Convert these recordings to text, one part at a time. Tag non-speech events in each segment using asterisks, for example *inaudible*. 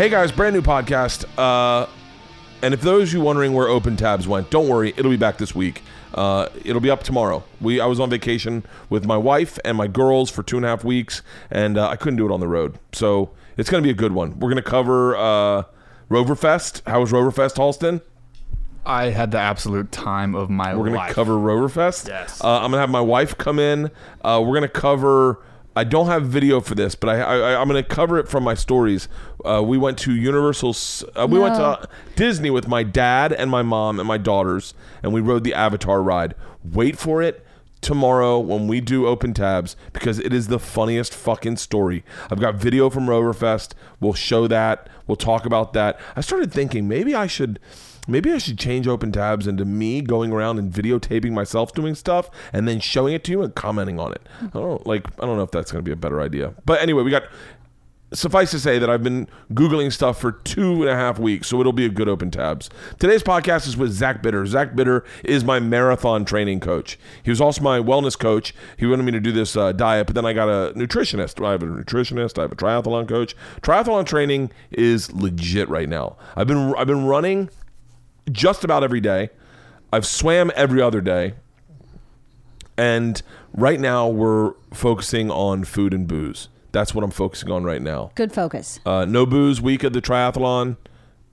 Hey guys, brand new podcast. Uh, and if those of you wondering where Open Tabs went, don't worry, it'll be back this week. Uh, it'll be up tomorrow. We I was on vacation with my wife and my girls for two and a half weeks, and uh, I couldn't do it on the road. So it's going to be a good one. We're going to cover uh, Roverfest. How was Roverfest, Halston? I had the absolute time of my We're going life. to cover Roverfest. Yes. Uh, I'm going to have my wife come in. Uh, we're going to cover. I don't have video for this, but I, I I'm going to cover it from my stories. Uh, we went to Universal. Uh, we went to uh, Disney with my dad and my mom and my daughters, and we rode the Avatar ride. Wait for it tomorrow when we do open tabs because it is the funniest fucking story. I've got video from Roverfest. We'll show that. We'll talk about that. I started thinking maybe I should maybe I should change open tabs into me going around and videotaping myself doing stuff and then showing it to you and commenting on it. I don't like I don't know if that's going to be a better idea. But anyway, we got suffice to say that I've been Googling stuff for two and a half weeks, so it'll be a good open tabs. Today's podcast is with Zach Bitter. Zach Bitter is my marathon training coach. He was also my wellness coach. He wanted me to do this uh, diet, but then I got a nutritionist. I have a nutritionist. I have a triathlon coach. Triathlon training is legit right now. I've been I've been running just about every day. I've swam every other day. And right now we're focusing on food and booze. That's what I'm focusing on right now. Good focus. Uh, no booze week of the triathlon.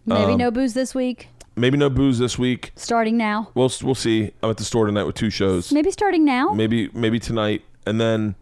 Maybe Um, no booze this week. Maybe no booze this week. Starting now. We'll we'll see. I'm at the store tonight with two shows. Maybe starting now. Maybe maybe tonight, and then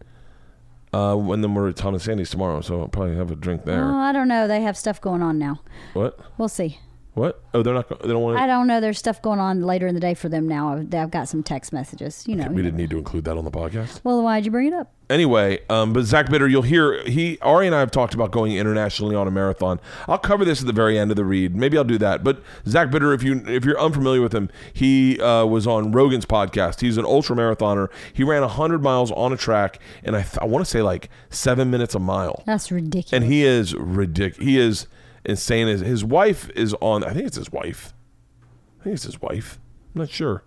uh, and then we're at Tom and Sandy's tomorrow, so I'll probably have a drink there. Oh, I don't know. They have stuff going on now. what? We'll see. What? Oh, they're not. They don't want. To... I don't know. There's stuff going on later in the day for them now. I've, I've got some text messages. You know. We didn't need to include that on the podcast. Well, why'd you bring it up? Anyway, um, but Zach Bitter, you'll hear he Ari and I have talked about going internationally on a marathon. I'll cover this at the very end of the read. Maybe I'll do that. But Zach Bitter, if you if you're unfamiliar with him, he uh, was on Rogan's podcast. He's an ultra marathoner. He ran hundred miles on a track, and I th- I want to say like seven minutes a mile. That's ridiculous. And he is ridiculous. He is insane. His his wife is on. I think it's his wife. I think it's his wife. I'm not sure.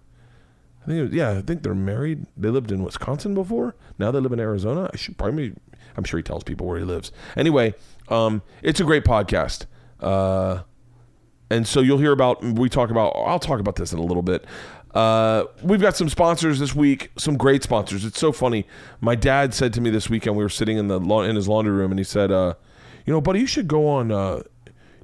I think was- yeah, I think they're married. They lived in Wisconsin before. Now they live in Arizona. I should probably. I'm sure he tells people where he lives. Anyway, um, it's a great podcast. Uh, and so you'll hear about. We talk about. I'll talk about this in a little bit. Uh, we've got some sponsors this week. Some great sponsors. It's so funny. My dad said to me this weekend. We were sitting in the in his laundry room, and he said, uh, "You know, buddy, you should go on." Uh,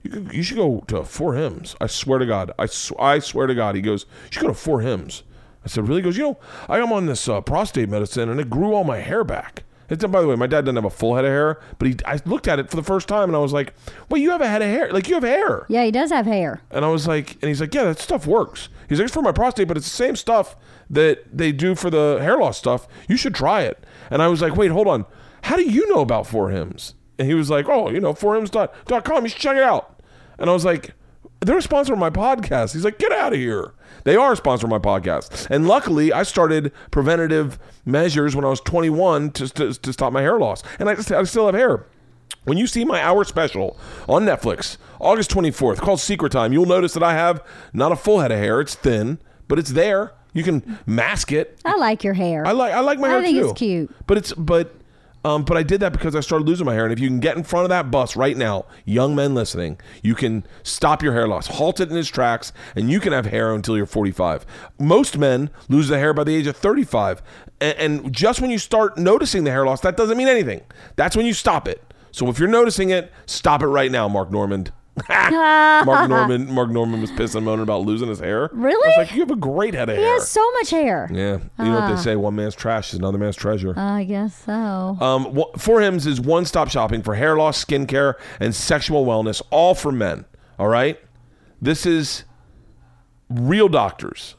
you, could, you should go to For Hims. I swear to God. I, sw- I swear to God. He goes, You should go to For Hims. I said, Really? He goes, You know, I am on this uh, prostate medicine and it grew all my hair back. It's, by the way, my dad doesn't have a full head of hair, but he, I looked at it for the first time and I was like, Wait, you have a head of hair? Like, you have hair. yeah, he does have hair. And I was like, and he's like, yeah, that stuff works. He's like, it's for my prostate, but it's the same stuff that they do for the hair loss stuff. You should try it. And I was like, wait, hold on. How do you know about For Hims? And he was like, oh, you know, forhims.com. You should check it out. And I was like, they're a sponsor of my podcast. He's like, get out of here. They are a sponsor of my podcast. And luckily, I started preventative measures when I was 21 to, to, to stop my hair loss. And I, just, I still have hair. When you see my hour special on Netflix, August 24th, called Secret Time, you'll notice that I have not a full head of hair. It's thin, but it's there. You can mask it. I like your hair. I like I like my I hair think too. it's cute. But it's but um but I did that because I started losing my hair. And if you can get in front of that bus right now, young men listening, you can stop your hair loss, halt it in its tracks, and you can have hair until you're 45. Most men lose the hair by the age of 35, and, and just when you start noticing the hair loss, that doesn't mean anything. That's when you stop it. So if you're noticing it, stop it right now, Mark Normand. Mark *laughs* Normand. Mark Normand was pissing and moaning about losing his hair. Really? I was like, you have a great head of he hair. has so much hair. Yeah, you know what they say: one man's trash is another man's treasure. I guess so. Um, wh- For Hims is one-stop shopping for hair loss, skincare, and sexual wellness, all for men. All right, this is real doctors,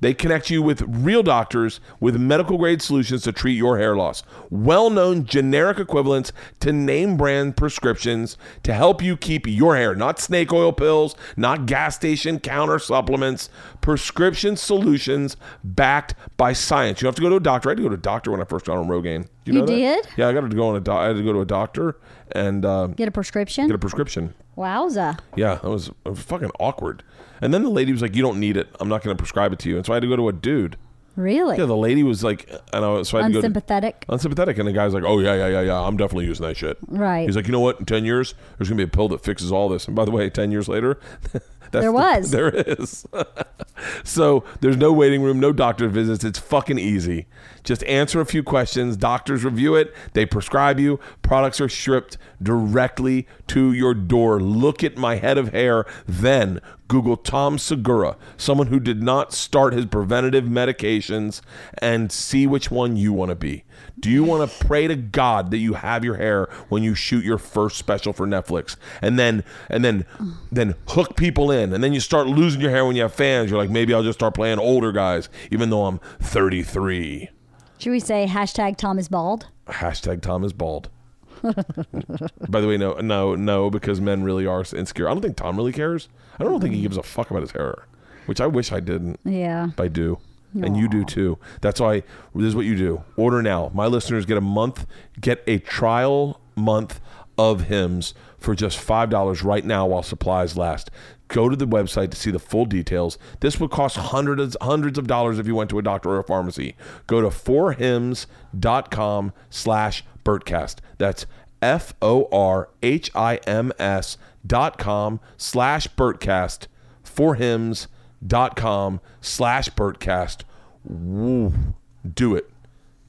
They connect you with real doctors with medical grade solutions to treat your hair loss. Well known generic equivalents to name brand prescriptions to help you keep your hair, not snake oil pills, not gas station counter supplements, prescription solutions backed by science. You don't have to go to a doctor. I had to go to a doctor when I first got on Rogaine. You know that? did? Yeah, I got to go on a doc- I had to go to a doctor and uh, Get a prescription? get a prescription. Wowza. Yeah, that was, was fucking awkward. And then the lady was like, "You don't need it. I'm not going to prescribe it to you." And so I had to go to a dude. Really? Yeah, the lady was like, and I was so I had to go to, Unsympathetic. unsympathetic, and the guy's like, "Oh yeah, yeah, yeah, yeah. I'm definitely using that shit." Right. He's like, "You know what? In ten years, there's gonna be a pill that fixes all this." And by the way, ten years later, *laughs* that's There the- was. there is. *laughs* so there's no waiting room, no doctor visits. It's fucking easy. Just answer a few questions. Doctors review it. They prescribe you. Products are shipped directly to your door. Look at my head of hair. Then Google Tom Segura, someone who did not start his preventative medications, and see which one you want to be. Do you want to pray to God that you have your hair when you shoot your first special for Netflix, and then and then then hook people in, and then you start losing your hair when you have fans? You're like, maybe I'll just start playing older guys, even though I'm 33. Should we say hashtag Tom is bald? Hashtag Tom is bald. *laughs* By the way, no, no, no, because men really are insecure. I don't think Tom really cares. I don't think he gives a fuck about his hair, which I wish I didn't. Yeah. I do. And you do too. That's why this is what you do. Order now. My listeners get a month, get a trial month of Hims for just $5 right now while supplies last. Go to the website to see the full details. This would cost hundreds hundreds of dollars if you went to a doctor or a pharmacy. Go to forhims.com slash Bertcast. That's F O R H I M S dot com slash Bertcast. Forhims.com slash Bertcast. Woo. Do it.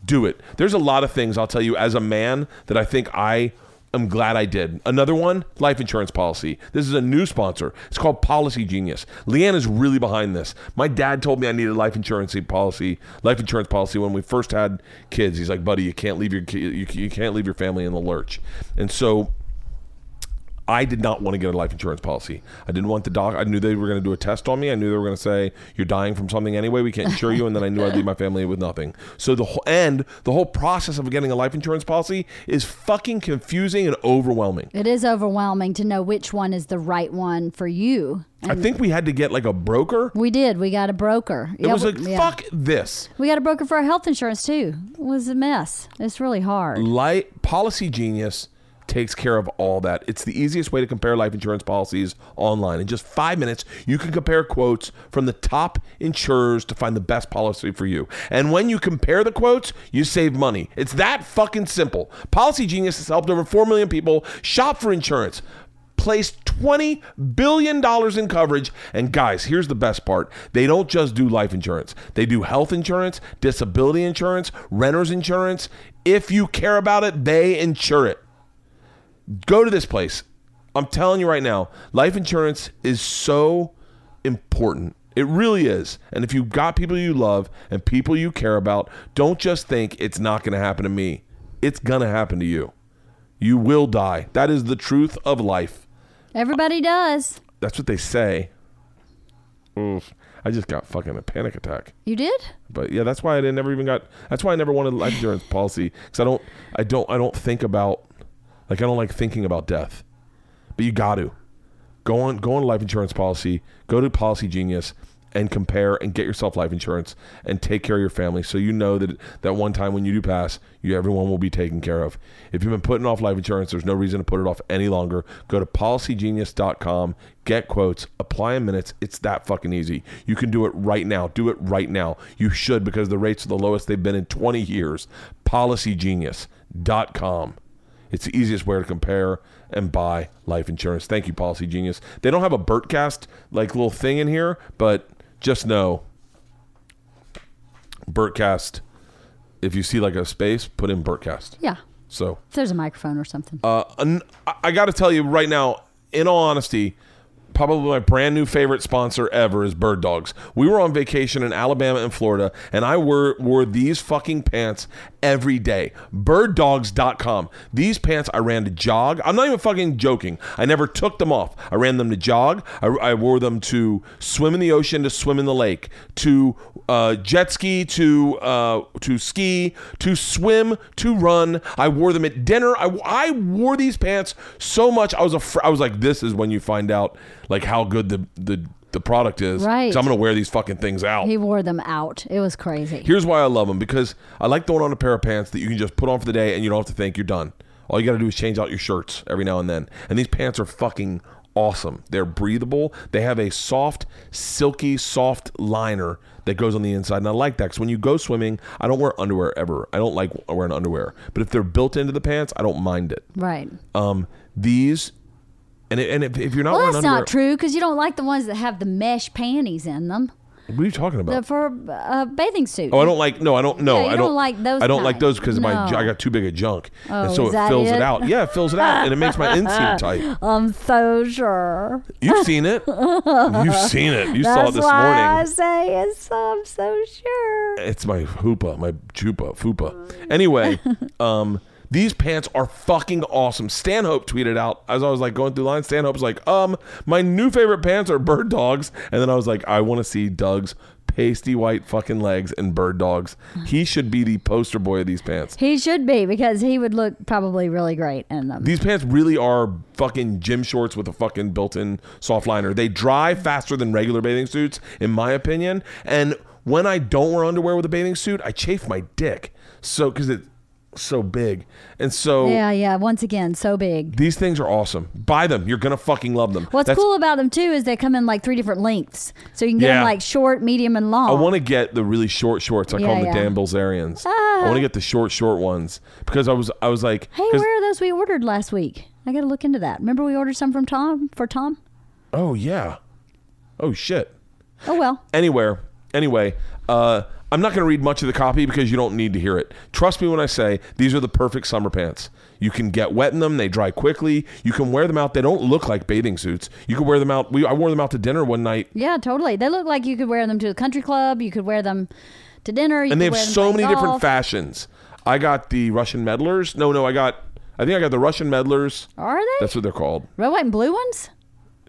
Do it. There's a lot of things I'll tell you as a man that I think I am glad I did. Another one, life insurance policy. This is a new sponsor. It's called Policy Genius. Leanne is really behind this. My dad told me I needed life insurance policy, life insurance policy when we first had kids. He's like, "Buddy, you can't leave your you, you can't leave your family in the lurch." And so I did not want to get a life insurance policy. I didn't want the doc. I knew they were going to do a test on me. I knew they were going to say you're dying from something anyway. We can't insure you, and then I knew I'd leave my family with nothing. So the whole and the whole process of getting a life insurance policy is fucking confusing and overwhelming. It is overwhelming to know which one is the right one for you. I think we had to get like a broker. We did. We got a broker. It was like fuck this. We got a broker for our health insurance too. It was a mess. It's really hard. Light Policy Genius takes care of all that. It's the easiest way to compare life insurance policies online. In just five minutes, you can compare quotes from the top insurers to find the best policy for you. And when you compare the quotes, you save money. It's that fucking simple. Policy Genius has helped over 4 million people shop for insurance. Placed $20 billion in coverage. And guys, here's the best part. They don't just do life insurance. They do health insurance, disability insurance, renter's insurance. If you care about it, they insure it go to this place. I'm telling you right now, life insurance is so important. It really is. And if you've got people you love and people you care about, don't just think it's not going to happen to me. It's going to happen to you. You will die. That is the truth of life. Everybody does. That's what they say. Oof. I just got fucking a panic attack. You did? But yeah, that's why I didn't never even got. That's why I never wanted life insurance policy because I don't, I don't, I don't think about, like I don't like thinking about death. But you got to go on, go on life insurance policy. Go to Policy Genius and compare and get yourself life insurance and take care of your family so you know that that one time when you do pass, you everyone will be taken care of. If you've been putting off life insurance, there's no reason to put it off any longer. Go to policygenius.com, get quotes, apply in minutes. It's that fucking easy. You can do it right now. Do it right now. You should because the rates are the lowest they've been in 20 years. Policygenius.com. It's the easiest way to compare and buy life insurance. Thank you, Policy Genius. They don't have a Bertcast like little thing in here, but just know Bertcast. If you see like a space, put in Bertcast. Yeah. So If there's a microphone or something. uh, I got to tell you right now, in all honesty, probably my brand new favorite sponsor ever is Bird Dogs. We were on vacation in Alabama and Florida, and I wore, wore these fucking pants every day. Birddogs.com. These pants I ran to jog. I'm not even fucking joking. I never took them off. I ran them to jog. I, I wore them to swim in the ocean, to swim in the lake, to uh, jet ski to uh, to ski to swim to run. I wore them at dinner. I, I wore these pants so much. I was afraid. I was like, this is when you find out like how good the the, the product is. Right. So I'm gonna wear these fucking things out. He wore them out. It was crazy. Here's why I love them because I like throwing on a pair of pants that you can just put on for the day and you don't have to think you're done. All you got to do is change out your shirts every now and then. And these pants are fucking awesome. They're breathable. They have a soft, silky, soft liner that goes on the inside. And I like that because when you go swimming, I don't wear underwear ever. I don't like wearing underwear. But if they're built into the pants, I don't mind it. right. Um, these, and, it, and if, if you're not Well, that's underwear, not true because you don't like the ones that have the mesh panties in them. What are you talking about? The, for a bathing suit. Oh, I don't like. No, I don't. No, Yeah, I don't don't like those I don't like those because my I got too big a junk, and Oh, so is it fills it? it? out. Yeah, it fills it out, and it makes my inseam *laughs* tight. I'm so sure. You've seen it. You've seen it. You *laughs* saw it this why I say it's. I'm so sure. It's my hoopa, my chupa, fupa. Anyway, *laughs* um, these pants are fucking awesome. Stanhope tweeted out as I was like going through lines. Stanhope's like, um, my new favorite pants are bird dogs, and then I was like, I want to see Doug's pasty white fucking legs and bird dogs. He should be the poster boy of these pants. He should be because he would look probably really great in them. These pants really are fucking gym shorts with a fucking built-in soft liner. They dry faster than regular bathing suits, in my opinion. And when I don't wear underwear with a bathing suit, I chafe my dick. So because it's so big, and so yeah, yeah. Once again, so big. these things are awesome. Buy them. You're gonna fucking love them. What's That's- cool about them too is they come in like three different lengths, so you can get Yeah. them like short, medium, and long. I want to get the really short shorts. I call Yeah, them the yeah. Dan Bilzerians. Ah. I want to get the short, short ones because I was, I was like, Hey, where are those we ordered last week? I got to look into that. Remember we ordered some from Tom for Tom? oh yeah, oh shit. Oh well. anywhere. Anyway, uh, I'm not going to read much of the copy because you don't need to hear it. Trust me when I say these are the perfect summer pants. You can get wet in them; they dry quickly. You can wear them out; they don't look like bathing suits. You can wear them out. We I wore them out to dinner one night, Yeah, totally. They look like you could wear them to a country club. You could wear them to dinner. You and they have wear them so playing many different golf. fashions. I got the Russian medlars. No, no, I got. I think I got the Russian medlars. Are they That's what they're called. red, white, and blue ones?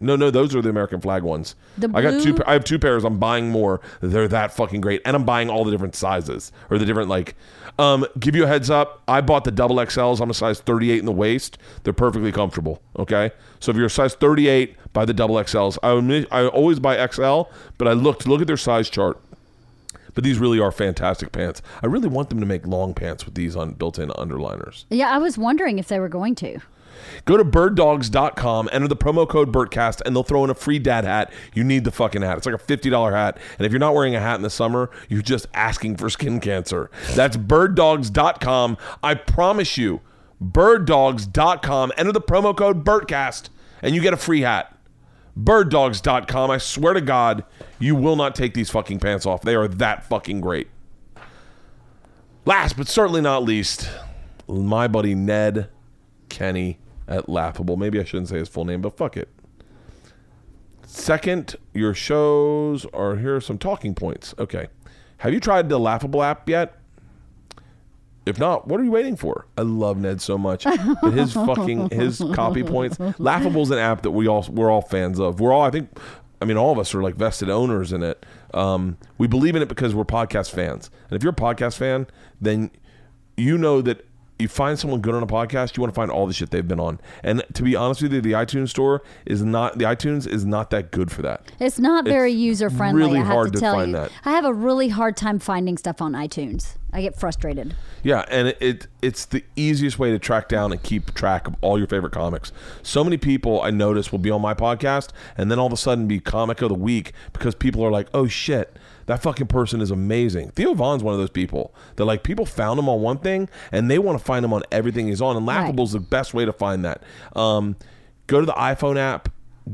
No, no, those are the American flag ones. The I got two. pa- I have two pairs. I'm buying more. They're that fucking great, and I'm buying all the different sizes or the different like. Um, give you a heads up. I bought the double XLs. I'm a size 38 in the waist. They're perfectly comfortable. Okay, so if you're a size 38, buy the double XLs. I I always buy XL, but I looked look at their size chart. But these really are fantastic pants. I really want them to make long pants with these on built-in underliners. Yeah, I was wondering if they were going to. Go to birddogs.com, enter the promo code BERTCAST, and they'll throw in a free dad hat. You need the fucking hat. It's like a $50 hat. And if you're not wearing a hat in the summer, you're just asking for skin cancer. That's birddogs.com. I promise you, birddogs.com, enter the promo code BERTCAST, and you get a free hat. Birddogs.com. I swear to God, you will not take these fucking pants off. They are that fucking great. Last but certainly not least, my buddy Ned Kenny at Laughable. Maybe I shouldn't say his full name, but fuck it. Second, your shows are here are some talking points. Okay. Have you tried the Laughable app yet? If not, what are you waiting for? I love Ned so much. But his fucking his copy points. *laughs* Laughable's an app that we all we're all fans of. We're all I think I mean all of us are like vested owners in it. Um, we believe in it because we're podcast fans. And if you're a podcast fan, then you know that you find someone good on a podcast, you want to find all the shit they've been on. And to be honest with you, the iTunes store is not the iTunes is not that good for that. It's not very user friendly. really I have hard to to tell find you. that. I have a really hard time finding stuff on iTunes. I get frustrated. Yeah, and it, it it's the easiest way to track down and keep track of all your favorite comics. So many people I notice will be on my podcast and then all of a sudden be comic of the week because people are like, "Oh shit, that fucking person is amazing." Theo Von's one of those people that like people found him on one thing and they want to find him on everything he's on, and Laughable Laughable's the best way to find that. Um, go to the iPhone app,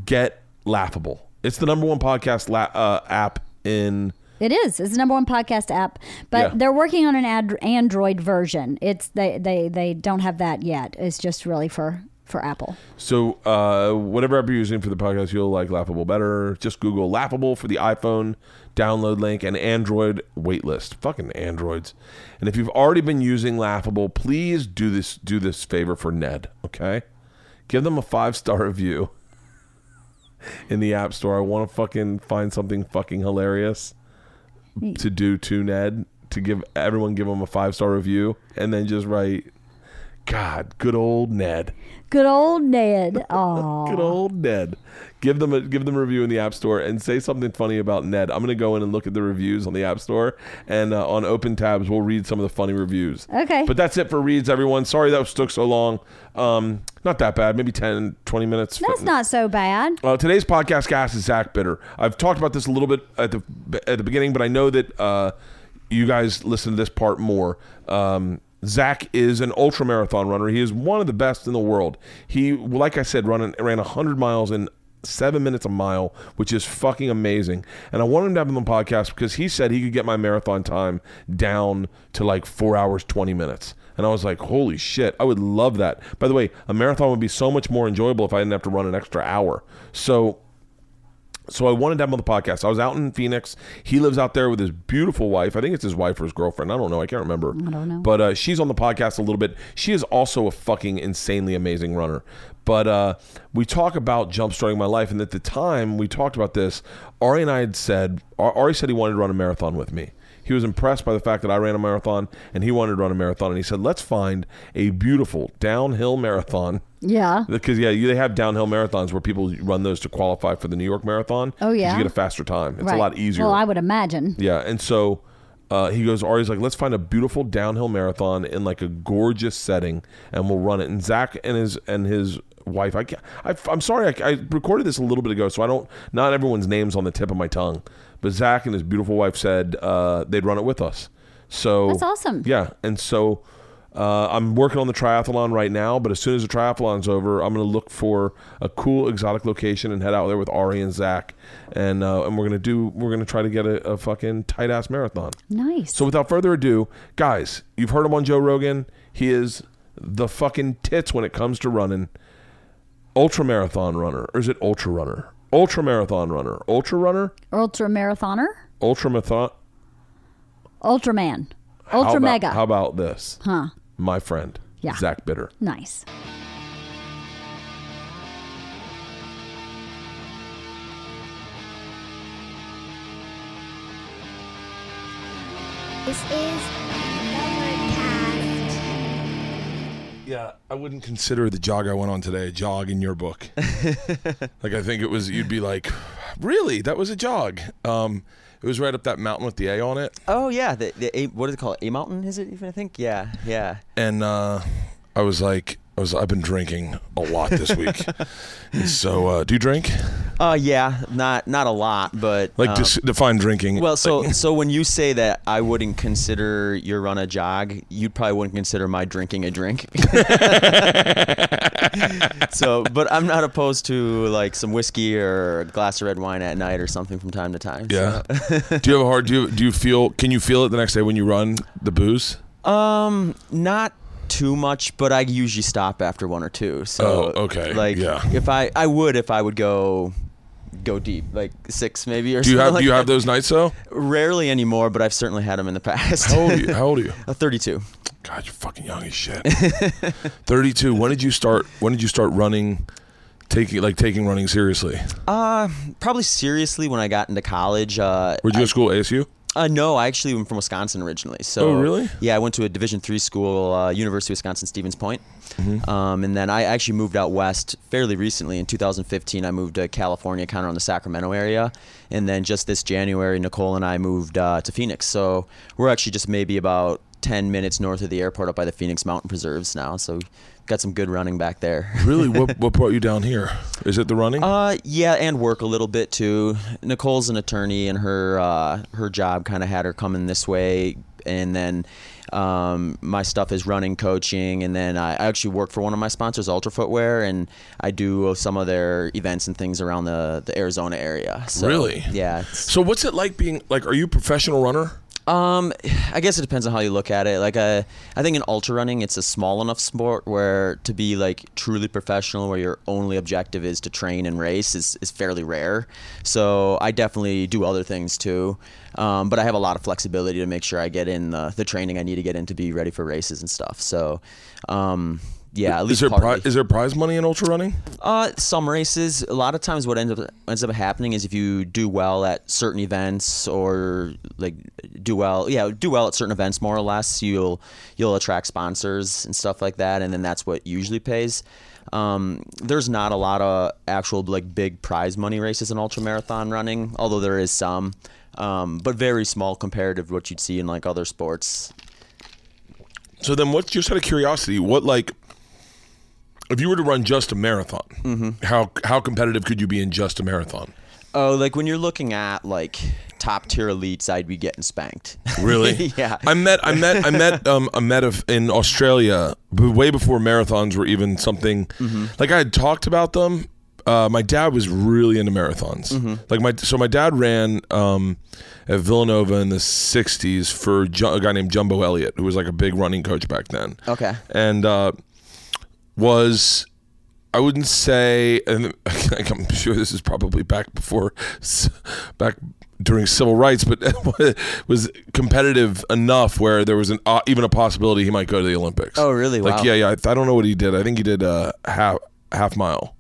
get Laughable. It's the number one podcast la- uh, app in. It is. It's the number one podcast app, but Yeah. they're working on an ad- Android version. It's they, they they don't have that yet. It's just really for for Apple. So, uh, whatever app you're using for the podcast, you'll like Laughable better. Just Google Laughable for the iPhone download link and Android waitlist. Fucking Androids. And if you've already been using Laughable, please do this do this favor for Ned. Okay, give them a five star *laughs* review in the App Store. I want to fucking find something fucking hilarious. to do to Ned to give everyone give him a five star review and then just write, God, good old Ned. Good old Ned. Oh, *laughs* Good old Ned. Give them a give them a review in the App Store and say something funny about Ned. I'm gonna go in and look at the reviews on the App Store and uh, on open tabs we'll read some of the funny reviews. Okay. But that's it for reads, everyone. Sorry that took so long. Um, not that bad. Maybe 10, 20 minutes. that's not so bad. Uh, today's podcast guest is Zach Bitter. I've talked about this a little bit at the at the beginning, but I know that uh, you guys listen to this part more. Um, Zach is an ultra marathon runner. He is one of the best in the world. He, like I said, run ran 100 miles in seven minutes a mile, which is fucking amazing. And I wanted him to have him on the podcast because he said he could get my marathon time down to like four hours, 20 minutes. And I was like, holy shit, I would love that. By the way, a marathon would be so much more enjoyable if I didn't have to run an extra hour. So so I wanted to have him on the podcast. I was out in Phoenix. He lives out there with his beautiful wife. I think it's his wife or his girlfriend. I don't know. I can't remember. I don't know. But uh, she's on the podcast a little bit. She is also a fucking insanely amazing runner. But uh, we talk about jumpstarting my life, and at the time we talked about this, Ari and I had said Ari said he wanted to run a marathon with me. He was impressed by the fact that I ran a marathon, and he wanted to run a marathon. And he said, "Let's find a beautiful downhill marathon." Yeah. Because yeah, you, they have downhill marathons where people run those to qualify for the New York Marathon. Oh yeah? you get a faster time. It's right. a lot easier. Well, I would imagine. yeah, and so uh, he goes, Ari's like, let's find a beautiful downhill marathon in like a gorgeous setting, and we'll run it. And Zach and his and his wife, I, can't, I I'm sorry, I, I recorded this a little bit ago, so I don't. Not everyone's names on the tip of my tongue, but Zach and his beautiful wife said uh, they'd run it with us. So That's awesome. yeah, and so uh, I'm working on the triathlon right now. But as soon as the triathlon's over, I'm going to look for a cool exotic location and head out there with Ari and Zach, and uh, and we're gonna do we're gonna try to get a, a fucking tight ass marathon. Nice. So without further ado, guys, you've heard him on Joe Rogan. He is the fucking tits when it comes to running. Ultra marathon runner, or is it ultra runner? Ultra marathon runner, ultra runner, Ultra marathoner. ultra marathon. Ultraman. How Ultra about- mega. How about this? huh. My friend, Yeah. Zach Bitter. Nice. This is Summercast. Yeah, I wouldn't consider the jog I went on today a jog in your book. *laughs* like I think it was you'd be like, really? That was a jog. Um, it was right up that mountain with the A on it, Oh yeah, the, the A, what is it called? A mountain? Is it even? I think. Yeah, yeah. and uh, I was like, I was I've been drinking a lot this week. *laughs* so, uh, do you drink? Uh, yeah, not not a lot, but Like um, dis- define drinking. well, so like- *laughs* so when you say that I wouldn't consider your run a jog, you probably wouldn't consider my drinking a drink. *laughs* so, but I'm not opposed to like some whiskey or a glass of red wine at night or something from time to time. yeah. do you have a hard? Do you do you feel? Can you feel it the next day when you run the booze? Um, not too much, but I usually stop after one or two. So, Oh, okay, Like, yeah. if I I would if I would go go deep, like six maybe or Do you have like do you have those nights though? Rarely anymore, but I've certainly had them in the past. How old are you? How old are you? *laughs* 32. God, you're fucking young as shit. *laughs* Thirty-two. When did you start? When did you start running? Taking like taking running seriously. Uh, probably seriously when I got into college. Uh, Where'd you go to school? ASU. Uh, no, I actually am from Wisconsin originally. So, Oh, really? Yeah, I went to a Division three school, uh, University of Wisconsin Stevens Point. Mm-hmm. Um, and then I actually moved out west fairly recently. In 2015, I moved to California, kind of around the Sacramento area. And then just this January, Nicole and I moved uh, to Phoenix. So we're actually just maybe about 10 minutes north of the airport up by the Phoenix Mountain Preserves now. So got some good running back there. *laughs* Really? what what brought you down here? Is it the running? Uh, yeah, and work a little bit too. Nicole's an attorney, and her uh, her job kind of had her coming this way. And then um, my stuff is running, coaching, and then I I actually work for one of my sponsors, Altra Footwear, and I do some of their events and things around the, the Arizona area. So, Really? Yeah. so what's it like being like? Are you a professional runner? Um, I guess it depends on how you look at it. Like, uh, I think in ultra running, it's a small enough sport where to be like truly professional, where your only objective is to train and race, is, is fairly rare. So I definitely do other things too, um, but I have a lot of flexibility to make sure I get in the, the training I need to get in to be ready for races and stuff. So, um, yeah, at Is there pri- is there prize money in ultra running? Uh, some races. A lot of times, what ends up ends up happening is if you do well at certain events or like do well, yeah, do well at certain events, more or less, you'll you'll attract sponsors and stuff like that, and then that's what usually pays. Um, there's not a lot of actual like big prize money races in ultra marathon running, although there is some, um, but very small compared to what you'd see in like other sports. So then, what's just out of curiosity? What like, if you were to run just a marathon, Mm-hmm. how how competitive could you be in just a marathon? Oh, like when you're looking at like top tier elites, I'd be getting spanked. Really? *laughs* yeah. I met I met I met um I met a, in Australia way before marathons were even something. Mm-hmm. Like I had talked about them. Uh, my dad was really into marathons. Mm-hmm. Like my so my dad ran um, at Villanova in the '60s for Ju- a guy named Jumbo Elliott, who was like a big running coach back then. Okay. and uh, was I wouldn't say, and *laughs* I'm sure this is probably back before, back during civil rights, but *laughs* was competitive enough where there was an uh, even a possibility he might go to the Olympics. Oh, really? Like, Wow. yeah, yeah. I, I don't know what he did. I think he did uh, half half mile.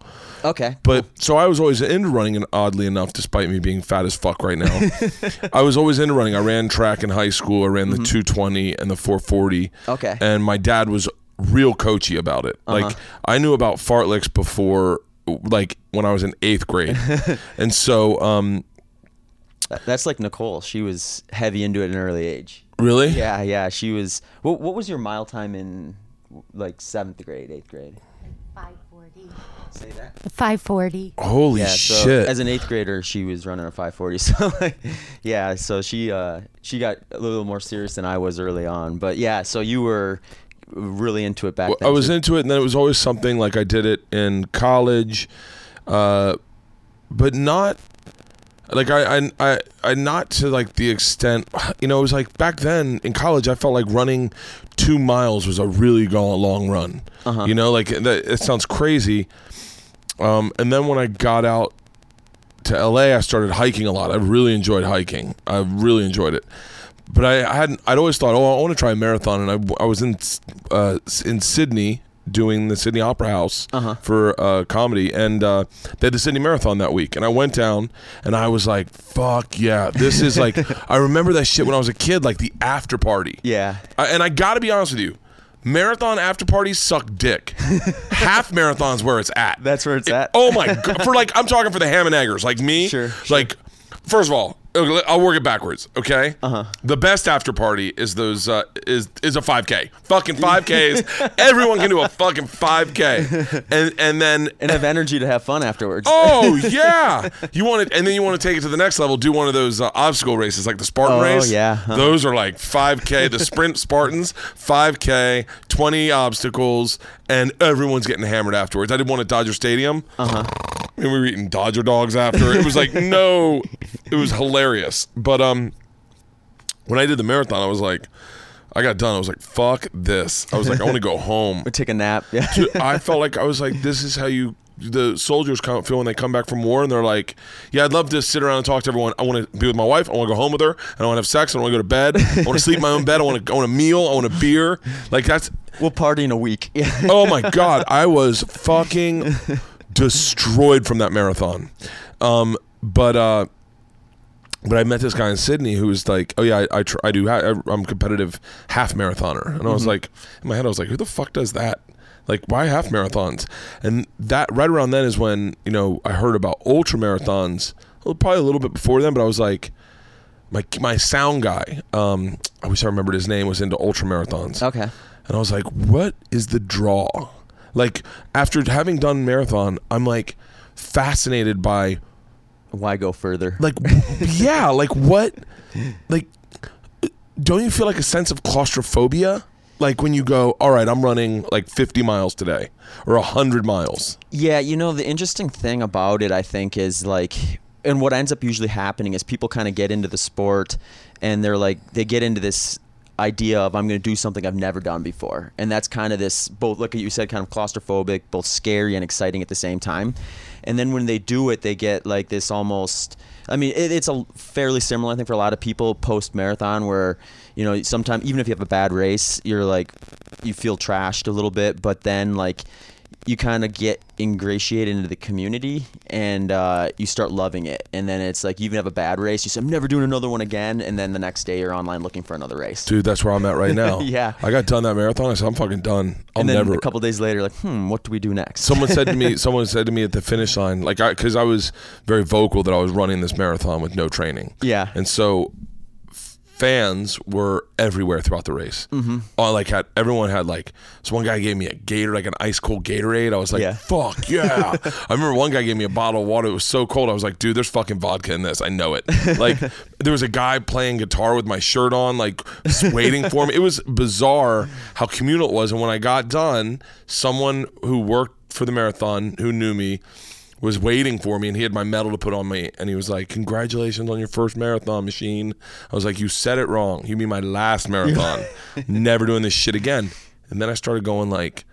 Okay. But so I was always into running, and oddly enough, despite me being fat as fuck right now, *laughs* I was always into running. I ran track in high school. I ran the 220 and the 440. Mm-hmm. Okay. And my dad was real coachy about it. Uh-huh. Like I knew about fartleks before, like when I was in eighth grade, *laughs* and so um, That's like Nicole. She was heavy into it at an early age. really, Yeah, yeah. She was. What, what was your mile time in like seventh grade, eighth grade? 540. Say that. 540. holy Yeah. So shit. as an eighth grader, she was running a 540. *laughs* So like, yeah. So she uh she got a little more serious than I was early on. But yeah. So you were really into it back Well, then. I was too. into it, and then it was always something like I did it in college, uh, but not like I, I I I not to like the extent *sighs* you know it was like back then in college I felt like running two miles was a really long run. Uh-huh. You know, like that. It sounds crazy. Um, and then when I got out to LA, I started hiking a lot. I really enjoyed hiking. I really enjoyed it. But I, I hadn't. I'd always thought, oh, I want to try a marathon, and I, I was in uh, in Sydney doing the Sydney Opera House Uh-huh. for uh, comedy, and uh, they had the Sydney Marathon that week. And I went down, and I was like, "Fuck yeah, this is like." *laughs* I remember that shit when I was a kid, like the after party. Yeah. I, and I got to be honest with you, marathon after parties suck dick. *laughs* Half marathons where it's at. That's where it's at. Oh my god! For like, I'm talking for the ham and eggers, like me. Sure, Like, first of all, I'll work it backwards. Okay. Uh Uh-huh. The best after party is those uh, is is a 5K. Fucking 5Ks. *laughs* Everyone can do a fucking 5K, and and then And have energy to have fun afterwards. Oh *laughs* yeah, you want it, and then you want to take it to the next level. Do one of those uh, obstacle races, like the Spartan Oh, race. yeah, uh-huh. those are like 5K. The sprint Spartans, 5K, 20 obstacles, and everyone's getting hammered afterwards. I did one at Dodger Stadium. Uh Uh-huh. And we were eating Dodger dogs after. It was like *laughs* no, it was hilarious. But um, when I did the marathon, I was like. I got done. I was like, "Fuck this!" I was like, "I want to go *laughs* home." Take a nap. Yeah. Dude, I *laughs* felt like I was like, this is how you the soldiers come, feel when they come back from war, and they're like, yeah, I'd love to sit around and talk to everyone. I want to be with my wife. I want to go home with her. I don't want to have sex. I don't want to go to bed. I want to sleep in my own bed. I want to. I want a meal. I want a beer. Like that's. We'll party in a week. Oh my god, I was fucking destroyed from that marathon. Um, but uh, but I met this guy in Sydney who was like, "Oh yeah, I I, tr- I do. I, I'm a competitive half marathoner," and I was like, in my head, I was like, "Who the fuck does that? Like, why half marathons?" And that right around then is when you know I heard about ultra marathons. Well, probably a little bit before then, but I was like, my my sound guy. Um, I wish I remembered his name. Was into ultra marathons. Okay. And I was like, what is the draw? Like, after having done marathon, I'm like fascinated by, Why go further? like, *laughs* yeah, like what? Like, don't you feel like a sense of claustrophobia? Like when you go, all right, I'm running like 50 miles today or 100 miles. Yeah, you know, the interesting thing about it, I think, is like, and what ends up usually happening is people kind of get into the sport and they're like, they get into this idea of I'm going to do something I've never done before. And that's kind of this, both, like you said, kind of claustrophobic, both scary and exciting at the same time. And then when they do it, they get like this almost I mean, it, it's a fairly similar, I think, for a lot of people post marathon, where you know, sometimes even if you have a bad race, you're like, you feel trashed a little bit, but then like you kind of get ingratiated into the community and uh, you start loving it. And then it's like, you even have a bad race, you say, I'm never doing another one again. And then the next day you're online looking for another race. Dude, that's where I'm at right now. *laughs* Yeah. I got done that marathon. I said, I'm fucking done. I'll and then never. a couple days later, like, hmm, what do we do next? someone said to me *laughs* someone said to me at the finish line like i because i was very vocal that i was running this marathon with no training Yeah. and so fans were everywhere throughout the race. Mm-hmm. oh, like had everyone had like so one guy gave me a gator like an ice cold gatorade. I was like Yeah. fuck yeah. *laughs* I remember one guy gave me a bottle of water. It was so cold. I was like dude there's fucking vodka in this. I know it. *laughs* Like there was a guy playing guitar with my shirt on like waiting for me. It was bizarre how communal it was. And when i got done someone who worked for the marathon who knew me was waiting for me and he had my medal to put on me and he was like congratulations on your first marathon machine i was like you said it wrong you mean my last marathon *laughs* never doing this shit again and then i started going like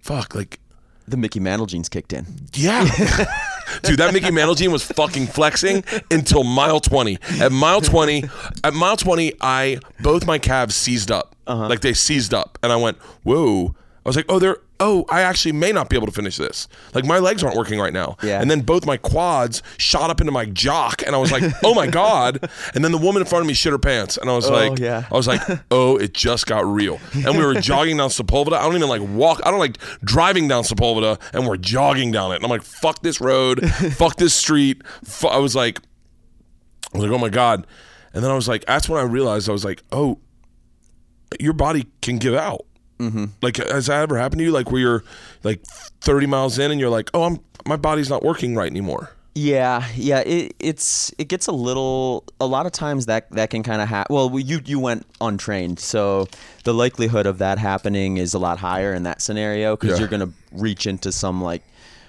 fuck like the Mickey Mantle genes kicked in. yeah. *laughs* Dude, that Mickey Mantle gene was fucking flexing until mile 20. At mile 20, at mile 20, I both my calves seized up. Uh-huh. Like they seized up. And I went, whoa. I was like, oh, they're oh, I actually may not be able to finish this. Like my legs aren't working right now. Yeah. And then both my quads shot up into my jock, and I was like, oh my god. And then the woman in front of me shit her pants, and I was Oh, like, yeah. I was like, oh, it just got real. And we were *laughs* jogging down Sepulveda. I don't even like walk. I don't like driving down Sepulveda, and we're jogging down it. And I'm like, fuck this road, fuck this street. Fu- I was like, I was like, oh my god. And then I was like, that's when I realized I was like, oh, your body can give out. Mm-hmm. Like, has that ever happened to you? Like, where you're like 30 miles in and you're like, oh, I'm my body's not working right anymore. Yeah, yeah. It, it's it gets a little. A lot of times that that can kind of happen. Well, you you went untrained, so the likelihood of that happening is a lot higher in that scenario because Yeah. you're gonna reach into some like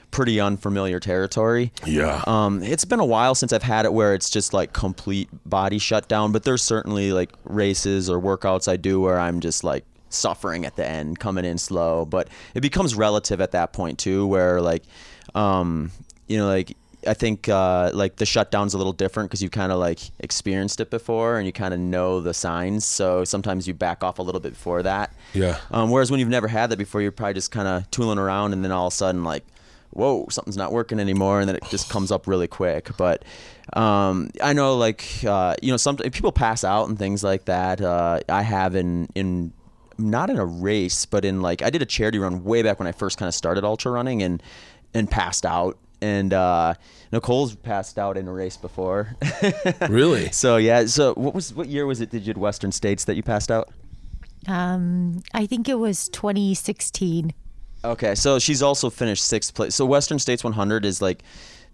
pretty unfamiliar territory. Yeah. Um, it's been a while since I've had it where it's just like complete body shutdown, but there's certainly like races or workouts I do where I'm just like suffering at the end, coming in slow. But it becomes relative at that point too, where like, um, you know, like I think uh, like the shutdown's a little different because you kind of like experienced it before and you kind of know the signs. So sometimes you back off a little bit before that. Yeah. Um, whereas when you've never had that before, you're probably just kind of tooling around, and then all of a sudden, like, whoa, something's not working anymore, and then it just *sighs* comes up really quick. But um, I know, like, uh, you know, some people pass out and things like that. Uh, I have in in not in a race, but in like I did a charity run way back when I first kind of started ultra running, and and passed out. And uh, Nicole's passed out in a race before. *laughs* Really? so yeah. So what was what year was it? Did you at Western States that you passed out? Um, I think it was 2016. Okay, so she's also finished sixth place. So Western States 100 is like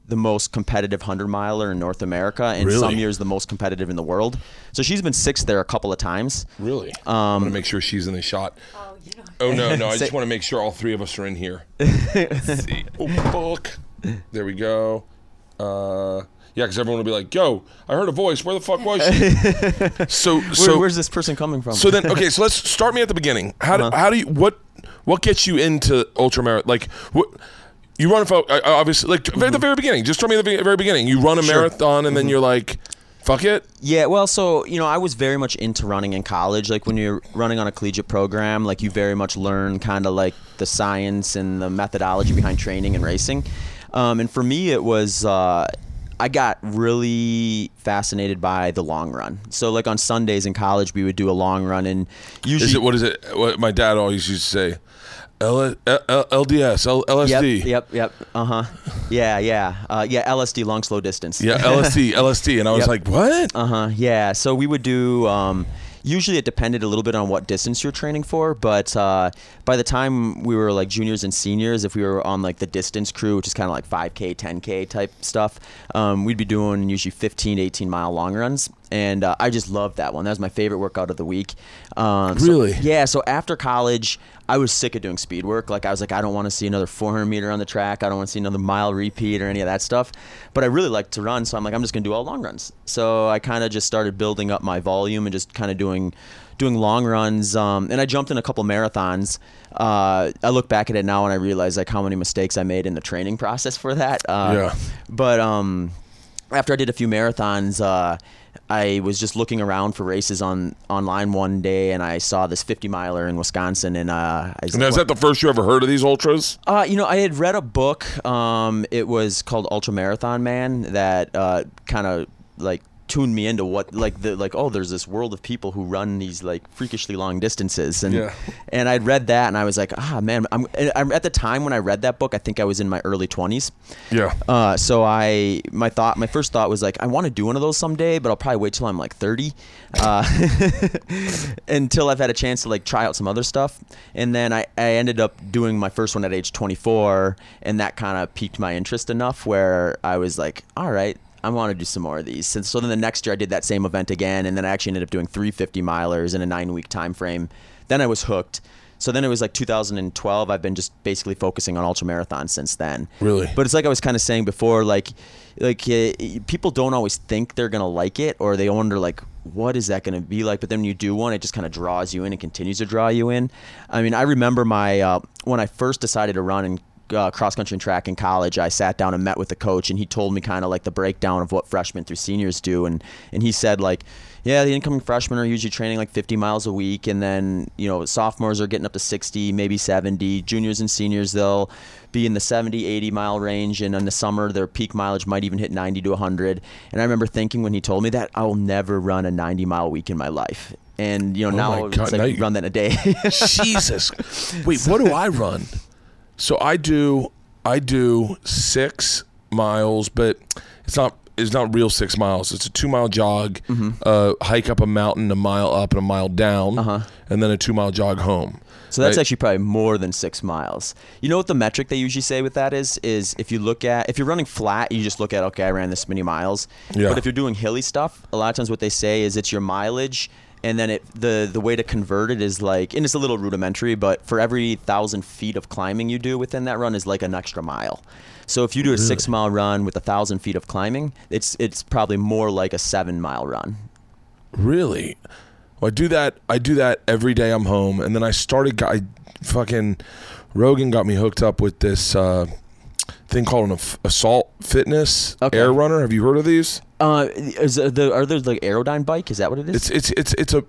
the most competitive 100 miler in North America, and Really? some years the most competitive in the world. So she's been sixth there a couple of times. Really? Um, I want to make sure she's in the shot. Oh, no, no. I *laughs* just want to make sure all three of us are in here. *laughs* Let's see. Oh, fuck. There we go. Uh, yeah, because everyone will be like, yo, I heard a voice. Where the fuck was she? *laughs* so, Where, so, where's this person coming from? so then, okay, so let's start me at the beginning. How do, how do you, what, what gets you into ultramarathon? Like, what, you run, fo- uh, obviously, like, at the very beginning. Just start me at the very beginning. You run a marathon, and then you're like, fuck it. Yeah, well, so you know, I was very much into running in college. Like when you're running on a collegiate program, like you very much learn kind of like the science and the methodology behind training and racing. Um, and for me, it was uh, I got really fascinated by the long run. So like on Sundays in college, we would do a long run, and usually Is it, what is it? What my dad always used to say. L- L- L- LDS, L- LSD. Yep, yep, yep. Uh huh. Yeah, yeah, uh, yeah. LSD, long slow distance. Yeah, *laughs* LSD, LSD. And I was Yep. like, what? Uh huh. Yeah. So we would do. Um, usually it depended a little bit on what distance you're training for, but uh, by the time we were like juniors and seniors, if we were on like the distance crew, which is kind of like 5K, 10K type stuff, um, we'd be doing usually 15 18 mile long runs. And uh, I just loved that one. That was my favorite workout of the week. Um, so- Really? yeah. So after college, I was sick of doing speed work. Like I was like, I don't want to see another 400 meter on the track. I don't want to see another mile repeat or any of that stuff. But I really like to run, so I'm like, I'm just gonna do all long runs. So I kind of just started building up my volume and just kind of doing doing long runs. Um, and I jumped in a couple marathons. Uh, I look back at it now and I realize like how many mistakes I made in the training process for that. Uh, Yeah. But um, after I did a few marathons, uh, I was just looking around for races on online one day, and I saw this 50 miler in Wisconsin, and uh, I was And is that the first you ever heard of these ultras? uh, you know, I had read a book. Um, it was called Ultra Marathon Man that uh, kind of like tuned me into what like the like oh there's this world of people who run these like freakishly long distances and Yeah. and I'd read that and I was like ah man I'm, I'm at the time when I read that book I think I was in my early 20s Yeah. uh, so I my thought my first thought was like I want to do one of those someday, but I'll probably wait till I'm like 30, uh, *laughs* until I've had a chance to like try out some other stuff. And then I, I ended up doing my first one at age 24, and that kind of piqued my interest enough where I was like, all right. I want to do some more of these. And so then the next year I did that same event again, and then I actually ended up doing three 50 milers in a nine week time frame. Then I was hooked. So then it was like 2012. I've been just basically focusing on ultra marathons since then. Really? But it's like I was kind of saying before, like, like uh, people don't always think they're gonna like it, or they wonder like, what is that gonna be like? But then when you do one, it just kind of draws you in and continues to draw you in. I mean, I remember my uh, when I first decided to run in uh, cross country and track in college, I sat down and met with the coach, and he told me kind of like the breakdown of what freshmen through seniors do, and and he said like, yeah, the incoming freshmen are usually training like 50 miles a week, and then you know sophomores are getting up to 60, maybe 70. Juniors and seniors they'll be in the 70, 80 mile range, and in the summer their peak mileage might even hit 90 to 100. And I remember thinking when he told me that I will never run a 90 mile week in my life. And you know Oh now God, it's like now you- run that in a day. *laughs* Jesus. Wait, what do I run? So I do I do six miles, but it's not it's not real six miles. It's a two mile jog, Mm-hmm. uh, hike up a mountain, a mile up and a mile down, Uh-huh. and then a two mile jog home. So that's Right? actually probably more than six miles. You know what the metric they usually say with that is? Is if you look at if you're running flat, you just look at okay, I ran this many miles. Yeah. But if you're doing hilly stuff, a lot of times what they say is it's your mileage, and then it the the way to convert it is like, and it's a little rudimentary, but for every thousand feet of climbing you do within that run is like an extra mile. So if you do a six mile run with a thousand feet of climbing, it's it's probably more like a seven mile run. Really? Well, I do that. I do that every day I'm home, and then I started. I fucking Rogan got me hooked up with this uh, thing called an Assault Fitness Okay. Air Runner. Have you heard of these? Uh, is the are there like Airdyne bike? Is that what it is? It's it's it's it's a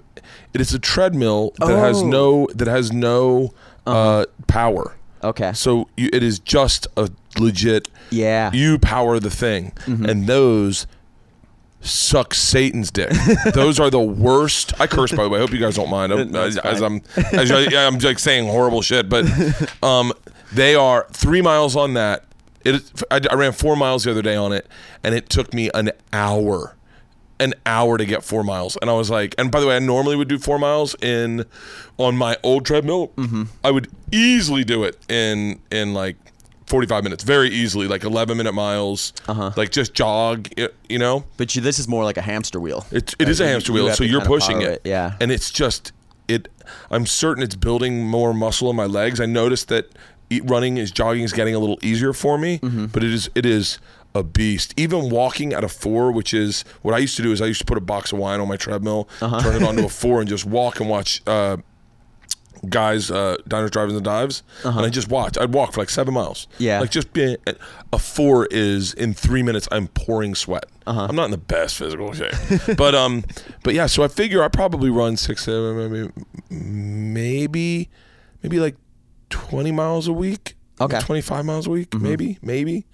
it is a treadmill that has Oh. no that has no uh, power. okay. So you, it is just a legit. Yeah. You power the thing, and those suck Satan's dick. *laughs* those are the worst. I curse by the way. I hope you guys don't mind. I'm- *laughs* as, as. I'm as I, yeah, I'm like saying horrible shit, but *laughs* um, they are three miles on that. It I, I ran four miles the other day on it, and it took me an hour an hour to get four miles. And i was like and by the way i normally would do four miles in on my old treadmill. I would easily do it in in like 45 minutes very easily like 11 minute miles. Uh-huh. like just jog you know? But you, this is more like a hamster wheel. it, it is a hamster you wheel have so you're pushing it, it, yeah. and it's just it i'm certain it's building more muscle in my legs. I noticed that running is jogging is getting a little easier for me Mm-hmm. but it is it is a beast even walking at a four which is what i used to do is i used to put a box of wine on my treadmill Uh-huh. turn it onto a *laughs* four and just walk and watch uh guys uh diners drive-ins and dives and i just watch i'd walk for like seven miles Uh-huh. Yeah. like just being a four is in three minutes i'm pouring sweat Uh-huh. i'm not in the best physical shape *laughs* but um but yeah so i figure i probably run six seven maybe maybe maybe like 20 miles a week Okay. 25 miles a week maybe maybe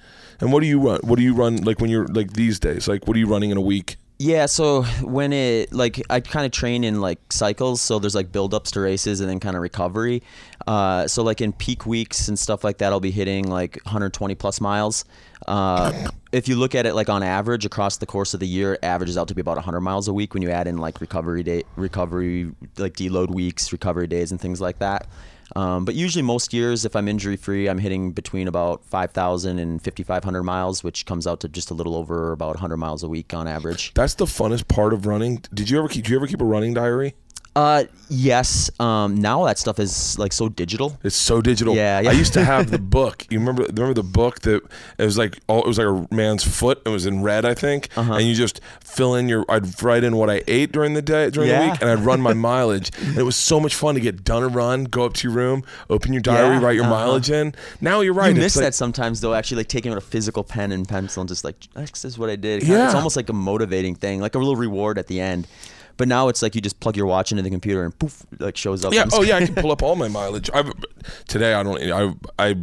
and what do you run what do you run like when you're like these days like what are you running in a week Yeah, so when it like I kind of train in like cycles, so there's like build ups to races and then kind of recovery. Uh, so like in peak weeks and stuff like that, I'll be hitting like 120 plus miles. Uh, if you look at it like on average across the course of the year, it averages out to be about 100 miles a week when you add in like recovery day, recovery like deload weeks, recovery days, and things like that. Um, but usually, most years, if I'm injury free, I'm hitting between about 5,000 and 5,500 miles, which comes out to just a little over about 100 miles a week on average. that's the funnest part of running did you ever keep do you ever keep a running diary Uh, yes. Um, now that stuff is like so digital. It's so digital. Yeah, yeah. I used to have the *laughs* book. You remember? Remember the book that it was like all it was like a man's foot. It was in red, I think. Uh-huh. And you just fill in your. I'd write in what I ate during the day during the week, and I'd run my *laughs* mileage. And it was so much fun to get done a run, go up to your room, open your diary, Yeah, write your uh-huh. mileage in. Now you're right. you miss like- that sometimes though. Actually, like taking out a physical pen and pencil and just like this is what I did. It Yeah. it's almost like a motivating thing, like a little reward at the end. But now it's like you just plug your watch into the computer and poof, like shows up. Yeah. Oh yeah, I can pull up all my mileage. I've, today I don't. I I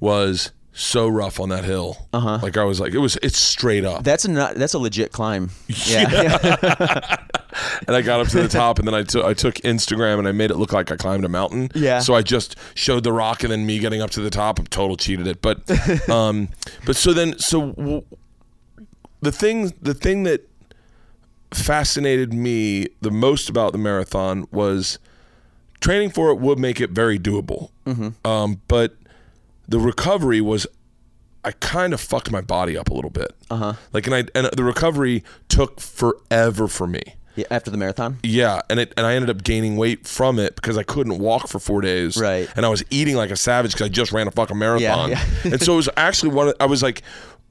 was so rough on that hill. Uh huh. Like I was like it was. It's straight up. That's a not, that's a legit climb. Yeah. *laughs* *laughs* and I got up to the top, and then I took I took Instagram and I made it look like I climbed a mountain. Yeah. So I just showed the rock, and then me getting up to the top. I total cheated it, but *laughs* um, but so then so w- the thing the thing that fascinated me the most about the marathon was training for it would make it very doable. Um, but the recovery was I kind of fucked my body up a little bit. Uh huh. Like, and I and the recovery took forever for me. yeah. After the marathon. Yeah, and it and I ended up gaining weight from it because I couldn't walk for four days. Right. And I was eating like a savage because I just ran a fucking marathon. yeah. and so it was actually one. Of, I was like,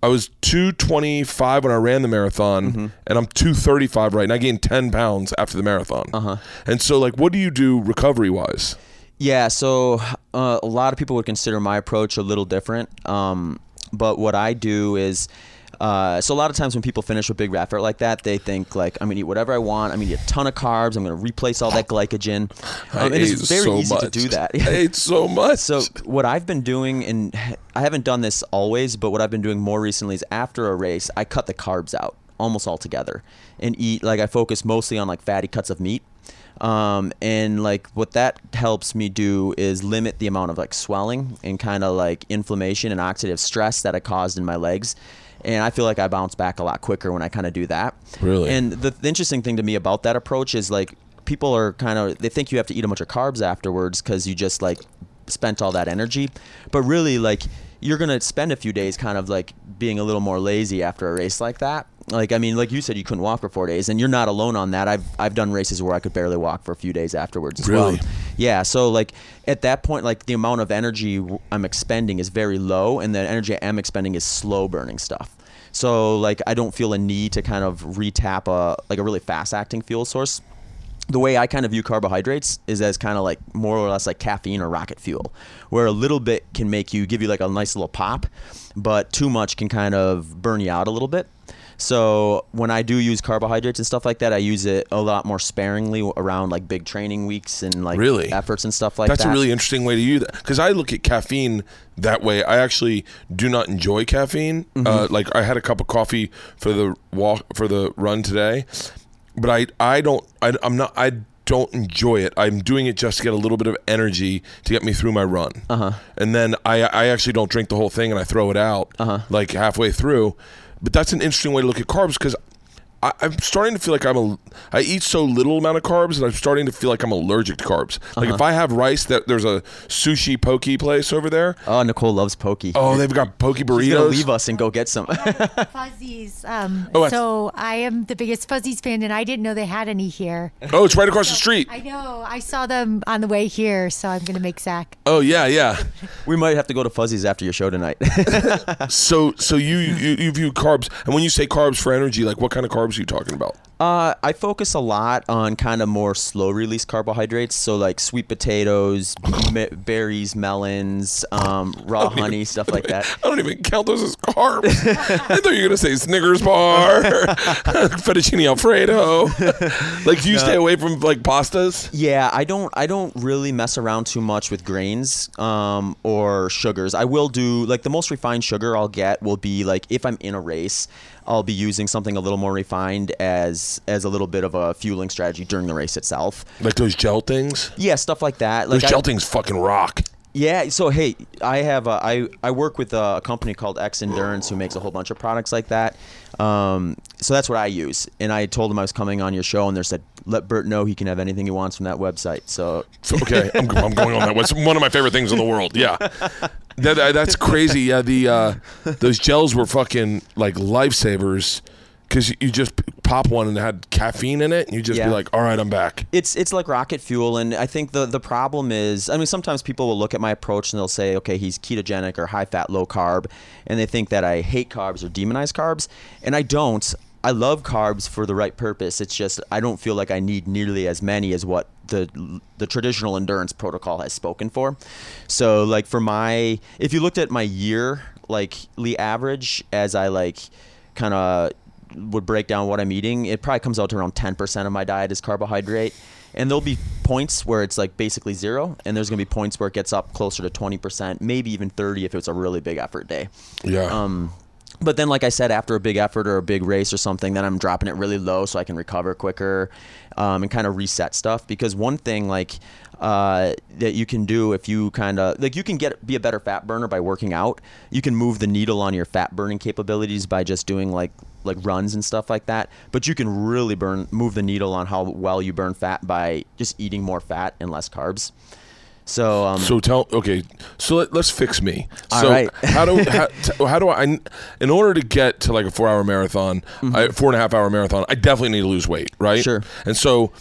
I was two twenty five when I ran the marathon, Mm-hmm. and I'm two thirty five right, and I gained ten pounds after the marathon. Uh huh. And so, like, what do you do recovery wise? Yeah, so uh, a lot of people would consider my approach a little different. Um, but what I do is, uh, so a lot of times when people finish a big effort like that, they think like, I'm gonna eat whatever I want. I'm gonna eat a ton of carbs. I'm gonna replace all that glycogen. Um, it's very so easy to do that. I ate so *laughs* much. So what I've been doing, and I haven't done this always, but what I've been doing more recently is after a race, I cut the carbs out almost altogether and eat like I focus mostly on like fatty cuts of meat. Um, and like what that helps me do is limit the amount of like swelling and kind of like inflammation and oxidative stress that I caused in my legs. And I feel like I bounce back a lot quicker when I kind of do that. Really? And the, the interesting thing to me about that approach is like people are kind of they think you have to eat a bunch of carbs afterwards because you just like spent all that energy. But really like you're gonna spend a few days kind of like being a little more lazy after a race like that. Like i mean like you said you couldn't walk for four days and you're not alone on that. I've i've done races where i could barely walk for a few days afterwards as Really? well yeah so like at that point like the amount of energy I'm expending is very low and the energy i am expending is slow burning stuff. So like i don't feel a need to kind of retap a like a really fast acting fuel source the way I kind of view carbohydrates is as kind of like more or less like caffeine or rocket fuel, where a little bit can make you give you like a nice little pop, but too much can kind of burn you out a little bit. So when I do use carbohydrates and stuff like that, I use it a lot more sparingly around like big training weeks and like Really? efforts and stuff like That's that. That's a really interesting way to use that because I look at caffeine that way. I actually do not enjoy caffeine. Mm-hmm. Uh, like I had a cup of coffee for the walk for the run today, but I I don't I, I'm not I don't enjoy it. I'm doing it just to get a little bit of energy to get me through my run. Uh-huh. And then I I actually don't drink the whole thing and I throw it out uh-huh. like halfway through. But that's an interesting way to look at carbs because I, I'm starting to feel like I'm a. I eat so little amount of carbs and I'm starting to feel like I'm allergic to carbs. Like Uh-huh. if I have rice, that there's a sushi pokey place over there. Oh, Nicole loves pokey. Oh, they've got poke She's gonna burritos. leave us and go get some. *laughs* Fuzzies. Um, Oh, so I am the biggest Fuzzies fan, and I didn't know they had any here. Oh, it's right across the street. I know. I saw them on the way here, so I'm going to make Zach. Oh yeah, yeah. *laughs* we might have to go to Fuzzies after your show tonight. *laughs* So so you you, you view carbs, and when you say carbs for energy, like what kind of carbs are you talking about? Uh, I focus a lot on kind of more slow release carbohydrates, so like sweet potatoes, *laughs* me- berries, melons, um, raw honey, stuff like that. I don't even count those as carbs. *laughs* I thought you were gonna say Snickers bar, *laughs* fettuccine alfredo. like, do you stay away from like pastas? Yeah, I don't I don't really mess around too much with grains um, or sugars. I will do like the most refined sugar I'll get will be like if I'm in a race, I'll be using something a little more refined as as a little bit of a fueling strategy during the race itself. Like those gel things. Yeah, stuff like that. Like Those I- gel things fucking rock. Yeah. So hey, I have a, I I work with a company called Xendurance who makes a whole bunch of products like that. Um, so that's what I use. And I told them I was coming on your show, and they said, "Let Bert know he can have anything he wants from that website." So So, okay, I'm, I'm going on that. It's one of my favorite things in the world. Yeah, that, that- that's crazy. Yeah, the uh, those gels were fucking like lifesavers because you just pop one and it had caffeine in it, and you just Yeah. be like, all right, I'm back. it's it's like rocket fuel and i think the the problem is i mean sometimes people will look at my approach and they'll say okay he's ketogenic or high fat low carb and they think that i hate carbs or demonize carbs and i don't i love carbs for the right purpose it's just i don't feel like i need nearly as many as what the the traditional endurance protocol has spoken for so like for my if you looked at my year like lee average as i like kind of would break down what I'm eating, it probably comes out to around 10% of my diet is carbohydrate. And there'll be points where it's like basically zero, and there's gonna be points where it gets up closer to 20%, maybe even 30 if it's a really big effort day. Yeah. Um, but then, like I said, after a big effort or a big race or something, then I'm dropping it really low so I can recover quicker um, and kind of reset stuff. Because one thing, like uh, that you can do if you kind of like you can get be a better fat burner by working out. You can move the needle on your fat burning capabilities by just doing like like runs and stuff like that. But you can really burn move the needle on how well you burn fat by just eating more fat and less carbs. So um, So tell okay. So let, let's fix me. All so right. *laughs* how do *laughs* how, t- how do I in order to get to like a four hour marathon, I, four and a half hour marathon? I definitely need to lose weight, right? Mm-hmm. Sure. And so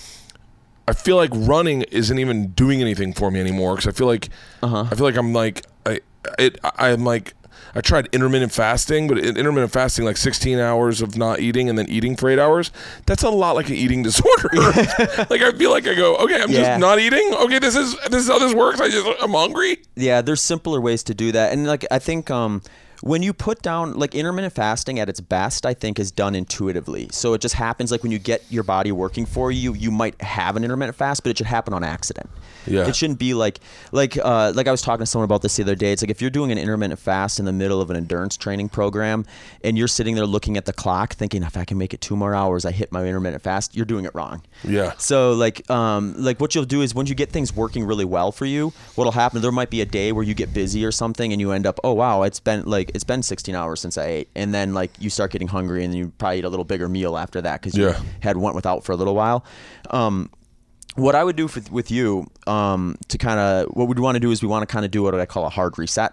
I feel like running isn't even doing anything for me anymore because I feel like Uh-huh. I feel like I'm like I it I'm like. I tried intermittent fasting, but intermittent fasting, like 16 hours of not eating and then eating for eight hours, that's a lot like an eating *laughs* disorder. *laughs* like I feel like I go, okay, I'm Yeah. just not eating. Okay, this is this is how this works. I just I'm hungry. Yeah, there's simpler ways to do that. And like I think um when you put down like intermittent fasting at its best, I think is done intuitively. So it just happens like when you get your body working for you, you might have an intermittent fast, but it should happen on accident. Yeah. It shouldn't be like like uh like I was talking to someone about this the other day. It's like if you're doing an intermittent fast in the middle of an endurance training program and you're sitting there looking at the clock thinking if I can make it 2 more hours, I hit my intermittent fast, you're doing it wrong. Yeah. So like um like what you'll do is when you get things working really well for you, what'll happen there might be a day where you get busy or something and you end up, oh wow, it's been like it's been 16 hours since I ate. And then like you start getting hungry and you probably eat a little bigger meal after that you Yeah. had went without for a little while. Um what I would do for, with you um, to kind of what we'd want to do is we want to kind of do what I call a hard reset,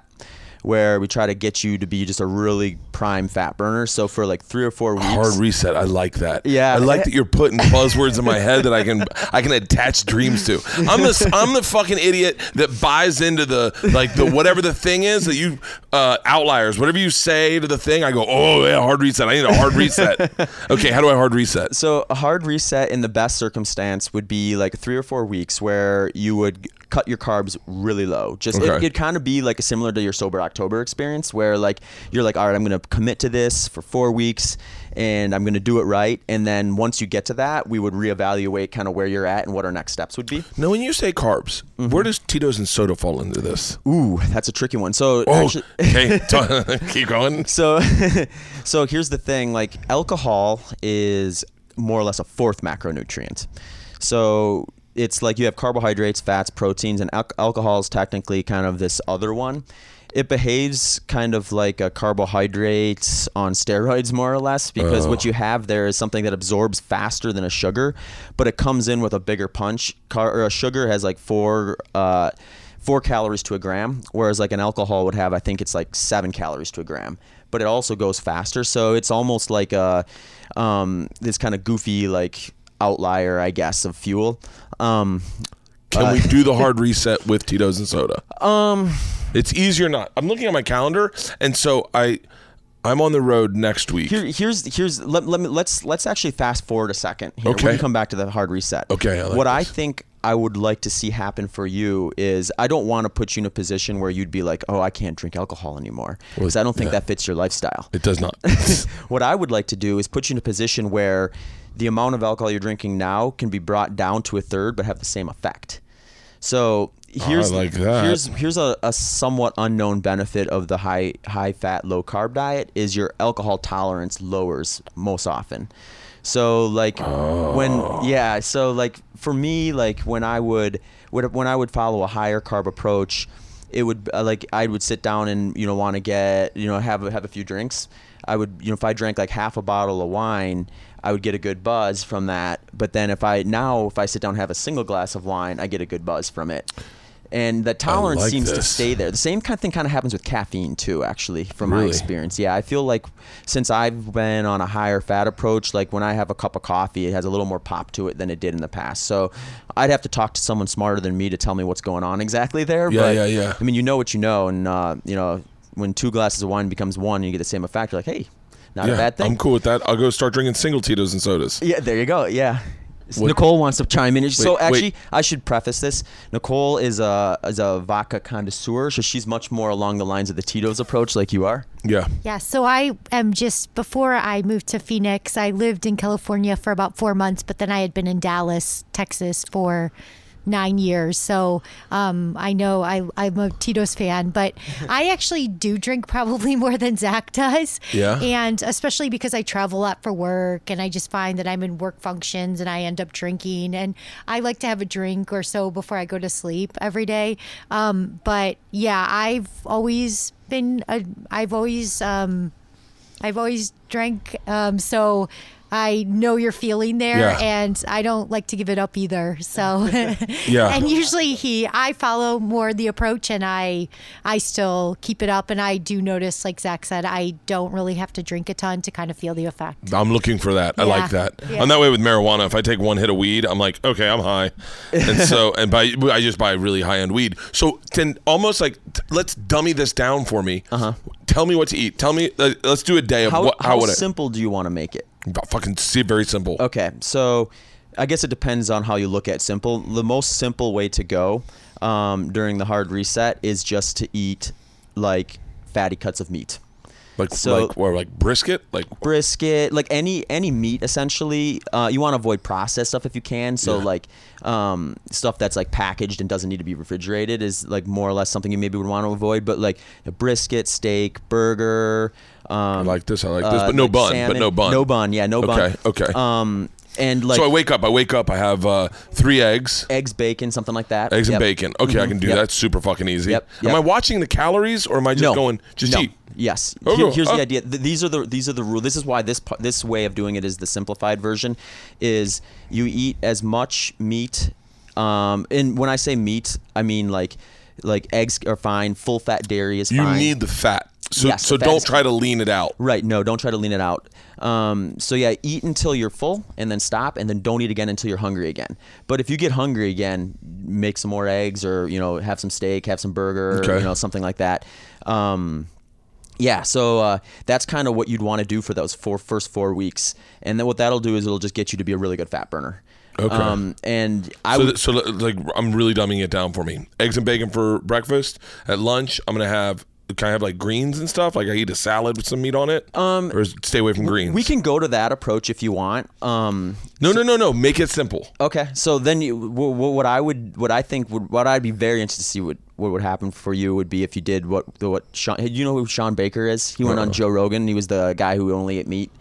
where we try to get you to be just a really prime fat burner. So for like three or four weeks, Hard reset. I like that. Yeah. I like that you're putting buzzwords in my head that I can I can attach dreams to. I'm the I'm the fucking idiot that buys into the like the whatever the thing is that you uh, outliers. Whatever you say to the thing, I go, oh yeah, hard reset. I need a hard reset. *laughs* okay, how do I hard reset? So a hard reset in the best circumstance would be like three or four weeks where you would cut your carbs really low. Just it, Okay. it'd kind of be like a similar to your sober October experience, where like you're like, all right, I'm gonna commit to this for four weeks, and I'm gonna do it right. And then once you get to that, we would reevaluate kind of where you're at and what our next steps would be. Now, when you say carbs, Mm-hmm. where does Tito's and soda fall into this? Ooh, that's a tricky one. So Oh, actually. *laughs* okay. *laughs* keep going. *laughs* So, so here's the thing: like alcohol is more or less a fourth macronutrient. So it's like you have carbohydrates, fats, proteins, and al- alcohol is technically kind of this other one. It behaves kind of like a carbohydrate on steroids, more or less, because what you have there is something that absorbs faster than a sugar, but it comes in with a bigger punch. Car- a sugar has like four. Uh, four calories to a gram, whereas like an alcohol would have, I think it's like seven calories to a gram. But it also goes faster, so it's almost like a um, this kind of goofy like outlier, I guess, of fuel. Um, Can we do the *laughs* hard reset with Tito's and soda? um, It's easier not. I'm looking at my calendar, and so I, I'm on the road next week. here, here's here's let, let me let's let's actually fast forward a second. Here. Okay. We can come back to the hard reset. Okay, I like what I think I would like to see happen for you is I don't want to put you in a position where you'd be like, oh, I can't drink alcohol anymore because I don't think yeah. that fits your lifestyle. It does not. *laughs* what I would like to do is put you in a position where the amount of alcohol you're drinking now can be brought down to a third but have the same effect. So here's like here's here's a, a somewhat unknown benefit of the high high fat low carb diet is your alcohol tolerance lowers most often. So like when yeah, so like for me like when I would when I would follow a higher carb approach, it would uh, like I would sit down and you know want to get you know have a, have a few drinks. I would you know if I drank like half a bottle of wine, I would get a good buzz from that. But then if I now if I sit down and have a single glass of wine, I get a good buzz from it. and the tolerance like seems to stay there. The same kind of thing kind of happens with caffeine too, actually, from my experience. Yeah, I feel like since I've been on a higher fat approach, like when I have a cup of coffee, it has a little more pop to it than it did in the past. So I'd have to talk to someone smarter than me to tell me what's going on exactly there. Yeah, but, yeah, yeah. I mean, you know what you know, and uh, you know when two glasses of wine becomes one, and you get the same effect. You're like, hey, not yeah, a bad thing. I'm cool with that. I'll go start drinking single Tito's and sodas. Yeah, there you go. Yeah. Wait. Nicole wants to chime in. so wait. actually, I should preface this. Nicole is a is a vodka connoisseur, so she's much more along the lines of the Tito's approach, like you are. Yeah. Yeah, so I am just before I moved to Phoenix, I lived in California for about four months, but then I had been in Dallas, Texas for nine years. So um, I know I, I'm a Tito's fan, but *laughs* I actually do drink probably more than Zach does. Yeah. And especially because I travel a lot for work and I just find that I'm in work functions and I end up drinking. And I like to have a drink or so before I go to sleep every day. Um, but yeah, I've always been, a, I've always, um, I've always drank. Um, so I know your feeling there, Yeah. and I don't like to give it up either. So, *laughs* Yeah. And usually he, I follow more the approach, and I, I still keep it up. And I do notice, like Zach said, I don't really have to drink a ton to kind of feel the effect. I'm looking for that. I like that. Yeah. I'm that way with marijuana. If I take one hit of weed, I'm like, okay, I'm high, and so *laughs* and by I just buy really high end weed. So then almost like t- let's dummy this down for me. Uh huh. Tell me what to eat. Tell me. Uh, let's do a day of How what. how would simple do you want to make it? Fucking see very simple. Okay, so I guess it depends on how you look at simple. The most simple way to go um, during the hard reset is just to eat like fatty cuts of meat. Like So- like or like brisket. Like brisket, like any any meat essentially. Uh, you want to avoid processed stuff if you can. So Yeah. like um, stuff that's like packaged and doesn't need to be refrigerated is like more or less something you maybe would want to avoid. But like a brisket, steak, burger. Um, I like this. I like this, uh, but no like bun. But no bun. No bun. Yeah, no bun. Okay, okay. Um, and like so I wake up. I wake up. I have uh, three eggs. eggs, bacon, something like that. Eggs and bacon. Okay, I Mhm. can do Yep. that. Super fucking easy. Yep, Am. I watching the calories or am I just no. going just no. eat? Yes. Oh, Here- here's Oh. the idea. Th- These are the these are the rule. This is why this this way of doing it is the simplified version. Is you eat as much meat, um, and when I say meat, I mean like like eggs are fine. Full fat dairy is You fine. need the fat. So Yes, so don't try to lean it out. Right. No, don't try to lean it out. Um, so yeah, eat until you're full, and then stop, and then don't eat again until you're hungry again. But if you get hungry again, make some more eggs, or you know, have some steak, have some burger, Okay. you know, something like that. Um, yeah, so uh, that's kind of what you'd want to do for those four first four weeks, and then what that'll do is it'll just get you to be a really good fat burner. Okay. Um, and I So, would so like I'm really dumbing it down for me. Eggs and bacon for breakfast. At lunch, I'm gonna have. Can I have like greens and stuff? Like I eat a salad with some meat on it. Um, or stay away from greens. we can go to that approach if you want. Um, No, no, no, no. Make it simple. Okay, so then you, w- w- what I would, what I think, would, what I'd be very interested to see what, what would happen for you would be if you did what the what Shawn, you know who Shawn Baker is? He went on Joe Rogan. He was the guy who only ate meat.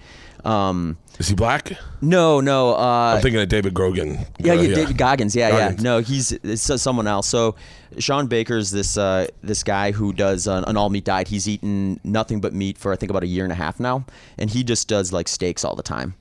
Um, Is he black? no, no. Uh, I'm thinking of David Goggins. yeah, Uh, yeah, David Goggins. Yeah, Goggins. yeah. No, he's it's someone else. So Shawn Baker's this uh, this guy who does an, an all meat diet. He's eaten nothing but meat for I think about a year and a half now, and he just does like steaks all the time.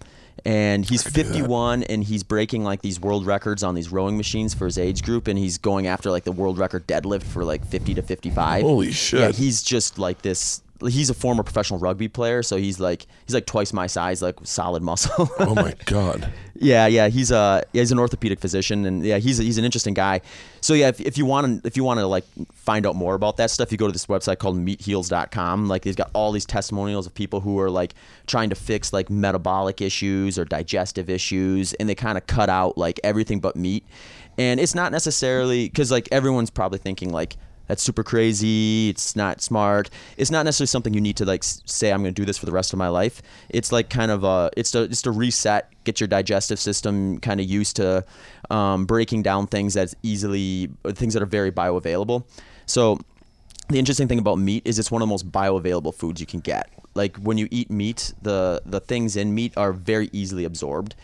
And he's 51, and he's breaking like these world records on these rowing machines for his age group, and he's going after like the world record deadlift for like 50 to 55. Holy shit. Yeah, he's just like this. He's a former professional rugby player, so he's like he's like twice my size, like solid muscle. *laughs* Oh my *laughs* god. Yeah, yeah, he's a he's an orthopedic physician, and yeah, he's he's an interesting guy. So yeah, if, if you want to if you want to like find out more about that stuff, you go to this website called meatheals.com. Like he's got all these testimonials of people who are like trying to fix like metabolic issues or digestive issues, and they kind of cut out like everything but meat. And it's not necessarily because like everyone's probably thinking like that's super crazy. It's not smart. It's not necessarily something you need to like say I'm going to do this for the rest of my life. It's like kind of a it's to just to reset, get your digestive system kind of used to um, breaking down things that's easily things that are very bioavailable. So the interesting thing about meat is it's one of the most bioavailable foods you can get. Like when you eat meat, the the things in meat are very easily absorbed.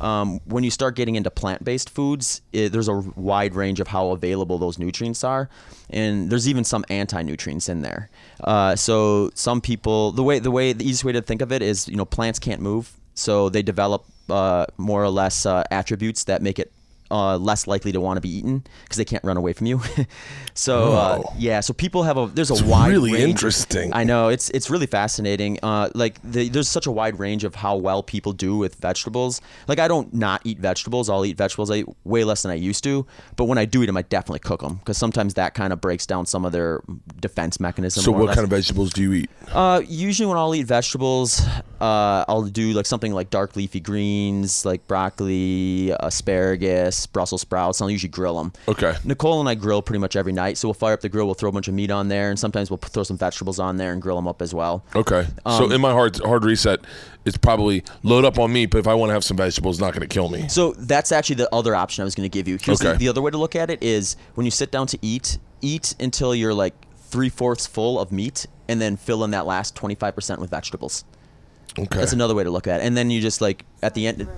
Um, when you start getting into plant-based foods, it, there's a wide range of how available those nutrients are, and there's even some anti-nutrients in there. Uh, so some people, the way the way the easiest way to think of it is, you know, plants can't move, so they develop uh, more or less uh, attributes that make it uh, less likely to want to be eaten because they can't run away from you. *laughs* so uh, yeah, so people have a there's a It's wide really range interesting. I know it's it's really fascinating. Uh, like the, there's such a wide range of how well people do with vegetables. Like I don't not eat vegetables. I'll eat vegetables. I eat way less than I used to. But when I do eat them, I definitely cook them because sometimes that kind of breaks down some of their defense mechanism. So what kind of vegetables do you eat? Uh, usually when I'll eat vegetables, uh, I'll do like something like dark leafy greens, like broccoli, asparagus, Brussels sprouts. I'll usually grill them. Okay. Nicole and I grill pretty much every night, so we'll fire up the grill. We'll throw a bunch of meat on there, and sometimes we'll throw some vegetables on there and grill them up as well. Okay. so Um, in my hard hard reset, it's probably load up on meat, but if I want to have some vegetables, it's not going to kill me. So that's actually the other option I was going to give you. Here's the, Okay. the other way to look at it is when you sit down to eat, eat until you're like three fourths full of meat, and then fill in that last 25% with vegetables. Okay. That's another way to look at it. And then you just like at the end.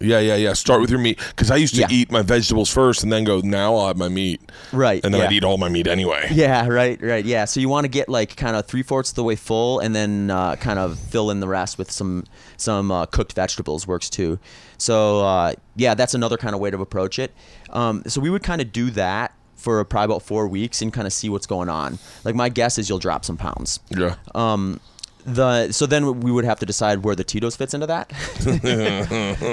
Yeah, yeah, yeah. Start with your meat because I used to Yeah. eat my vegetables first and then go. Now I'll have my meat. Right, And then yeah. I'd eat all my meat anyway. *laughs* Yeah, right, right. Yeah. So you want to get like kind of three fourths of the way full, and then uh, kind of fill in the rest with some some uh, cooked vegetables. Works too. So uh, yeah, that's another kind of way to approach it. Um, so we would kind of do that for probably about four weeks and kind of see what's going on. Like my guess is you'll drop some pounds. Yeah. Um, the so then we would have to decide where the Tito's fits into that.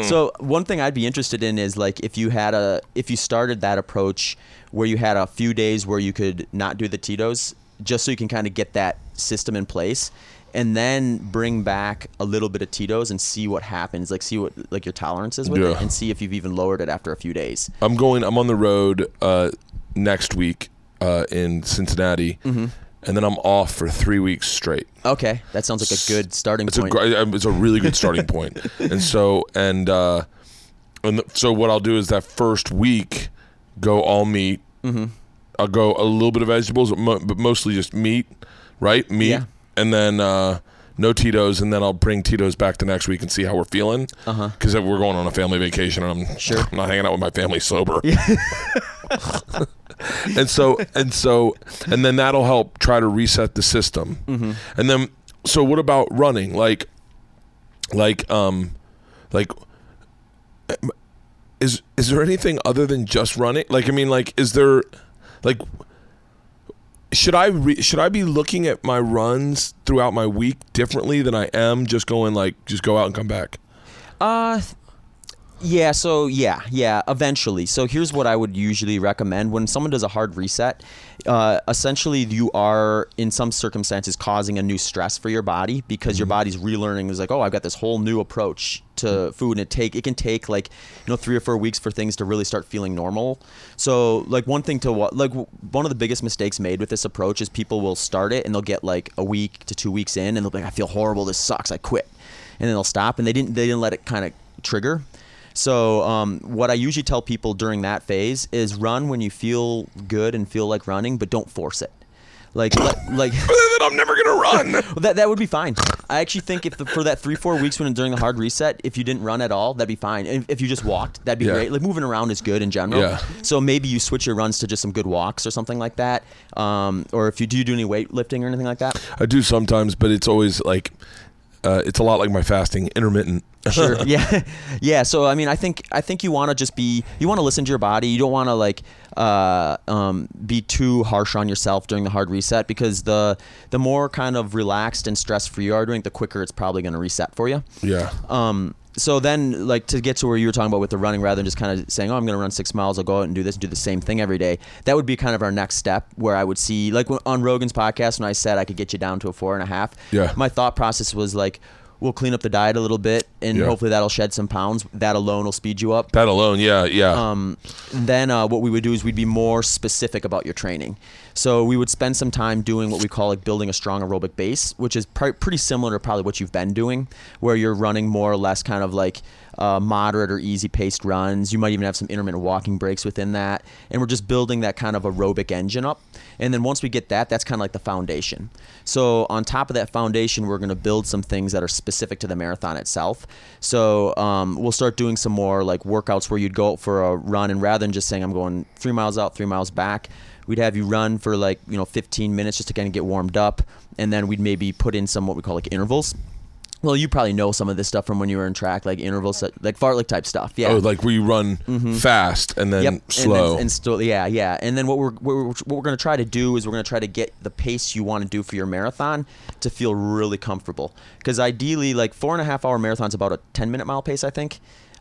*laughs* so one thing I'd be interested in is like if you had a if you started that approach where you had a few days where you could not do the Tito's just so you can kind of get that system in place and then bring back a little bit of Tito's and see what happens like see what like your tolerance is with Yeah. it and see if you've even lowered it after a few days. I'm going. I'm on the road uh, next week uh, in Cincinnati, Mm-hmm. And then I'm off for three weeks straight. Okay, that sounds like a good starting It's point. gr- uh, it's a really good starting *laughs* point. And so and uh, and th- so what I'll do is that first week go all meat. Mm-hmm. I'll go a little bit of vegetables, but mostly just meat, right? Meat, Yeah. and then uh, no Tito's, and then I'll bring Tito's back to next week and see how we're feeling. Uh-huh. Because we're going on a family vacation, and I'm Sure. I'm *laughs* not hanging out with my family sober. *laughs* *laughs* and so and so and then that'll help try to reset the system. Mm-hmm. and then so what about running? Like like um like is is there anything other than just running? Like i mean like is there like should i re- should i be looking at my runs throughout my week differently than i am just going like just go out and come back? Uh, yeah. So yeah, yeah. Eventually. So here's what I would usually recommend when someone does a hard reset. Uh, essentially, you are in some circumstances causing a new stress for your body because your body's relearning. Is like, oh, I've got this whole new approach to food, and it take it can take like you know three or four weeks for things to really start feeling normal. So like one thing to like one of the biggest mistakes made with this approach is people will start it and they'll get like a week to two weeks in and they'll be like, I feel horrible. This sucks. I quit and then they'll stop and they didn't they didn't let it kind of trigger so um, what i usually tell people during that phase is run when you feel good and feel like running but don't force it. Like let, like *laughs* then i'm never gonna run. *laughs* Well, that, that would be fine. I actually think if the, for that three four weeks when during the hard reset if you didn't run at all that'd be fine. If, if you just walked that'd be Yeah. great. Like moving around is good in general. Yeah. so maybe you switch your runs to just some good walks or something like that. Um, or if you do you do any weightlifting or anything like that. I do sometimes but it's always like uh, it's a lot like my fasting intermittent. *laughs* Sure *laughs* yeah *laughs* yeah so i mean i think i think you want to just be you want to listen to your body you don't want to like uh, um, be too harsh on yourself during the hard reset because the the more kind of relaxed and stress free you are doing the quicker it's probably going to reset for you. Yeah. Um, so then, like to get to where you were talking about with the running, rather than just kind of saying, "Oh, I'm going to run six miles. I'll go out and do this, and do the same thing every day." That would be kind of our next step, where I would see, like on Rogan's podcast, when I said I could get you down to a four and a half. Yeah. My thought process was like, we'll clean up the diet a little bit, and Yeah. hopefully that'll shed some pounds. That alone will speed you up. that alone yeah yeah Um, then uh, what we would do is we'd be more specific about your training. So we would spend some time doing what we call like building a strong aerobic base, which is pr- pretty similar to probably what you've been doing, where you're running more or less kind of like uh, moderate or easy paced runs. You might even have some intermittent walking breaks within that, and we're just building that kind of aerobic engine up. And then once we get that, that's kind of like the foundation. So on top of that foundation, we're going to build some things that are specific to the marathon itself. So um, we'll start doing some more like workouts where you'd go out for a run, and rather than just saying I'm going three miles out, three miles back, we'd have you run for like you know 15 minutes just to kind of get warmed up, and then we'd maybe put in some what we call like intervals. Well, you probably know some of this stuff from when you were in track, like intervals, like fartlek type stuff. Yeah. Oh, like where you run fast and then Yep. And, slow. then, and still, yeah, yeah. And then what we're, what we're what we're gonna try to do is we're gonna try to get the pace you want to do for your marathon to feel really comfortable. Because ideally, like four and a half hour marathon's about a ten minute mile pace, I think.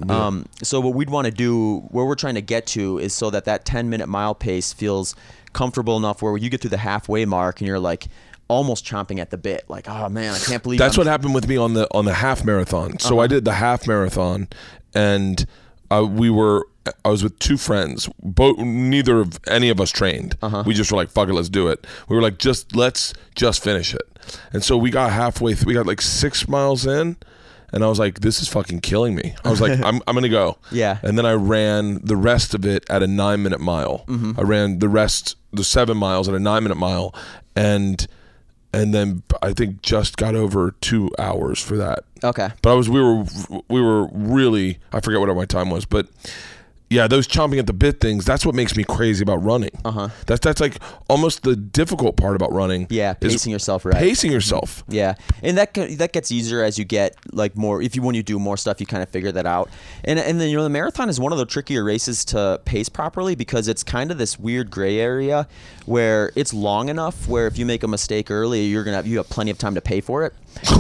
Um, so what we'd want to do, where we're trying to get to, is so that that ten minute mile pace feels comfortable enough where you get through the halfway mark and you're like almost chomping at the bit, like, oh man, I can't believe That's I'm what happened with me on the on the half marathon. So Uh-huh. I did the half marathon, and uh, we were. I was with two friends. Both neither of any of us trained. Uh-huh. We just were like, "Fuck it, let's do it." We were like, "Just let's just finish it." And so we got halfway. Th- we got like six miles in, and I was like, "This is fucking killing me." I was like, *laughs* "I'm I'm gonna go." Yeah. And then I ran the rest of it at a nine minute mile. Mm-hmm. I ran the rest, the seven miles at a nine minute mile, and and then I think just got over two hours for that. Okay. But I was we were we were really I forget what my time was, but yeah, those chomping at the bit things, that's what makes me crazy about running. Uh-huh. That's that's like almost the difficult part about running. Yeah, pacing yourself right. Pacing yourself. Yeah, and that that gets easier as you get like more. If you when you do more stuff, you kind of figure that out. And and then you know the marathon is one of the trickier races to pace properly because it's kind of this weird gray area where it's long enough where if you make a mistake early, you're gonna have, you have plenty of time to pay for it.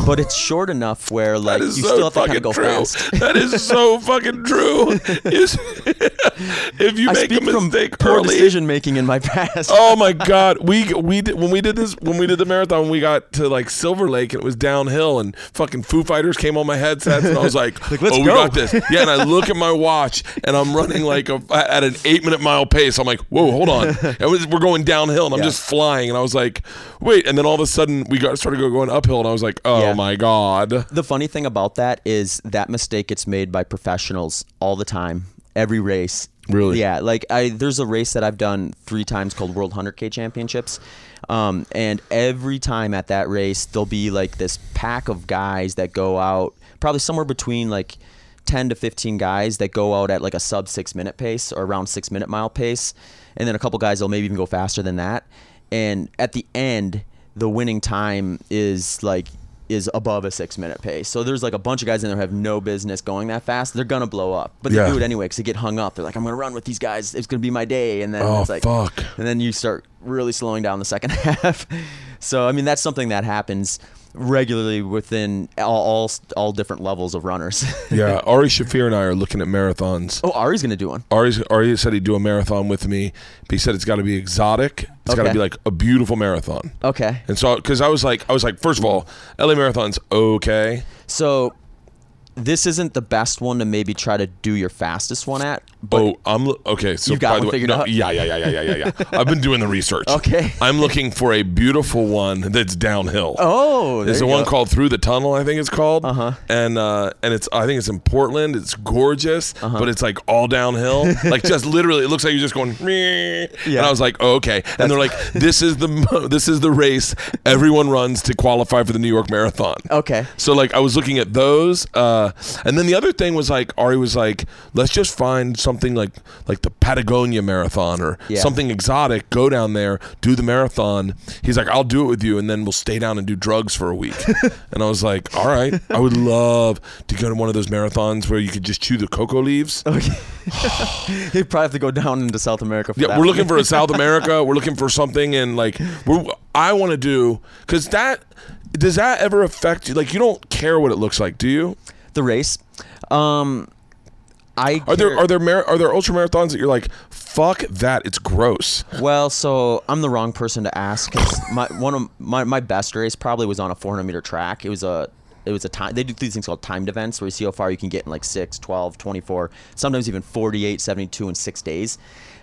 But it's short enough where like you so still have to kind of go true. fast. That is so *laughs* fucking true. *laughs* If you I make a mistake poor early, decision making in my past. Oh my god, we we did when we did this when we did the marathon, we got to like Silver Lake and it was downhill and fucking Foo Fighters came on my headsets and I was like, *laughs* Like, let's oh, we go." got this. Yeah, and I look at my watch and I'm running like a, at an eight minute mile pace. I'm like, whoa, hold on, was, we're going downhill and I'm Yeah. just flying and I was like, wait, and then all of a sudden we got started going uphill and I was like, oh Yeah. my god, The funny thing about that is that mistake gets made by professionals all the time, every race. Really? Yeah. Like I, there's a race that I've done three times called World 100K Championships, um, and every time at that race there'll be like this pack of guys that go out, probably somewhere between like 10 to 15 guys that go out at like a sub six minute pace or around six minute mile pace, and then a couple guys will maybe even go faster than that. And at the end, the winning time is like is above a six minute pace. So there's like a bunch of guys in there who have no business going that fast. They're gonna blow up, but they Yeah. do it anyway because they get hung up. They're like, I'm gonna run with these guys. It's gonna be my day, and then Oh, it's like, fuck. and then you start really slowing down the second *laughs* half. so I mean, that's something that happens regularly within all all, all different levels of runners. *laughs* yeah. Ari Shaffir and I are looking at marathons. oh, Ari's gonna do one. Ari's, Ari said he'd do a marathon with me. But he said it's got to be exotic. It's got to be like a beautiful marathon. Okay. And so, because I was like, I was like, first of all, LA Marathon's okay. So this isn't the best one to maybe try to do your fastest one at. But oh, I'm lo- okay. So You've got by one the way, figured no, out? Yeah, yeah, yeah, yeah, yeah, yeah, yeah. I've been doing the research. *laughs* Okay. I'm looking for a beautiful one that's downhill. oh, There's there a you one go. called Through the Tunnel, I think it's called. Uh-huh. And uh, and it's I think it's in Portland. It's gorgeous, but it's like all downhill. *laughs* like just literally, it looks like you're just going. "Meh." And I was like, oh, okay. And they're like, *laughs* this is the this is the race everyone runs to qualify for the New York Marathon. Okay. So like I was looking at those, uh, and then the other thing was like Ari was like, let's just find something like like the Patagonia Marathon or Yeah. something exotic. Go down there, do the marathon. He's like, I'll do it with you, and then we'll stay down and do drugs for a week. *laughs* and I was like, all right, I would love to go to one of those marathons where you could just chew the cocoa leaves. *laughs* Okay. *sighs* you probably have to go down into South America. For Yeah, we're looking for a South America. We're looking for something, and like we're. I want to do because that does that ever affect you? Like you don't care what it looks like, do you? the race. Um, I Are there care- are there mar- are there ultra marathons that you're like fuck that it's gross? Well, so I'm the wrong person to ask 'cause my one of my, my best race probably was on a 400 meter track. It was a it was a time they do these things called timed events where you see how far you can get in like 6, 12, 24, sometimes even 48, 72 in 6 days.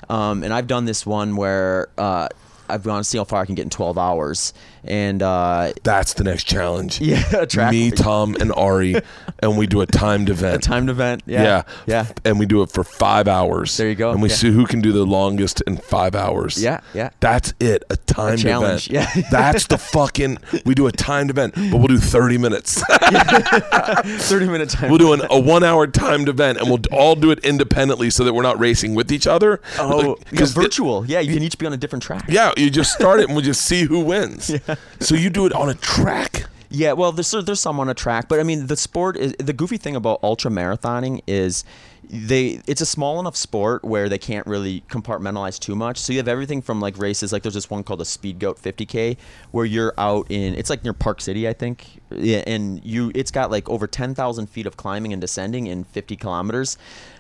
Um, and I've done this one where uh, I've gone to see how far I can get in 12 hours. And uh, That's the next challenge. *laughs* yeah, a track Me, Tom, and Ari, *laughs* and we do a timed a event. timed event. Yeah. yeah, Yeah. and we do it for five hours. There you go. And we Yeah. see who can do the longest in five hours. Yeah, yeah. That's it. A timed challenge, event. yeah. *laughs* That's the fucking. We do a timed event, but we'll do thirty minutes. 30 minute time. we'll do an, a one-hour timed event, and we'll all do it independently, so that we're not racing with each other. Oh, Like, because it- virtual. yeah, you can each be on a different track. Yeah, you just start it and we'll just see who wins. So you do it on a track. Yeah, well, there's there's some on a track, but I mean, the sport is the goofy thing about ultra marathoning is they it's a small enough sport where they can't really compartmentalize too much. So you have everything from like races, like there's this one called the Speedgoat 50K, where you're out in it's like near Park City, I think, yeah, and you it's got like over 10,000 feet of climbing and descending in 50 kilometers,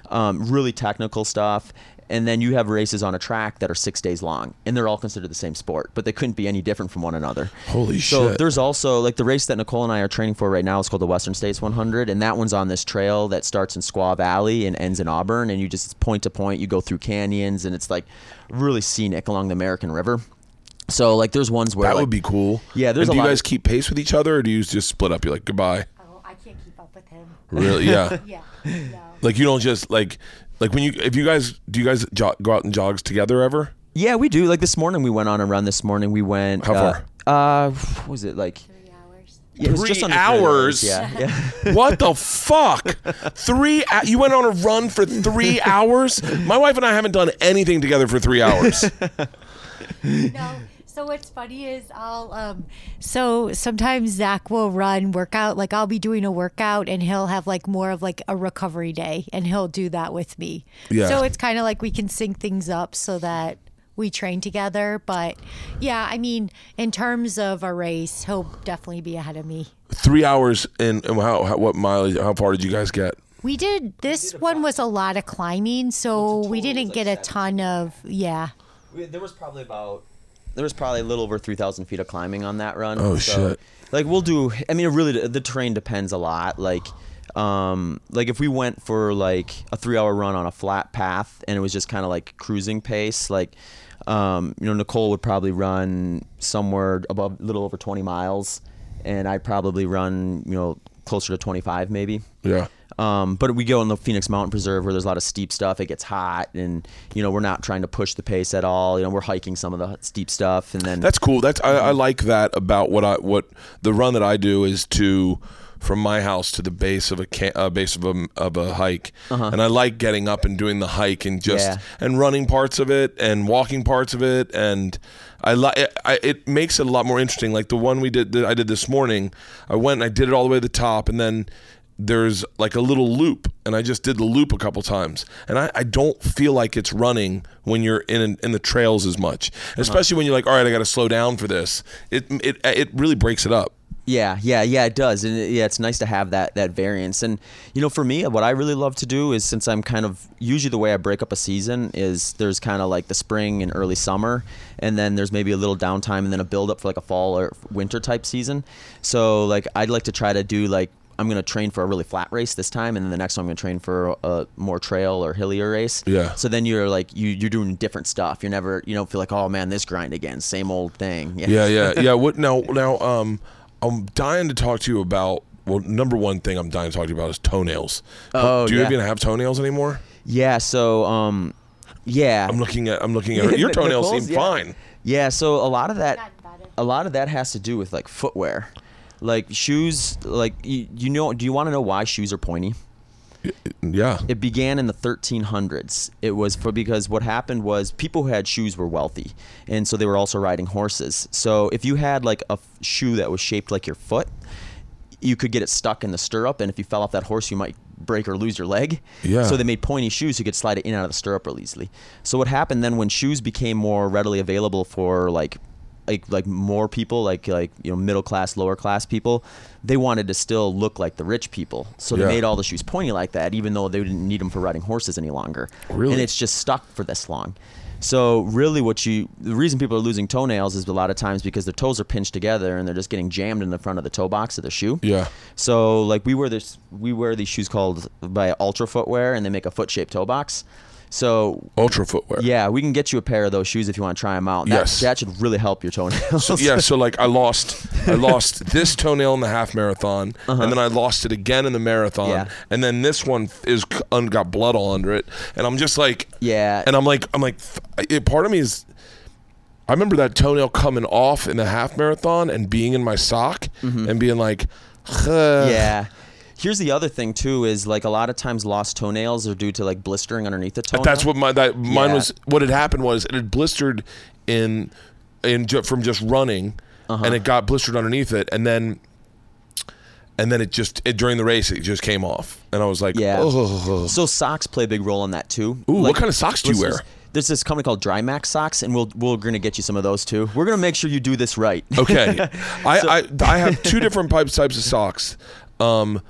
um, really technical stuff. And then you have races on a track that are six days long, and they're all considered the same sport, but they couldn't be any different from one another. Holy so shit. there's also like the race that Nicole and I are training for right now is called the Western States 100, and that one's on this trail that starts in Squaw Valley and ends in Auburn, and you just point to point. You go through canyons, and it's like really scenic along the American River. So like there's ones where That like, would be cool. Yeah, there's And a do you guys of- keep pace with each other, or do you just split up? You're like goodbye. Oh, I can't keep up with him. Really? Yeah. *laughs* Yeah. No. like you don't just like like when you if you guys do you guys jo- go out and jogs together ever? Yeah, we do. Like this morning, we went on a run. This morning, we went. How uh, Uh, what was it like? Three hours. Yeah, it Three just under hours? Yeah, yeah. *laughs* What the fuck? Three? You went on a run for three *laughs* hours? My wife and I haven't done anything together for three hours. no. So what's funny is I'll um so sometimes Zach will run workout like I'll be doing a workout and he'll have like more of like a recovery day and he'll do that with me. Yeah. So it's kind of like we can sync things up so that we train together. But yeah, I mean, in terms of a race, he'll definitely be ahead of me. three hours and, and how, how what mileage? How far did you guys get? We did this one was a lot of climbing, so we didn't get a ton of yeah. We- There was probably about there was probably a little over three thousand feet of climbing on that run. Oh, So, shit. Like we'll do. I mean, it really the terrain depends a lot. Like, um, like if we went for like a three-hour run on a flat path and it was just kind of like cruising pace, like. Um, you know, Nicole would probably run somewhere above, a little over 20 miles, and I'd probably run, you know, closer to 25 maybe. Yeah. Um, but we go in the Phoenix Mountain Preserve where there's a lot of steep stuff. It gets hot, and you know we're not trying to push the pace at all. You know we're hiking some of the steep stuff, and then That's cool. That's I, I like that about what I what the run that I do is to from my house to the base of a ca- uh, base of a of a hike, and I like getting up and doing the hike and just Yeah. and running parts of it and walking parts of it, and I like it, it makes it a lot more interesting. Like the one we did that I did this morning, I went and I did it all the way to the top, and then there's like a little loop and i just did the loop a couple times and i, I don't feel like it's running when you're in in the trails as much uh-huh. especially when you're like all right i gotta slow down for this it it, it really breaks it up Yeah, yeah, yeah, it does, and it, yeah, it's nice to have that that variance. And you know, for me, what I really love to do is since I'm kind of usually the way I break up a season is there's kind of like the spring and early summer, and then there's maybe a little downtime, and then a build up for like a fall or winter type season. So like I'd like to try to do like. I'm gonna train for a really flat race this time, and then the next one I'm gonna train for a more trail or hillier race. Yeah. So then you're like you you're doing different stuff. You're never you don't feel like oh man this grind again, same old thing. yeah yeah yeah *laughs* what now now um i'm dying to talk to you about well number one thing i'm dying to talk to you about is toenails Oh, do you yeah. even have toenails anymore Yeah, so um yeah. i'm looking at i'm looking at your *laughs* But toenails seem yeah. fine Yeah, so a lot of that a lot of that has to do with like footwear. Like shoes like you, you know do you want to know why shoes are pointy? yeah It began in the 1300s. It was for because what happened was people who had shoes were wealthy, and so they were also riding horses. So if you had like a f- shoe that was shaped like your foot, you could get it stuck in the stirrup, and if you fell off that horse, you might break or lose your leg. Yeah. So they made pointy shoes so you could slide it in and out of the stirrup real easily. So what happened then when shoes became more readily available for like like like more people like like you know middle class lower class people they wanted to still look like the rich people. So they Yeah. made all the shoes pointy like that even though they didn't need them for riding horses any longer. Really? and it's just stuck for this long. So really what you the reason people are losing toenails is a lot of times because their toes are pinched together and they're just getting jammed in the front of the toe box of the shoe. Yeah. So like we wear this we wear these shoes called by Altra footwear and they make a foot shaped toe box so Altra footwear yeah, we can get you a pair of those shoes if you want to try them out. That, Yes. that should really help your toenails. So, yeah, so like I lost, I *laughs* lost this toenail in the half marathon, and then I lost it again in the marathon, Uh-huh. Yeah. and then this one is un, got blood all under it, and I'm just like, Yeah. and I'm like, I'm like, it, part of me is, I remember that toenail coming off in the half marathon and being in my sock and being like. Mm-hmm. yeah. Here's the other thing too is like a lot of times lost toenails are due to like blistering underneath the toenail. That's what my that mine Yeah. was. What had happened was it had blistered in in from just running, Uh-huh. and it got blistered underneath it, and then and then it just it, during the race it just came off, and I was like, Yeah. "Ugh." So socks play a big role in that too. Ooh, what kind of socks do you wear? There's this company called Drymax socks, and we'll we're gonna get you some of those too. We're gonna make sure you do this right. Okay, *laughs* I, I I have two different types types of socks. Um,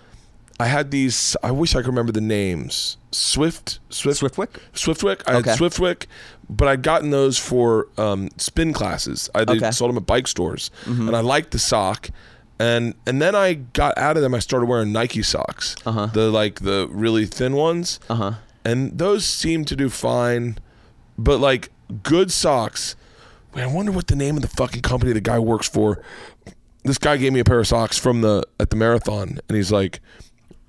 I had these. I wish I could remember the names. Swift, Swift, Swiftwick? Swiftwick. I Okay. had Swiftwick, but I'd gotten those for um, spin classes. I Okay. Mm-hmm. sold them at bike stores, and I liked the sock. And and then I got out of them. I started wearing Nike socks, uh-huh. the like the really thin ones, uh-huh. and those seemed to do fine. But like good socks, man, I wonder what the name of the fucking company the guy works for. This guy gave me a pair of socks from the at the marathon, and he's like,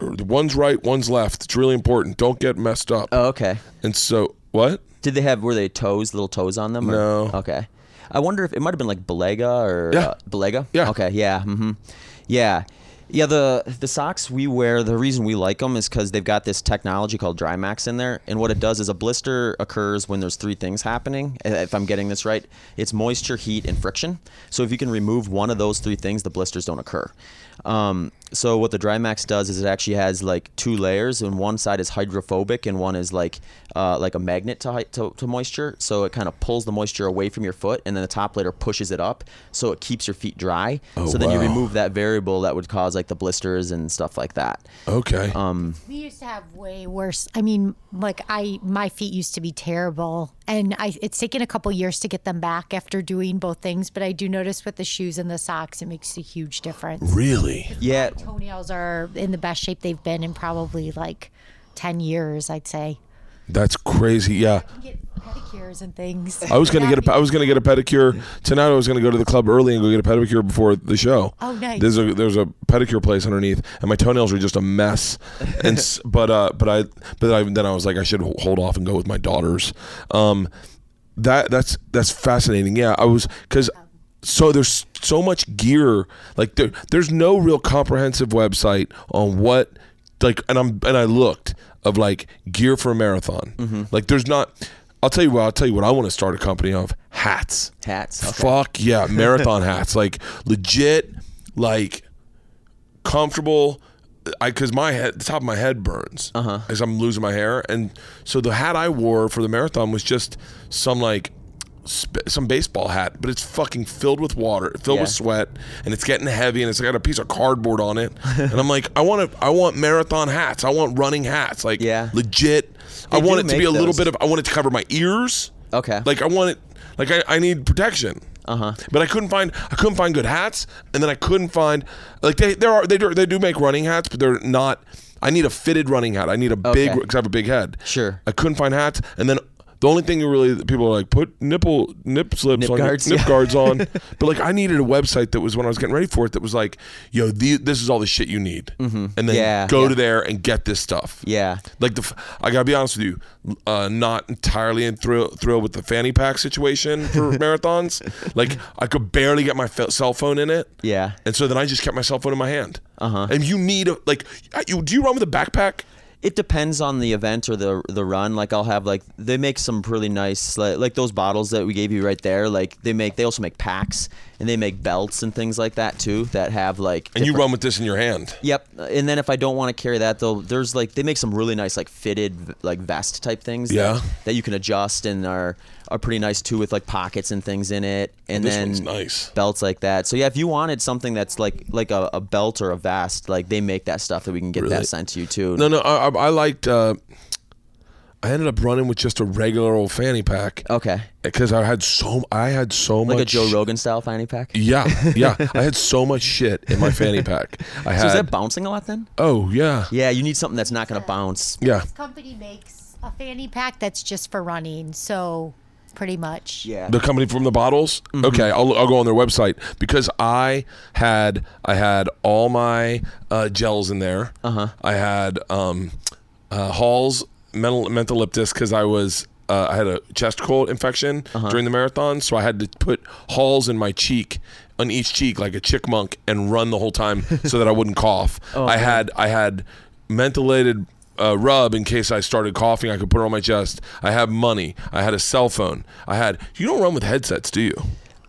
"One's right, one's left. It's really important. Don't get messed up." Oh, okay. And so what? Did they have were they toes, little toes on them? Or? No. Okay. I wonder if it might have been like Balega or Yeah. uh, Balega. Yeah. Okay. Yeah. hmm Yeah. Yeah. The the socks we wear, the reason we like them is because they've got this technology called Drymax in there, and what it does is a blister occurs when there's three things happening. If I'm getting this right, it's moisture, heat, and friction. So if you can remove one of those three things, the blisters don't occur. Um, so what the Drymax does is it actually has like two layers, and one side is hydrophobic, and one is like uh, like a magnet to, to to moisture. So it kind of pulls the moisture away from your foot, and then the top layer pushes it up, so it keeps your feet dry. so then you remove that variable that would cause like the blisters and stuff like that. Okay. Um, We used to have way worse. I mean, like I, my feet used to be terrible, and I. It's taken a couple years to get them back after doing both things. But I do notice with the shoes and the socks, it makes a huge difference. really? Yeah, Toenails are in the best shape they've been in probably like ten years. I'd say. That's crazy. Yeah. Get pedicures and things. I was gonna *laughs* get a I was gonna get a pedicure tonight. I was gonna go to the club early and go get a pedicure before the show. Oh, nice. There's a there's a pedicure place underneath, and my toenails are just a mess. And s- *laughs* but uh but I but I, then I was like I should hold off and go with my daughters. Um, that that's that's fascinating. Yeah, I was because so there's so much gear. Like there there's no real comprehensive website on what like and I'm and I looked of like gear for a marathon. Mm-hmm. Like there's not. I'll tell you what. I'll tell you what. I want to start a company of hats. hats. Okay. Fuck yeah, marathon *laughs* hats. Like legit, like comfortable. I because my head, the top of my head burns uh-huh. as I'm losing my hair, and so the hat I wore for the marathon was just some like sp- some baseball hat, but it's fucking filled with water, filled with sweat, and it's getting heavy, and it's got a piece of cardboard on it, *laughs* and I'm like, I want to, I want marathon hats, I want running hats, like Yeah. legit. I want it to be a little bit of, I want it to cover my ears. Okay. Like I want it, like I, I need protection. Uh Uh-huh. But I couldn't find I couldn't find good hats, and then I couldn't find like they there are they do they do make running hats, but they're not. I need a fitted running hat. I need a big because I have a big head. Sure. I couldn't find hats, and then. The only thing you really people are like put nipple nip slips Nip on guards, nip yeah. guards on, *laughs* but like I needed a website that was when I was getting ready for it that was like, yo, the, this is all the shit you need, and then Yeah, go yeah. to there and get this stuff. Yeah. Like the, I gotta be honest with you, uh, not entirely in thrill thrilled with the fanny pack situation for *laughs* marathons. Like I could barely get my cell phone in it. Yeah. And so then I just kept my cell phone in my hand. Uh Uh-huh. And you need a like, you do you run with a backpack? It depends on the event or the the run. Like I'll have like they make some really nice like, like those bottles that we gave you right there. Like they make they also make packs and they make belts and things like that too that have like And you run with this in your hand. Yep. And then if I don't want to carry that though, there's like they make some really nice like fitted like vest type things. Yeah. That, that you can adjust and are are pretty nice too with like pockets and things in it. And This then one's nice. belts like that. So yeah, if you wanted something that's like like a, a belt or a vest, like they make that stuff that we can get Really? that sent to you too. No, no, I, I, I liked. Uh, I ended up running with just a regular old fanny pack Okay. because I had so I had so Like much a Joe Rogan style fanny pack. Yeah, yeah. *laughs* I had so much shit in my fanny pack. I had. So is that bouncing a lot then? oh yeah, Yeah, you need something that's not going to bounce. yeah. This company makes a fanny pack that's just for running. So pretty much. Yeah. The company from the bottles. Mm-hmm. Okay, I'll, I'll go on their website because I had I had all my uh, gels in there. Uh-huh. I had um, uh, Hall's mental mentholyptus because I was uh, I had a chest cold infection Uh-huh. during the marathon, so I had to put Halls in my cheek on each cheek like a chickmunk and run the whole time *laughs* so that I wouldn't cough. Oh, I had I had mentholated uh, rub in case I started coughing. I could put it on my chest. I had money. I had a cell phone. I had. You don't run with headsets, do you?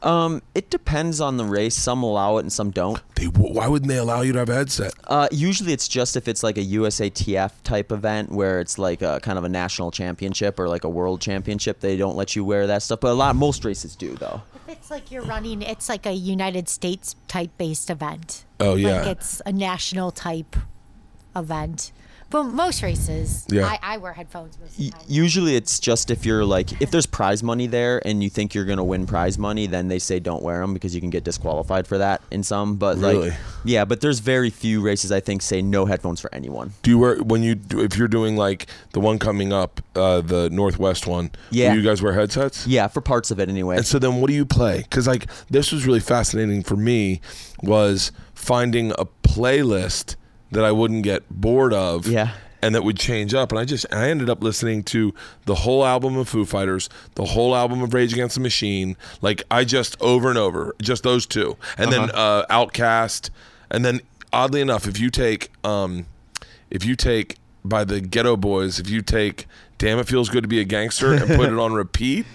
Um, it depends on the race. Some allow it and some don't. They, why wouldn't they allow you to have a headset? Uh, usually it's just if it's like a USATF type event where it's like a kind of a national championship or like a world championship. They don't let you wear that stuff, but a lot most races do though. If it's like you're running, it's like a United States type based event. Oh, yeah. Like it's a national type event. But most races, Yeah. I, I wear headphones most of the time. usually it's just if you're like if there's prize money there and you think you're gonna win prize money, then they say don't wear them because you can get disqualified for that in some. But Really? like, yeah, but there's very few races I think say no headphones for anyone. Do you wear when you do, if you're doing like the one coming up, uh, the Northwest one? Yeah. Do you guys wear headsets? Yeah, for parts of it anyway. And so then what do you play? Because like this was really fascinating for me was finding a playlist that I wouldn't get bored of. Yeah. And that would change up, and I just I ended up listening to the whole album of Foo Fighters, the whole album of Rage Against the Machine, like I just over and over, just those two, and then uh, OutKast, and then oddly enough, if you take um, if you take by the Geto Boys, if you take "Damn It Feels Good to Be a Gangster" and put it *laughs* on repeat,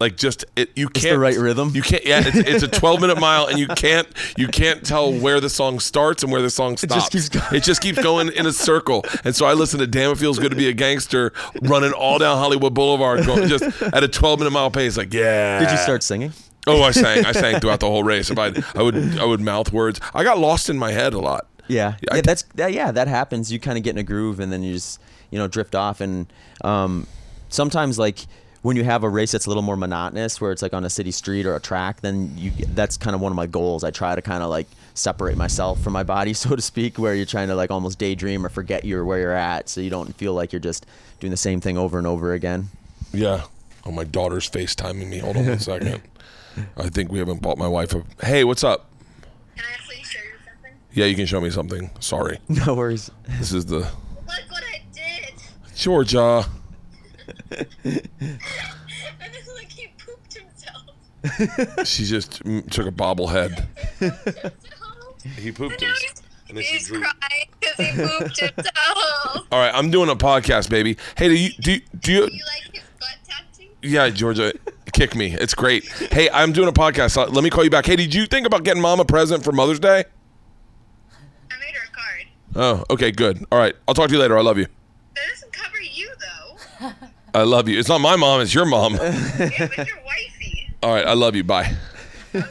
like just it, you can't the right rhythm. You can't. Yeah, it's, it's a 12 minute mile, and you can't you can't tell where the song starts and where the song stops. just keeps going. It just keeps going in a circle. And so I listen to "Damn It Feels Good to Be a Gangster" running all down Hollywood Boulevard, going just at a 12 minute mile pace. Like, yeah. Did you start singing? Oh, I sang. I sang throughout the whole race. If I, I would, I would mouth words. I got lost in my head a lot. Yeah, I- yeah, that's that, yeah, that happens. You kind of get in a groove, and then you just you know drift off. And um, sometimes like when you have a race that's a little more monotonous, where it's like on a city street or a track, then you that's kind of one of my goals. I try to kind of like separate myself from my body, *laughs* so to speak, where you're trying to like almost daydream or forget you're where you're at, so you don't feel like you're just doing the same thing over and over again. Yeah. Oh, my daughter's FaceTiming me. Hold on one second. I think we haven't bought my wife a. Hey, what's up? Can I please show you something? Yeah, you can show me something. Sorry. *laughs* No worries. This is the Look what I did. Georgia. And then like he pooped himself. *laughs* She just took a bobblehead. He pooped And now him. he's, And he's crying because he pooped himself. *laughs* All right, I'm doing a podcast, baby. Hey, do you do you, do you? You like his butt tattoo? Yeah, Georgia, kick me. It's great. Hey, I'm doing a podcast. Uh, Let me call you back. Hey, did you think about getting mom a present for Mother's Day? I made her a card. Oh, okay, good. All right, I'll talk to you later. I love you. That doesn't cover you though. I love you. It's not my mom. It's your mom. yeah, *laughs* but your wifey. All right, I love you. Bye. You.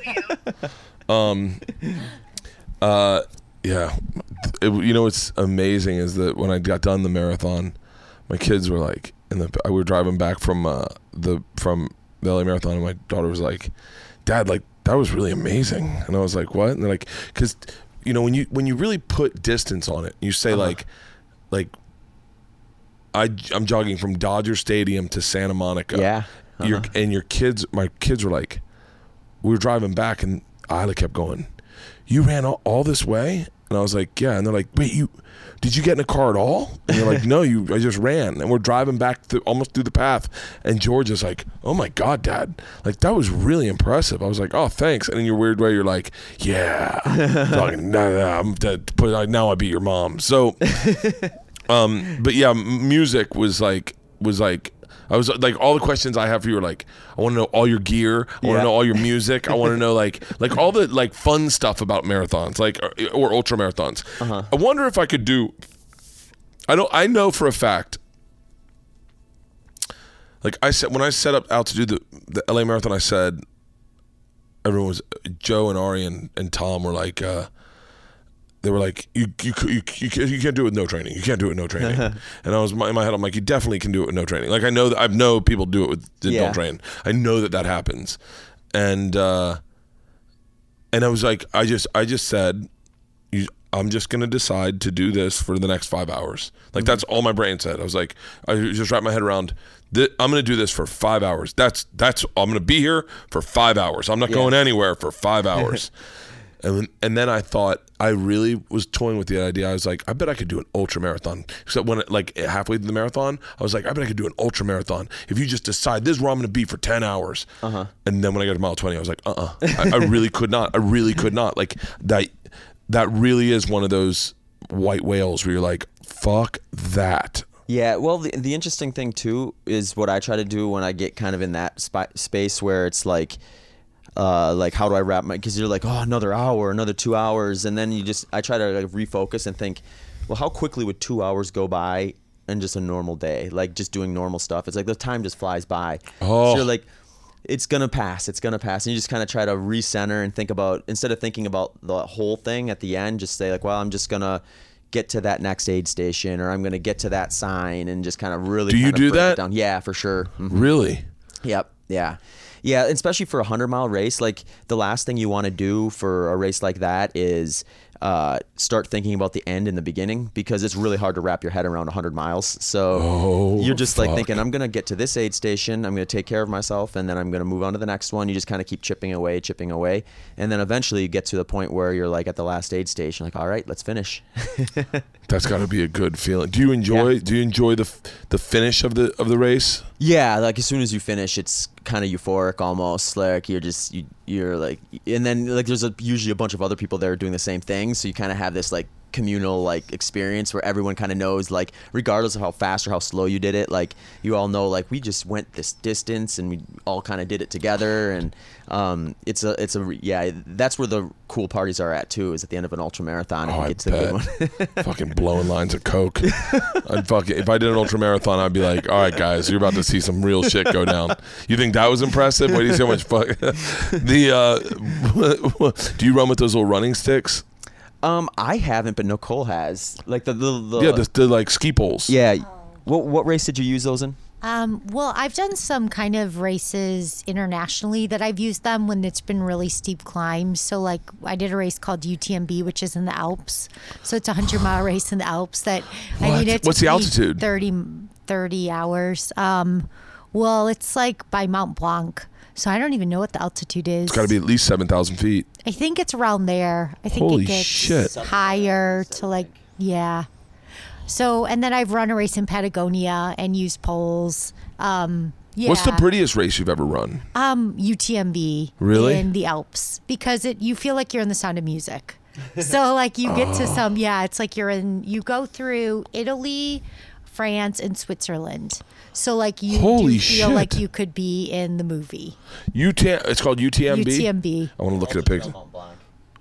*laughs* Uh, yeah. It, you know what's amazing is that when I got done the marathon, my kids were like, and the we were driving back from uh, the from the LA marathon, and my daughter was like, "Dad, like that was really amazing," and I was like, "What?" And they're like, "Cause you know when you when you really put distance on it, you say like, like." I, I'm jogging from Dodger Stadium to Santa Monica. Yeah. Your, uh-huh. and your kids, my kids were like, we were driving back and Ila kept going, you ran all, all this way? And I was like, yeah. And they're like, wait, you, did you get in a car at all? And they're like, *laughs* no, you, I just ran. And we're driving back th- almost through the path. And George is like, oh my God, dad. Like, that was really impressive. I was like, oh, thanks. And in your weird way, you're like, yeah. like, no, no, I'm dead. Like, now I beat your mom. So, *laughs* um, but yeah, music was like, was like, I was like all the questions I have for you are like I want to know all your gear, I want to Yeah. know all your *laughs* music, I want to know like like all the like fun stuff about marathons, like or, or ultra marathons. I wonder if I could do. I don't. I know for a fact. Like I said, when I set up out to do the the LA marathon, I said everyone was Joe and Ari and, and Tom were like. uh they were like, you you you, you, can't- you can't do it with no training. You can't do it with no training. *laughs* and I was in my head, I'm like, you definitely can do it with no training. Like I know that I know people do it with Yeah. don't train. I know that that happens, and uh, and I was like, I just I just said, you, I'm just gonna decide to do this for the next five hours. Like that's all my brain said. I was like, I just wrapped my head around. Th- I'm gonna do this for five hours. That's that's I'm gonna be here for five hours. I'm not going anywhere for five *laughs* hours. And then, and then I thought I really was toying with the idea. I was like, I bet I could do an ultra marathon. Except when it, like halfway through the marathon, I was like, I bet I could do an ultra marathon if you just decide this is where I'm going to be for ten hours. Uh-huh. And then when I got to mile twenty, I was like, uh, uh I, I really *laughs* could not. I really could not. Like that. That really is one of those white whales where you're like, fuck that. Yeah, well, the, the interesting thing too is what I try to do when I get kind of in that space where it's like uh, like how do I wrap my? Because you're like, oh, another hour, another two hours, and then you just I try to like refocus and think, well, how quickly would two hours go by in just a normal day, like just doing normal stuff? It's like the time just flies by. Oh. So you're like. It's gonna pass. It's gonna pass, and you just kind of try to recenter and think about instead of thinking about the whole thing at the end, just say like, "Well, I'm just gonna get to that next aid station, or I'm gonna get to that sign," and just kind of really. Do you do that? Down. Yeah, for sure. Mhm. Really? Yep. Yeah. Yeah, especially for a 100 mile race, like the last thing you want to do for a race like that is uh, start thinking about the end in the beginning because it's really hard to wrap your head around 100 miles. So Oh, you're just like thinking, I'm going to get to this aid station, I'm going to take care of myself, and then I'm going to move on to the next one. You just kind of keep chipping away, chipping away. And then eventually you get to the point where you're like at the last aid station, like, all right, let's finish. *laughs* That's got to be a good feeling. Do you enjoy? Yeah. Do you enjoy the the finish of the of the race? Yeah, like as soon as you finish, it's kind of euphoric almost. Like you're just you, you're like, and then like there's a, usually a bunch of other people there doing the same thing, so you kind of have this like communal like experience where everyone kind of knows like regardless of how fast or how slow you did it like you all know like we just went this distance and we all kind of did it together and um it's a it's a yeah that's where the cool parties are at too is at the end of an ultra marathon Oh, and I it's a good one bet. *laughs* fucking blowing lines of coke. I'd fucking if I did an ultra marathon, I'd be like, all right, guys, you're about to see some real shit go down. You think that was impressive? Wait, do you see how much fuck? *laughs* the uh, *laughs* do you run with those little running sticks? Um i haven't but nicole has like the the, the yeah, the, the like ski poles. yeah what what race did you use those in Um, well, I've done some kind of races internationally that I've used them when it's been really steep climbs. So, like, I did a race called UTMB, which is in the Alps. So it's a hundred mile race in the Alps. That I What? mean, it's What's the altitude? 30, 30 hours. Um, well, it's like by Mount Blanc. So I don't even know what the altitude is. It's got to be at least seven thousand feet. I think it's around there. I think Holy it gets shit. higher to like yeah. So and then I've run a race in Patagonia and used poles. Um, yeah. What's the prettiest race you've ever run? um UTMB Really? in the Alps because it you feel like you're in the sound of music. so like you get to *laughs* some yeah, it's like you're in you go through Italy, France and Switzerland. So like you Holy do feel like you could be in the movie. UT. It's called UTMB. UTMB. I want to look at a picture.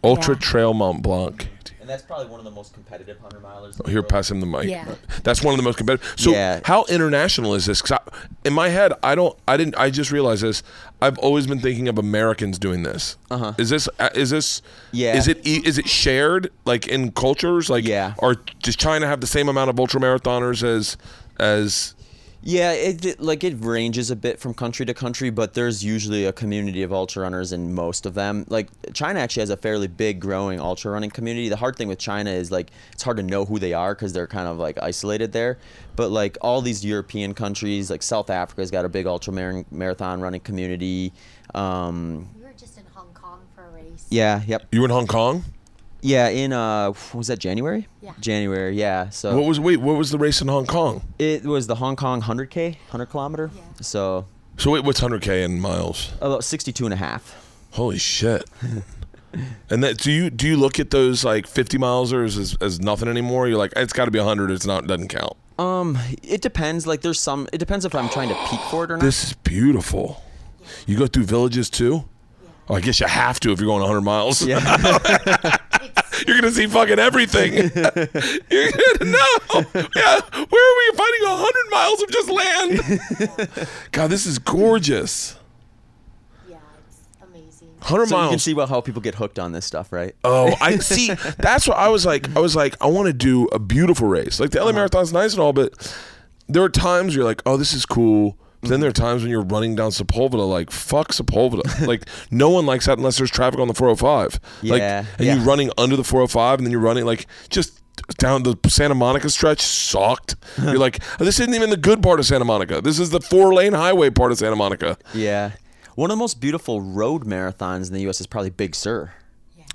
Ultra Yeah. Trail Mont Blanc. and that's probably one of the most competitive 100 milers Here, pass him the mic. Yeah. That's one of the most competitive. So, Yeah. how international is this? 'Cause I, in my head, I don't, I didn't, I just realized this. I've always been thinking of Americans doing this. Uh-huh. Is this, uh, is this, Yeah. Is it, e- is it shared like in cultures? Like, Yeah. Or does China have the same amount of ultra marathoners as, as? Yeah, it, it like it ranges a bit from country to country, but there's usually a community of ultra runners in most of them. Like China actually has a fairly big growing ultra running community. The hard thing with China is like it's hard to know who they are because they're kind of like isolated there. But like all these European countries, like South Africa's got a big ultra mar- marathon running community. Um, We were just in Hong Kong for a race. yeah, yep, You in Hong Kong? Yeah. In uh, was that January? Yeah. January. Yeah. So What was wait? What was the race in Hong Kong? it was the Hong Kong 100k, 100 kilometer. Yeah. So So wait, what's 100k in miles? about 62 and a half. Holy shit! *laughs* and that do you do you look at those like 50 milesers as, as nothing anymore? You're like, it's got to be 100. It's not doesn't count. Um, it depends. Like, there's some. It depends if I'm trying to peak for it or not. This is beautiful. You go through villages too? Oh, I guess you have to if you're going 100 miles. yeah. *laughs* *laughs* You're gonna see fucking everything. *laughs* you're gonna know. Yeah, where are we finding a 100 miles of just land? *laughs* God, this is gorgeous. Yeah, it's amazing. 100 so you can see well how people get hooked on this stuff, right? Oh, *laughs* I see. That's what I was like. I was like, I want to do a beautiful race. Like the LA uh-huh. Marathon's nice and all, but there are times where you're like, oh, this is cool. Then there are times when you're running down Sepulveda, like fuck Sepulveda. *laughs* like no one likes that unless there's traffic on the 405. Like, Yeah, and yeah. you're running under the 405, and then you're running like just down the Santa Monica stretch sucked. *laughs* you're like, this isn't even the good part of Santa Monica. This is the four lane highway part of Santa Monica. Yeah. One of the most beautiful road marathons in the U.S. is probably Big Sur.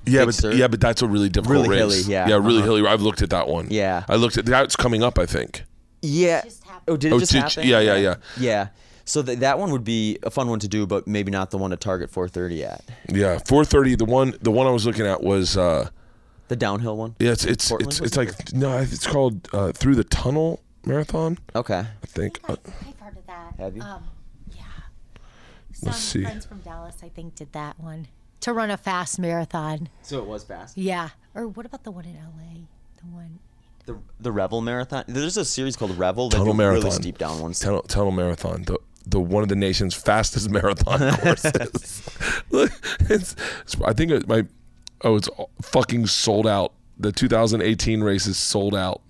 Yeah, Big but Sur. yeah, but that's a really difficult Really race. hilly, yeah. yeah, really Uh-huh. hilly. I've looked at that one. Yeah. I looked at that's coming up. I think. Yeah. just. Oh, did it Oh, just did- happen? yeah, yeah, yeah. Yeah. So th- that one would be a fun one to do, but maybe not the one to target 430 at. Yeah, four thirty. The one, the one I was looking at was. uh The downhill one. Yeah, it's it's Portland, it's, was it's it? like no, it's called uh, through the tunnel marathon. Okay. I think. Uh, I've heard of that. Have you? Um, yeah. Some Let's see. friends from Dallas, I think, did that one to run a fast marathon. So it was fast. Yeah. Or what about the one in LA? The one. The the Revel Marathon. There's a series called Revel. They Tunnel Marathon. Really steep down ones. Tunnel, Tunnel Marathon, the the one of the nation's fastest *laughs* marathon courses. *laughs* Look, it's, it's- I think it might. Oh, it's fucking sold out. The 2018 race is sold out.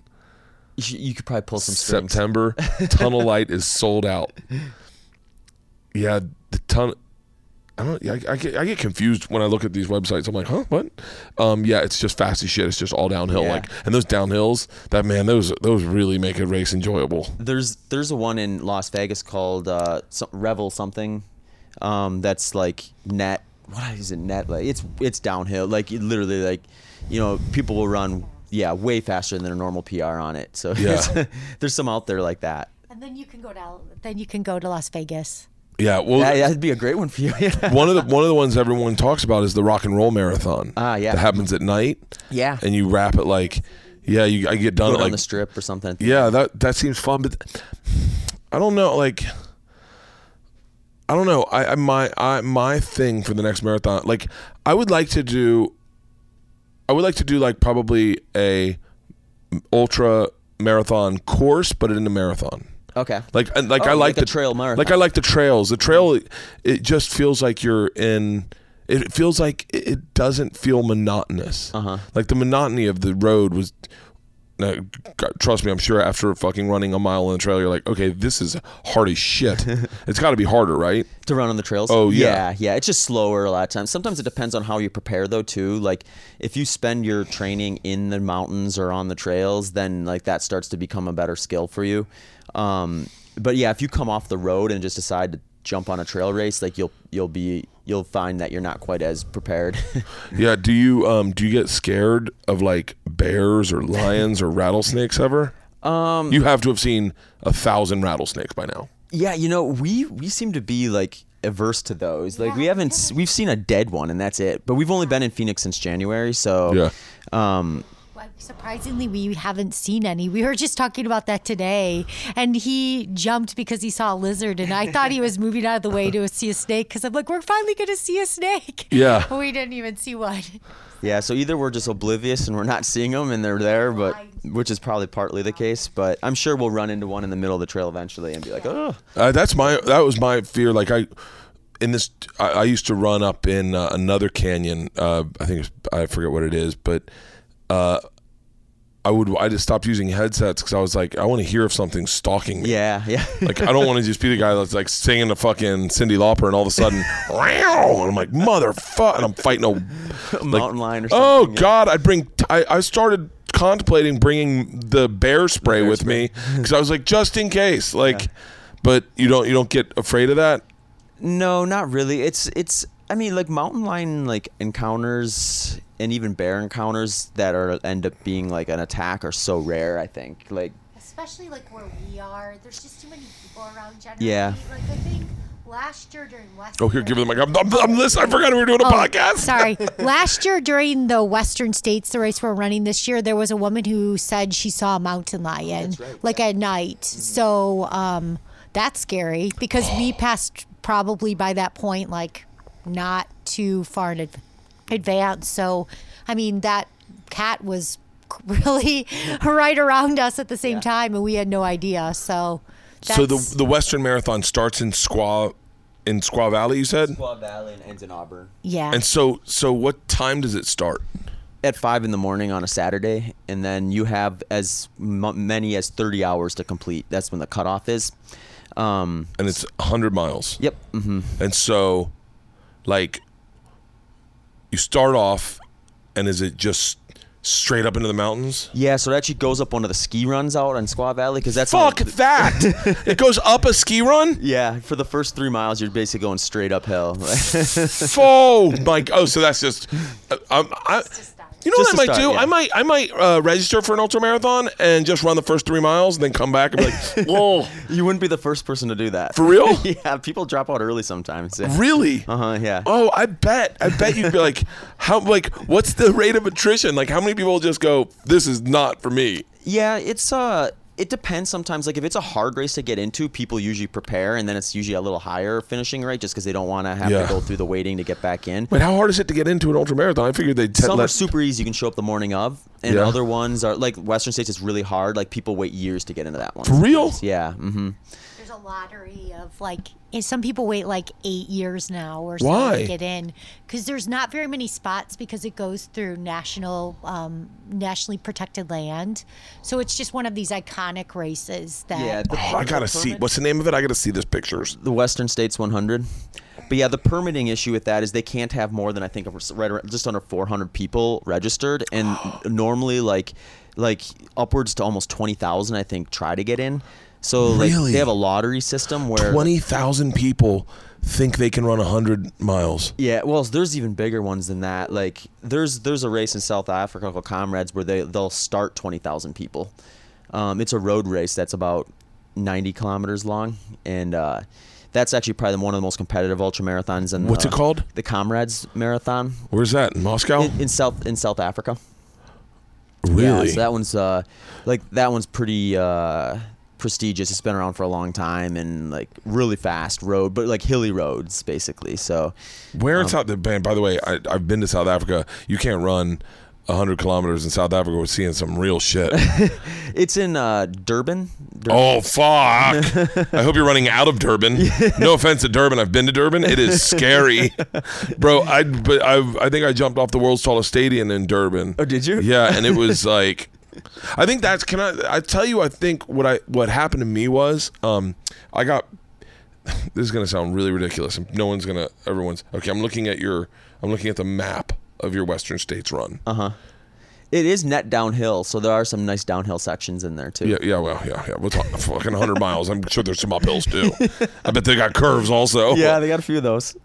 You, you could probably pull some strings. September Tunnel *laughs* Light is sold out. Yeah, the ton. I don't. I, I get I get confused when I look at these websites. I'm like, huh, what? Um, yeah, it's just fast as shit. It's just all downhill. Yeah. Like, and those downhills, that man, those those really make a race enjoyable. There's there's a one in Las Vegas called uh, some, Revel something. Um, that's like net. What is it? Net. Like it's it's downhill. Like it literally like, you know, people will run yeah way faster than a normal PR on it. So *laughs* Yeah. there's, there's some out there like that. And then you can go to then you can go to Las Vegas. Yeah, well, Yeah, that'd be a great one for you. *laughs* one of the one of the ones everyone talks about is the rock and roll marathon. Ah, yeah. that happens at night. Yeah. and you wrap it like, yeah, you I get done Go at like the strip or something. yeah that that seems fun, but I don't know like. I don't know. I, I my I my thing for the next marathon, like I would like to do. I would like to do like probably a ultra marathon course, but in a marathon. Okay. Like and like Oh, I like, like the trail marathon. Like I like the trails. The trail it just feels like you're in it feels like it- it doesn't feel monotonous. Uh-huh. Like the monotony of the road was uh, trust me, I'm sure after fucking running a mile on the trail, you're like, okay, this is hard as shit. *laughs* it's got to be harder, right? to run on the trails. Oh, yeah. yeah, yeah. It's just slower a lot of times. Sometimes it depends on how you prepare though too. Like if you spend your training in the mountains or on the trails, then like that starts to become a better skill for you. Um, but yeah, if you come off the road and just decide to jump on a trail race, like you'll you'll be you'll find that you're not quite as prepared. *laughs* Yeah. Do you um do you get scared of like bears or lions or rattlesnakes ever? Um, you have to have seen a thousand rattlesnakes by now. yeah, you know we we seem to be like averse to those. Like we haven't s- we've seen a dead one and that's it. But we've only been in Phoenix since January, so Yeah. Um, Well, Surprisingly, we haven't seen any. We were just talking about that today, and he jumped because he saw a lizard, and I thought he was moving out of the way to see a snake because I'm like, we're finally going to see a snake. Yeah. But *laughs* we didn't even see one. Yeah, so either we're just oblivious and we're not seeing them and they're there, but which is probably partly the case. But I'm sure we'll run into one in the middle of the trail eventually and be like, oh, Uh, that's my that was my fear. Like I, in this, I, I used to run up in uh, another canyon. Uh, I think it's, I forget what it is, but uh, I would I just stopped using headsets because I was like, I want to hear if something's stalking me. yeah, yeah. *laughs* Like I don't want to just be the guy that's like singing the fucking Cyndi Lauper and all of a sudden, *laughs* and I'm like motherfucker, and I'm fighting *laughs* a like, mountain lion or Oh something, yeah. God, I'd bring. I, I started contemplating bringing the bear spray with me because I was like, just in case, like. But you don't you don't get afraid of that. no, not really. It's it's. I mean, like mountain lion like encounters and even bear encounters that are end up being like an attack are so rare. I think like Especially like where we are, there's just too many people around. Generally, Yeah. Like I think last year during West. Oh, here, give it the mic. I'm, I'm, I'm listening. I forgot we were doing a Oh, podcast. Sorry. *laughs* Last year during the Western States, the race we're running this year, there was a woman who said she saw a mountain lion, like at night. So um, that's scary because we *gasps* passed probably by that point, like not too far in adv- advance. So, I mean, that cat was *laughs* really right around us at the same time, and we had no idea. So, So the the Western Marathon starts in Squaw in Squaw Valley. You said. Squaw Valley and ends in Auburn. yeah. And so so what time does it start? at five in the morning on a Saturday, and then you have as m- many as 30 hours to complete. That's when the cutoff is. Um, And it's 100 miles. yep. hmm And so, like, you start off, and is it just straight up into the mountains? Yeah, so it actually goes up one of the ski runs out on Squaw Valley because that's Fuck that! *laughs* it goes up a ski run. Yeah, for the first three miles, you're basically going straight uphill. *laughs* Oh my! Oh, so that's just. Uh, um, I, you know Just what I might start, do? yeah. I might I might uh, register for an ultra marathon and just run the first three miles, and then come back and be like, *laughs* "Whoa, you wouldn't be the first person to do that. for real? *laughs* yeah, people drop out early sometimes. really?" Uh huh. Yeah. Oh, I bet. I bet you'd be like, *laughs* how like what's the rate of attrition? Like how many people just go, This is not for me? Yeah, it's uh it depends sometimes. Like if it's a hard race to get into, people usually prepare, and then it's usually a little higher finishing rate, just because they don't want to have Yeah. to go through the waiting to get back in. But how hard is it to get into an ultra marathon? I figured they'd t- Some let- are super easy. You can show up the morning of, and Yeah. other ones are like Western states. is really hard. Like people wait years to get into that one. For real? Yeah. Mm-hmm. There's a lottery of like, and some people wait like eight years now or so Why? to get in because there's not very many spots because it goes through national, um, nationally protected land. So it's just one of these iconic races that. Yeah. The, Oh, I gotta see. What's the name of it? I gotta see this pictures. the Western States 100. But yeah, the permitting issue with that is they can't have more than I think right around, just under 400 people registered, and *gasps* normally like like upwards to almost 20,000 I think try to get in. So like Really? they have a lottery system where Twenty thousand people think they can run hundred miles. Yeah, well, there's even bigger ones than that. Like there's there's a race in South Africa called Comrades where they they'll start twenty thousand people. Um, it's a road race that's about ninety kilometers long, and uh, that's actually probably one of the most competitive ultra marathons. And What's the, it called? The Comrades Marathon Where's that? In Moscow? in, in South in South Africa. really? Yeah, so that one's uh, like that one's pretty uh, prestigious. It's been around for a long time and like really fast road, but like hilly roads basically. So Where um, in South? Man, by the way, I, I've been to South Africa. You can't run hundred kilometers in South Africa without seeing some real shit. *laughs* it's in uh, Durban. Dur- oh fuck! I hope you're running out of Durban. No *laughs* offense to Durban. I've been to Durban. It is scary, *laughs* bro. I but I I think I jumped off the world's tallest stadium in Durban. Oh, did you? Yeah, and it was like, I think that's. Can I? I tell you, I think what I what happened to me was, um, I got. *laughs* This is gonna sound really ridiculous, and no one's gonna. Everyone's okay. I'm looking at your. I'm looking at the map of your Western States run. Uh-huh. It is net downhill, so there are some nice downhill sections in there too. Yeah, yeah, well, yeah, yeah. We'll talk *laughs* fucking 100 miles. I'm sure there's some uphills too. I bet they got curves also. *laughs* Yeah, they got a few of those.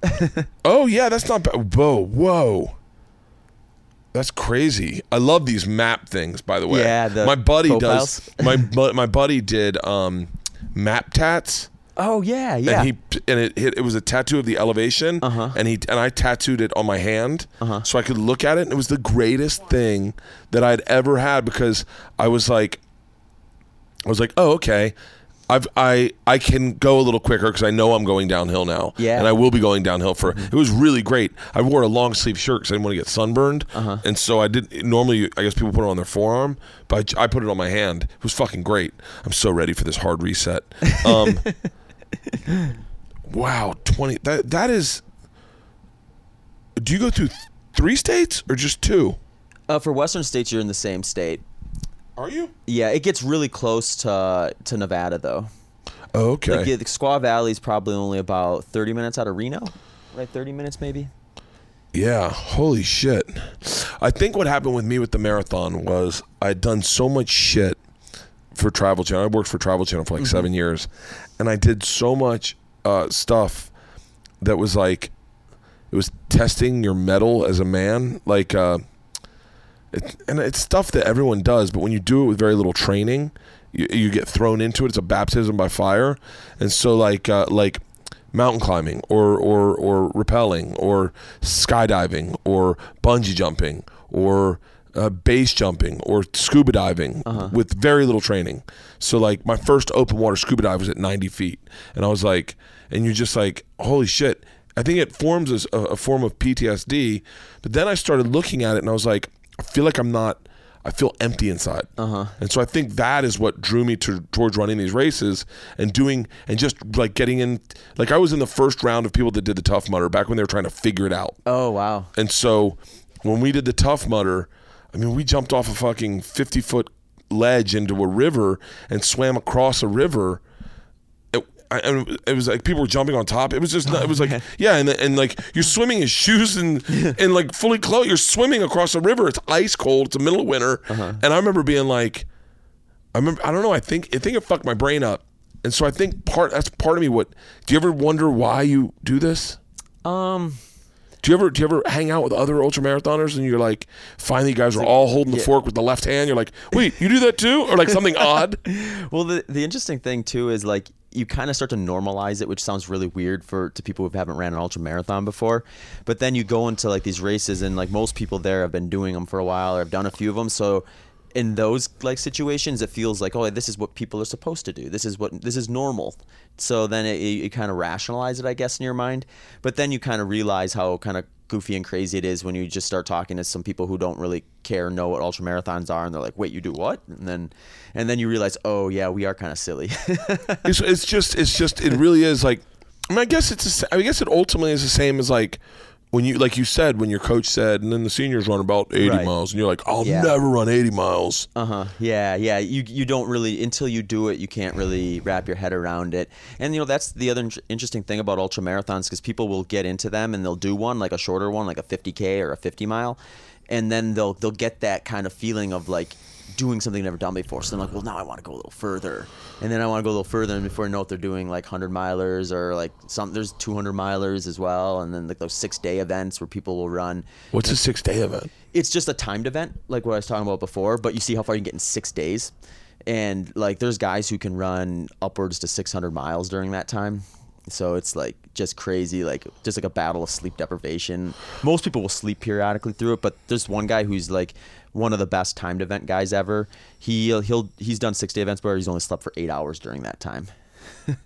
Oh yeah, that's not bad. Whoa, whoa. That's crazy. I love these map things. By the way, Yeah, the my buddy does. My *laughs* bu- my buddy did um, map tats. oh yeah, yeah. and he and it, it it was a tattoo of the elevation Uh-huh. and he and I tattooed it on my hand so I could look at it and it was the greatest thing that I'd ever had because I was like I was like oh okay I've I I can go a little quicker because I know I'm going downhill now Yeah. and I will be going downhill for it was really great I wore a long sleeve shirt because I didn't want to get sunburned Uh-huh. and so I did normally I guess people put it on their forearm but I, I put it on my hand it was fucking great I'm so ready for this hard reset um *laughs* Wow, twenty. That that is. Do you go through th- three states or just two? uh, for Western states, you're in the same state. Are you? Yeah, it gets really close to to Nevada though. Oh, okay. Like, yeah, the Squaw Valley is probably only about 30 minutes out of Reno, right? 30 minutes maybe. Yeah, holy shit. I think what happened with me with the marathon was I'd done so much shit for Travel Channel. I worked for Travel Channel for like seven years, and I did so much uh, stuff that was like it was testing your mettle as a man, like. Uh, it, and it's stuff that everyone does, but when you do it with very little training, you, you get thrown into it. It's a baptism by fire, and so like uh, like mountain climbing or or or rappelling or skydiving or bungee jumping or uh, base jumping or scuba diving with very little training. So like my first open water scuba dive was at 90 feet, and I was like, and you're just like, holy shit. I think it forms a, a form of PTSD, but then I started looking at it and I was like, I feel like I'm not. I feel empty inside, uh-huh. and so I think that is what drew me to towards running these races and doing and just like getting in. Like I was in the first round of people that did the Tough Mudder back when they were trying to figure it out. Oh wow. And so when we did the Tough Mudder, I mean, we jumped off a fucking 50 foot ledge into a river and swam across a river. It, I, and it was like people were jumping on top. It was just, not, it was like, yeah, and and like you're swimming in shoes and *laughs* and like fully clothed. You're swimming across a river. It's ice cold. It's the middle of winter, and I remember being like, I remember, I don't know. I think, I think it fucked my brain up, and so I think part that's part of me. What do you ever wonder why you do this? Um Do you ever do you ever hang out with other ultra marathoners and you're like, finally, you guys are all holding the fork with the left hand? You're like, wait, you do that too, or like something *laughs* odd? Well, the the interesting thing too is like you kind of start to normalize it, which sounds really weird for to people who haven't ran an ultra marathon before. But then you go into like these races, and like most people there have been doing them for a while or have done a few of them, so in those like situations, it feels like, oh, this is what people are supposed to do. This is what this is normal. So then it, you kind of rationalize it, I guess, in your mind. But then you kind of realize how kind of goofy and crazy it is when you just start talking to some people who don't really care, know what ultra marathons are, and they're like, "Wait, you do what?" And then, and then you realize, oh yeah, we are kind of silly. *laughs* it's, it's just it's just it really is like I mean I guess it's sa- I guess it ultimately is the same as like when you like you said when your coach said and then the seniors run about 80 Right. miles and you're like I'll Yeah. never run 80 miles. Uh huh. Yeah, yeah. You you don't really until you do it, you can't really wrap your head around it. And you know that's the other interesting thing about ultra marathons because people will get into them and they'll do one like a shorter one, like a 50k or a 50 mile, and then they'll they'll get that kind of feeling of like doing something they've never done before. So they're like, well, now I want to go a little further, and then I want to go a little further, and before you know it, they're doing like 100 milers or like some. There's 200 milers as well, and then like those six day events where people will run What's a 6 day event? it's just a timed event, like what I was talking about before. But you see how far you can get in six days, and like there's guys who can run upwards to 600 miles during that time. So it's like just crazy, like just like a battle of sleep deprivation. Most people will sleep periodically through it, but there's one guy who's like one of the best timed event guys ever. He he'll he's done six day events, but he's only slept for eight hours during that time. *laughs*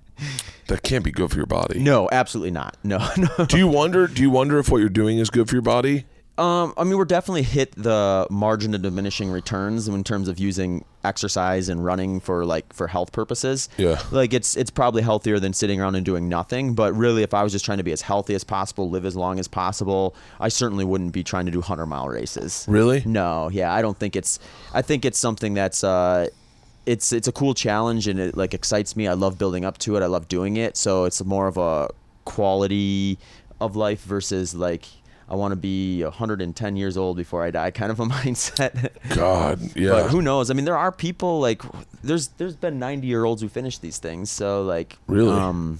That can't be good for your body. No, absolutely not. No, *laughs* no. Do you wonder do you wonder if what you're doing is good for your body? Um, I mean, we're definitely hit the margin of diminishing returns in terms of using exercise and running for like for health purposes. Yeah. Like it's it's probably healthier than sitting around and doing nothing. But really, if I was just trying to be as healthy as possible, live as long as possible, I certainly wouldn't be trying to do hundred mile races. Really? No. Yeah, I don't think it's. I think it's something that's. Uh, it's it's a cool challenge and it like excites me. I love building up to it. I love doing it. So it's more of a quality of life versus like I want to be 110 years old before I die kind of a *laughs* mindset. God, yeah. But who knows? I mean, there are people like there's there's been 90 year olds who finish these things. So like Really? um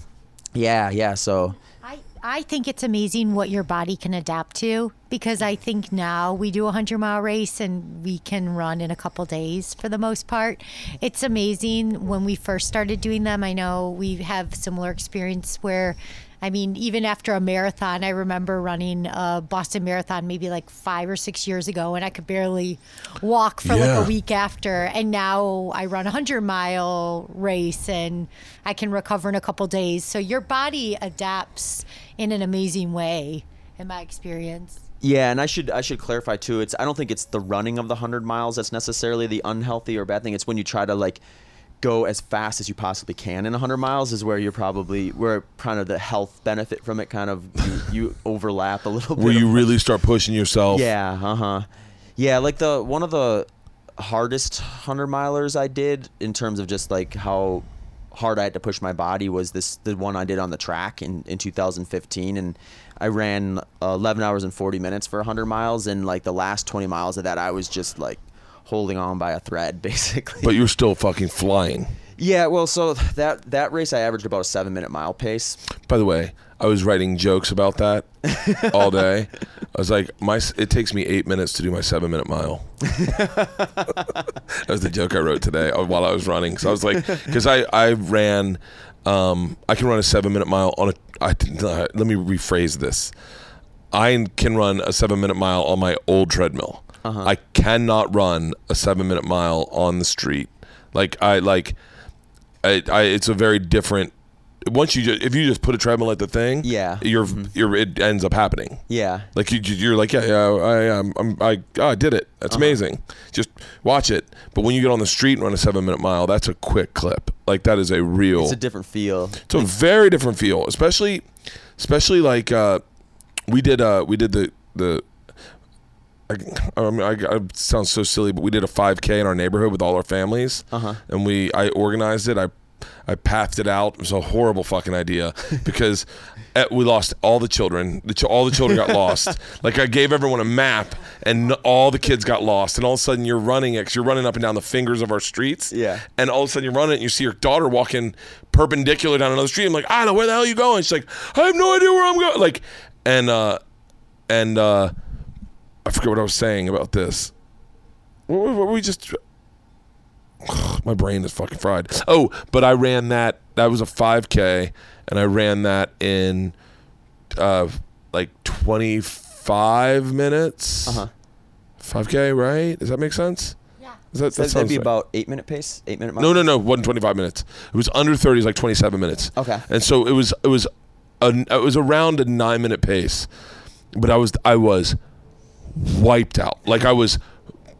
yeah, yeah, so I, I think it's amazing what your body can adapt to because I think now we do a 100 mile race and we can run in a couple days for the most part. It's amazing when we first started doing them. I know we have similar experience where I mean, even after a marathon, I remember running a Boston Marathon maybe like five or six years ago, and I could barely walk for Yeah. like a week after. And now I run a 100 mile race and I can recover in a couple days. So your body adapts in an amazing way, in my experience. Yeah, and I should I should clarify too. It's I don't think it's the running of the hundred miles that's necessarily the unhealthy or bad thing. It's when you try to like go as fast as you possibly can in hundred miles is where you're probably where kind of the health benefit from it kind of you, you *laughs* overlap a little bit. Where you really start pushing yourself. yeah, uh huh. Yeah, like the one of the hardest hundred milers I did in terms of just like how hard I had to push my body was this the one I did on the track in, in 2015 and I ran uh, 11 hours and 40 minutes for 100 miles and like the last 20 miles of that I was just like holding on by a thread *laughs* basically. But you're still fucking flying. yeah, well so that that race I averaged about a 7 minute mile pace. By the way, I was writing jokes about that *laughs* all day. I was like, my it takes me eight minutes to do my seven minute mile. *laughs* that was the joke I wrote today uh, while I was running. So I was like, because I I ran, um, I can run a seven minute mile on a. I uh, let me rephrase this. I can run a seven minute mile on my old treadmill. I cannot run a seven minute mile on the street. Like I like, I, I it's a very different. Once you just if you just put a treadmill at the thing, Yeah. you're you're it ends up happening. Yeah. Like you, you're like, yeah, yeah, I, I'm, I'm, I, oh, I did it. That's Uh-huh. amazing. Just watch it. But when you get on the street and run a seven minute mile, that's a quick clip. Like that is a real. It's a different feel. It's a very different feel, especially, especially like uh, we did. Uh, we did the the. I, I mean, I, I it sounds so silly, but we did a 5K in our neighborhood with all our families, Uh-huh. and we I organized it. I I pathed it out. It was a horrible fucking idea *laughs* because eh, we lost all the children. The ch- all the children got lost. *laughs* Like I gave everyone a map, and n- all the kids got lost. And all of a sudden, you're running. Cause you're running up and down the fingers of our streets. Yeah. And all of a sudden, you're running, it and you see your daughter walking perpendicular down another street. I'm like, I don't know where the hell are you going? She's like, I have no idea where I'm going. Like, and uh, and uh, I forget what I was saying about this. What, what, what we just my brain is fucking fried. Oh, but I ran that. That was a 5K, and I ran that in uh, like 25 minutes. Uh-huh. 5K, right? Does that make sense? Yeah. Is that, So that that'd be right. about eight minute pace, eight minute. No, no, no. Wasn't 25 minutes. It was under 30. It was like 27 minutes. Okay. And so it was it was a, it was around a nine minute pace, but I was I was wiped out. Like I was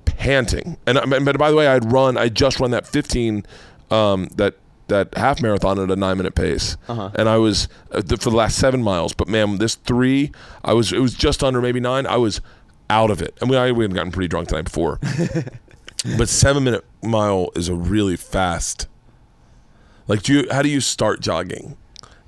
panting. And I, but by the way, I'd run. I just run that 15 um, that that half marathon at a nine minute pace, Uh-huh. and I was uh, the, for the last seven miles. But man, this three, I was it was just under maybe nine. I was out of it. I mean, I we had gotten pretty drunk the night before. *laughs* but seven minute mile is a really fast. Like, do you? How do you start jogging?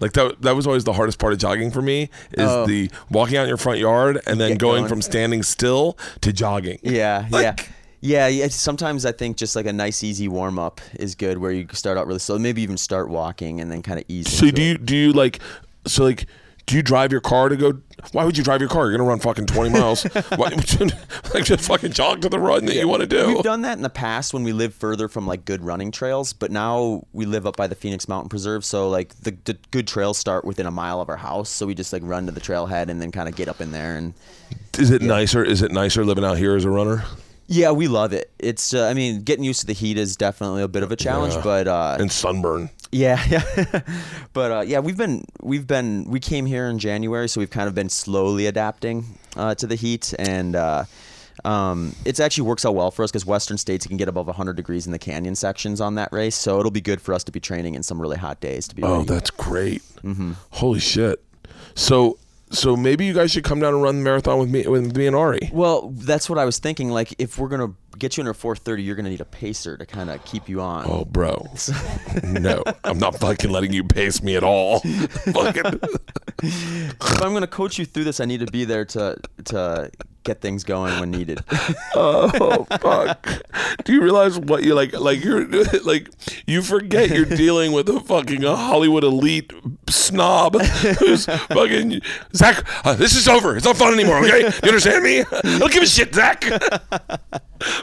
Like that. That was always the hardest part of jogging for me is Oh. the walking out in your front yard and then going, going. from standing still to jogging. Yeah, yeah. Like- Yeah, yeah. Sometimes I think just like a nice, easy warm up is good, where you start out really slow. Maybe even start walking and then kind of ease. So do it. you? Do you like? So like. Do you drive your car to go? Why would you drive your car? You're gonna run fucking twenty miles. *laughs* Why, *laughs* like just fucking jog to the run that you want to do. We've done that in the past when we lived further from like good running trails, but now we live up by the Phoenix Mountain Preserve, so like the, the good trails start within a mile of our house. So we just like run to the trailhead and then kind of get up in there and Is it nicer? Is it nicer living out here as a runner? yeah, we love it. It's uh, I mean, getting used to the heat is definitely a bit of a challenge, Yeah. but uh, And sunburn. Yeah, *laughs* yeah. but uh, yeah, we've been we've been we came here in January, so we've kind of been slowly adapting uh, to the heat, and uh, um, it actually works out well for us because Western states can get above 100 degrees in the canyon sections on that race, so it'll be good for us to be training in some really hot days to be. Oh, ready. that's great. Holy shit. So so maybe you guys should come down and run the marathon with me with me and Ari. well, that's what I was thinking. Like, if we're gonna get you under 430, you're gonna need a pacer to kind of keep you on. Oh, bro. *laughs* no, I'm not fucking letting you pace me at all. *laughs* fucking. If I'm gonna coach you through this, I need to be there to to get things going when needed. *laughs* Oh fuck! Do you realize what you like? Like you're *laughs* like you forget you're dealing with a fucking Hollywood elite snob who's fucking Zach. Uh, this is over. It's not fun anymore. Okay, you understand me? I don't give a shit, Zach.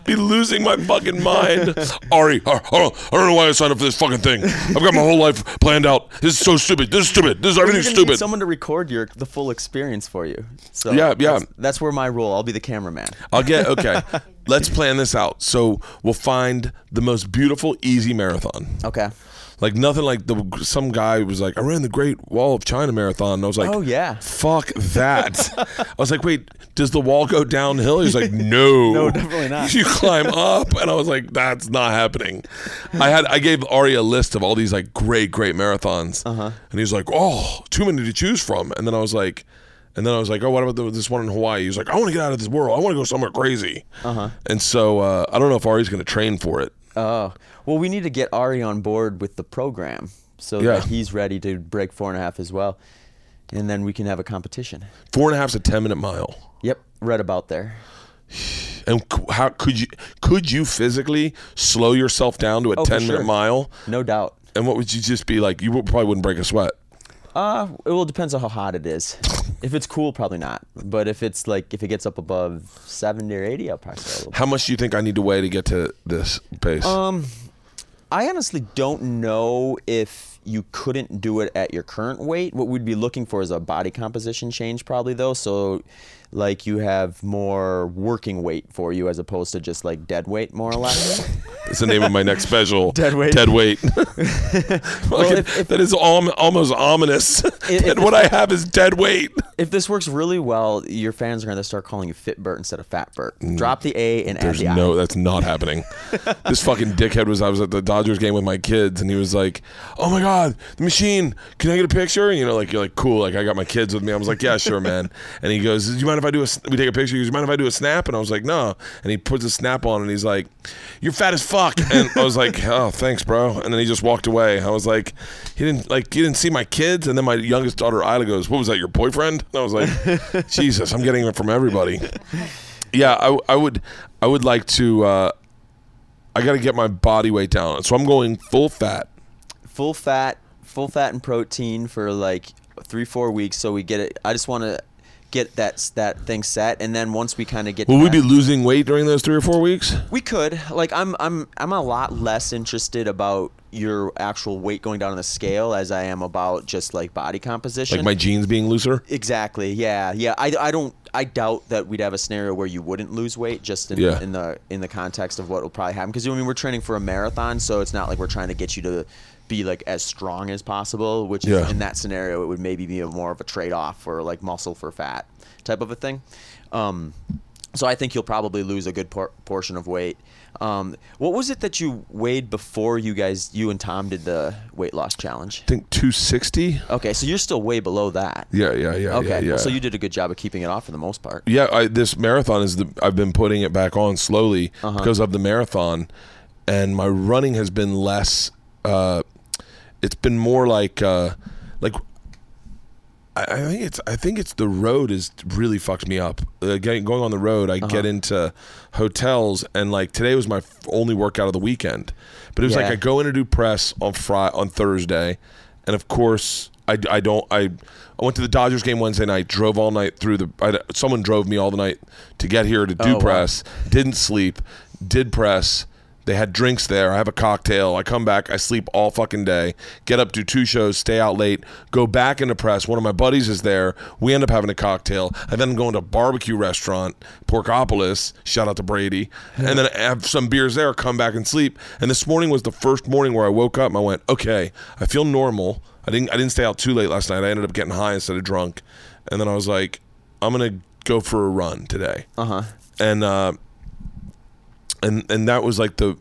Be losing my fucking mind. Ari, uh, hold on. I don't know why I signed up for this fucking thing. I've got my whole life planned out. This is so stupid. This is stupid. This is everything's need stupid. someone to record your the full experience for you. So Yeah, yeah. That's, that's where my role. I'll be the cameraman. I'll get okay. *laughs* Let's plan this out. So we'll find the most beautiful, easy marathon. Okay. Like nothing like the some guy was like, I ran the Great Wall of China marathon. And I was like, Oh, yeah. fuck that. *laughs* I was like, wait, does the wall go downhill? He's like, *laughs* no, No, definitely not. You climb up, and I was like, that's not happening. I had I gave Ari a list of all these like great great marathons, uh-huh. and he's like, oh, too many to choose from. And then I was like. And then I was like, "Oh, what about the, this one in Hawaii?" He was like, "I want to get out of this world. I want to go somewhere crazy." Uh-huh. And so uh, I don't know if Ari's going to train for it. Oh, well, we need to get Ari on board with the program so Yeah. that he's ready to break four and a half as well, and then we can have a competition. Four and a half's a ten minute mile. Yep, right about there. *sighs* And how could you could you physically slow yourself down to a Oh, for ten minute sure. mile? No doubt. And what would you just be like? You probably wouldn't break a sweat. Uh, it will depends on how hot it is. if it's cool, probably not. But if it's like if it gets up above seventy or eighty, I'll probably. How much do you think I need to weigh to get to this pace? Um, I honestly don't know if you couldn't do it at your current weight. What we'd be looking for is a body composition change, probably though. So, like you have more working weight for you as opposed to just like dead weight, more or less. *laughs* It's the name of my next special. *laughs* Dead weight. Dead weight. *laughs* Fucking- if- if- that is al- almost ominous. if- and what I have is dead weight. if this works really well, your fans are going to start calling you Fit Bert instead of Fat Bert. Drop the A and add Mm. There's the I. no, that's not happening. this fucking dickhead was. I was at the Dodgers game with my kids, and he was like, "Oh my god, the machine! Can I get a picture?" And you know, like you're like, "Cool." Like I got my kids with me. I was like, "Yeah, sure, man." And he goes, "Do you mind if I do a? We take a picture." He goes, "You mind if I do a snap?" And I was like, "No." And he puts a snap on, and he's like, "You're fat as fuck." And I was like, "Oh, thanks, bro." And then he just walked away. I was like, "He didn't like. He didn't see my kids." And then my youngest daughter Ila goes, "What was that? Your boyfriend?" And I was like, *laughs* "Jesus, I'm getting it from everybody." Yeah, I, I would I would like to uh, I got to get my body weight down. So I'm going full fat. full fat, full fat and protein for like three, four weeks. So we get it. I just want to get that that thing set, and then once we kind of get, Will we be losing weight during those 3 or 4 weeks? We could. Like I'm I'm I'm a lot less interested about your actual weight going down on the scale as I am about just like body composition. Like my jeans being looser? Exactly. Yeah. Yeah. I, I don't I doubt that we'd have a scenario where you wouldn't lose weight just in, Yeah. in the in the context of what will probably happen because I mean we're training for a marathon so it's not like we're trying to get you to be like as strong as possible which Yeah. is, in that scenario it would maybe be a more of a trade-off for like muscle for fat type of a thing um, so I think you'll probably lose a good por- portion of weight um, what was it that you weighed before you guys you and Tom did the weight loss challenge I think 260. okay so you're still way below that Yeah, yeah, yeah. okay yeah, yeah. so you did a good job of keeping it off for the most part yeah, I, this marathon is the I've been putting it back on slowly Uh-huh. because of the marathon, and my running has been less. Uh, it's been more like uh, like. I, I think it's I think it's the road is really fucked me up. Uh, getting, going on the road, I Uh-huh. get into hotels and like today was my f- only workout of the weekend, but it was like I go in to do press on Friday on Thursday, and of course I, I don't I I went to the Dodgers game Wednesday night, drove all night through the I, someone drove me all the night to get here to do Oh, wow. press, didn't sleep, did press. They had drinks there. I have a cocktail. I come back. I sleep all fucking day. Get up, do two shows, stay out late, go back into press. One of my buddies is there. We end up having a cocktail. I then go into a barbecue restaurant, Porkopolis. Shout out to Brady. And then I have some beers there, come back and sleep. And this morning was the first morning where I woke up and I went, okay, I feel normal. I didn't I didn't stay out too late last night. I ended up getting high instead of drunk. And then I was like, I'm gonna go for a run today uh huh and uh, and and that was like the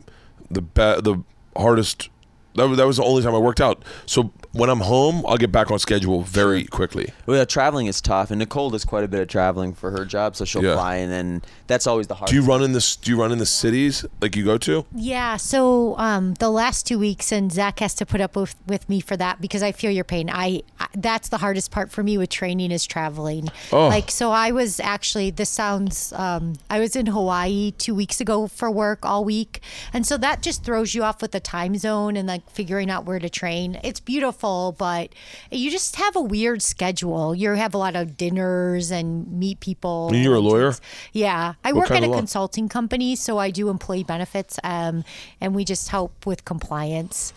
the be- the hardest. That was, that was the only time I worked out. So when I'm home, I'll get back on schedule very quickly. Well, yeah, traveling is tough, and Nicole does quite a bit of traveling for her job, so she'll Yeah. fly, and then that's always the hard. Do you run in this? Do you run in the cities like you go to? Yeah, so um, the last two weeks, and Zach has to put up with, with me for that because I feel your pain. I, I that's the hardest part for me with training is traveling. Oh. Like, so I was actually this sounds. Um, I was in Hawaii two weeks ago for work all week, and so that just throws you off with the time zone and like figuring out where to train. It's beautiful, but you just have a weird schedule. You have a lot of dinners and meet people. And you're a lawyer? Yeah, I What work at a consulting company, so I do employee benefits, um, and we just help with compliance.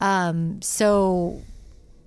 Um, so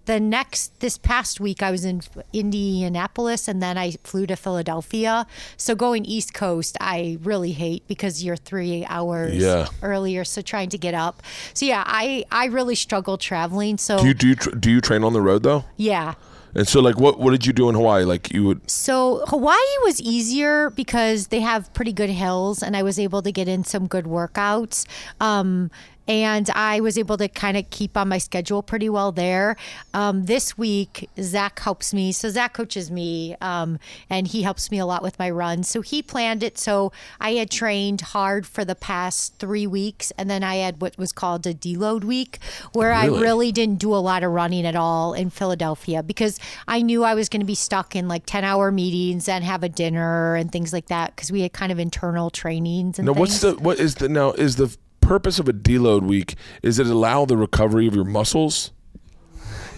the next this past week, I was in Indianapolis, and then I flew to Philadelphia. So going East Coast, I really hate because you're three hours Yeah. earlier. So trying to get up. So yeah, I I really struggle traveling. So Do you do you, tr- do you train on the road though? yeah. And so like what what did you do in Hawaii? Like you would So Hawaii was easier because they have pretty good hills, and I was able to get in some good workouts. Um, and I was able to kind of keep on my schedule pretty well there. Um, this week, Zach helps me. So Zach coaches me, um, and he helps me a lot with my runs. So he planned it. So I had trained hard for the past three weeks, and then I had what was called a deload week, where I Really? really didn't do a lot of running at all in Philadelphia because I knew I was going to be stuck in like 10 hour meetings and have a dinner and things like that because we had kind of internal trainings and now things. what's the what is the now is the purpose of a deload week is it allow the recovery of your muscles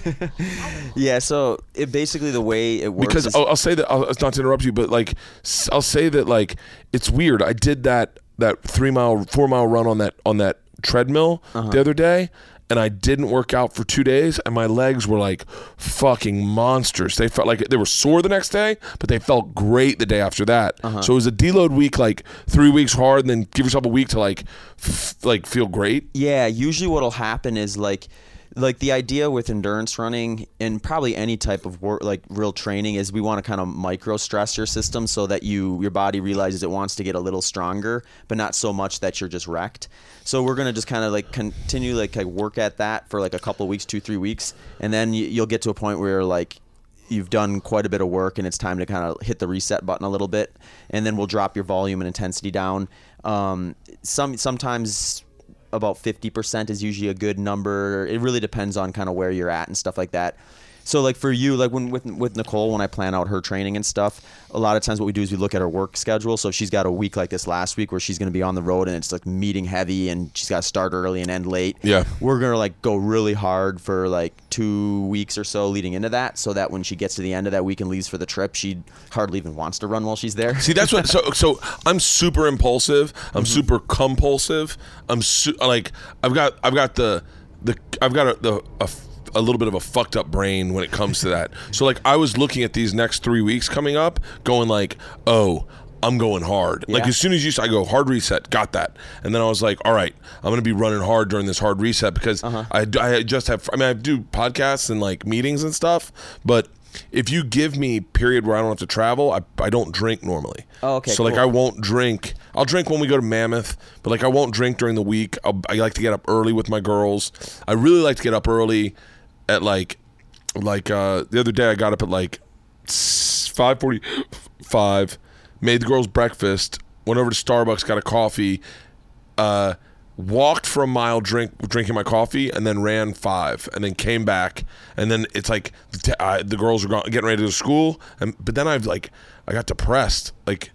*laughs* Yeah, so it basically the way it works because I'll, I'll say that I'll, it's not to interrupt you, but like I'll say that like it's weird. I did that that three mile, four mile run on that on that treadmill Uh-huh. the other day, and I didn't work out for two days, and my legs were like fucking monsters. They felt like they were sore the next day, but they felt great the day after that. Uh-huh. So it was a deload week, like three weeks hard, and then give yourself a week to like f- like feel great. yeah, usually what'll happen is like like the idea with endurance running and probably any type of work like real training is we want to kind of micro stress your system so that you your body realizes it wants to get a little stronger but not so much that you're just wrecked. So we're gonna just kind of like continue like, like work at that for like a couple weeks two three weeks and then you, you'll get to a point where like you've done quite a bit of work and it's time to kind of hit the reset button a little bit and then we'll drop your volume and intensity down. Um, some sometimes about 50% is usually a good number. It really depends on kind of where you're at and stuff like that so like for you like when with with Nicole when I plan out her training and stuff a lot of times what we do is we look at her work schedule so if she's got a week like this last week where she's going to be on the road and it's like meeting heavy and she's got to start early and end late Yeah. we're gonna like go really hard for like two weeks or so leading into that, so that when she gets to the end of that week and leaves for the trip, she hardly even wants to run while she's there. See, that's what. So, *laughs* so I'm super impulsive. I'm Mm-hmm. super compulsive. I'm su- like I've got I've got the the I've got a, the a, a little bit of a fucked up brain when it comes to that. *laughs* So like I was looking at these next three weeks coming up, going like, oh. I'm going hard. Like as soon as you, say I go hard reset, got that, and then I was like, all right, I'm gonna be running hard during this hard reset because Uh-huh. I, I just have. I mean, I do podcasts and like meetings and stuff, but if you give me period where I don't have to travel, I, I don't drink normally. Oh, okay, So like. I won't drink. I'll drink when we go to Mammoth, but like I won't drink during the week. I'll, I like to get up early with my girls. I really like to get up early at like like uh the other day I got up at like 5:45 made the girls breakfast, went over to Starbucks, got a coffee, uh walked for a mile drink drinking my coffee and then ran 5 and then came back and then it's like I, the girls are getting ready to go to school and but then I've like I got depressed. Like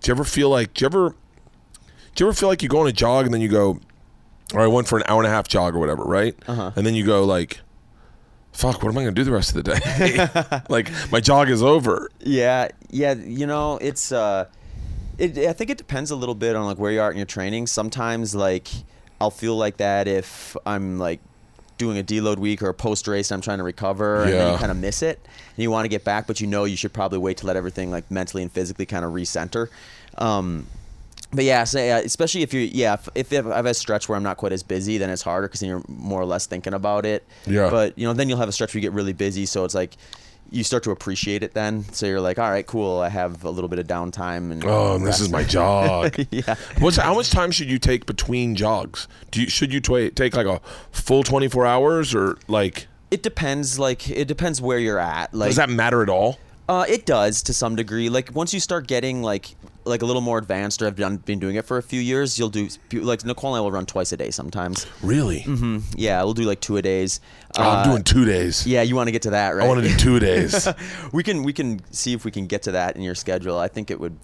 do you ever feel like do you ever do you ever feel like you go on a jog and then you go or I went for an hour and a half jog or whatever, right? Uh-huh. And then you go like fuck, what am I going to do the rest of the day? *laughs* *laughs* like my jog is over. Yeah, yeah. You know, it's. uh it, I think it depends a little bit on like where you are in your training. Sometimes like I'll feel like that if I'm like doing a deload week or a post race and I'm trying to recover and then you kind of miss it and you want to get back, but you know you should probably wait to let everything like mentally and physically kind of recenter. Um, but yeah, so yeah, especially if you yeah, if, if I've I've a stretch where I'm not quite as busy, then it's harder because then you're more or less thinking about it. Yeah. But you know, then you'll have a stretch where you get really busy, so it's like you start to appreciate it. Then, so you're like, all right, cool. I have a little bit of downtime and Oh, this is my jog. *laughs* yeah. What's how much time should you take between jogs? Do you should you twa take like a full 24 hours or like It depends. Like it depends where you're at. Like does that matter at all? Uh, it does to some degree. Like once you start getting like like a little more advanced, or have done been doing it for a few years, you'll do like Nicole and I will run twice a day sometimes. Really? Mm-hmm. Yeah, we'll do like two a days. Oh, I'm doing 2 days. Yeah, you want to get to that, right? I want to do 2 days. *laughs* we can we can see if we can get to that in your schedule. I think it would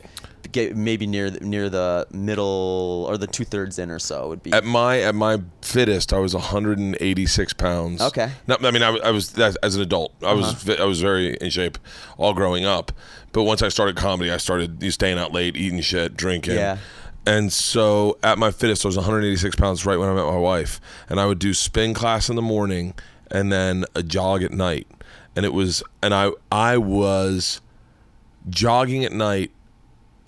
get maybe near the, near the middle or the two thirds in or so would be. At my at my fittest, I was 186 pounds. Okay. No, I mean I, was- I was as, as an adult. I was fit, I was very in shape all growing up. But once I started comedy, I started staying out late, eating shit, drinking. Yeah. And so at my fittest, I was 186 pounds right when I met my wife, and I would do spin class in the morning and then a jog at night. And it was, and I I was jogging at night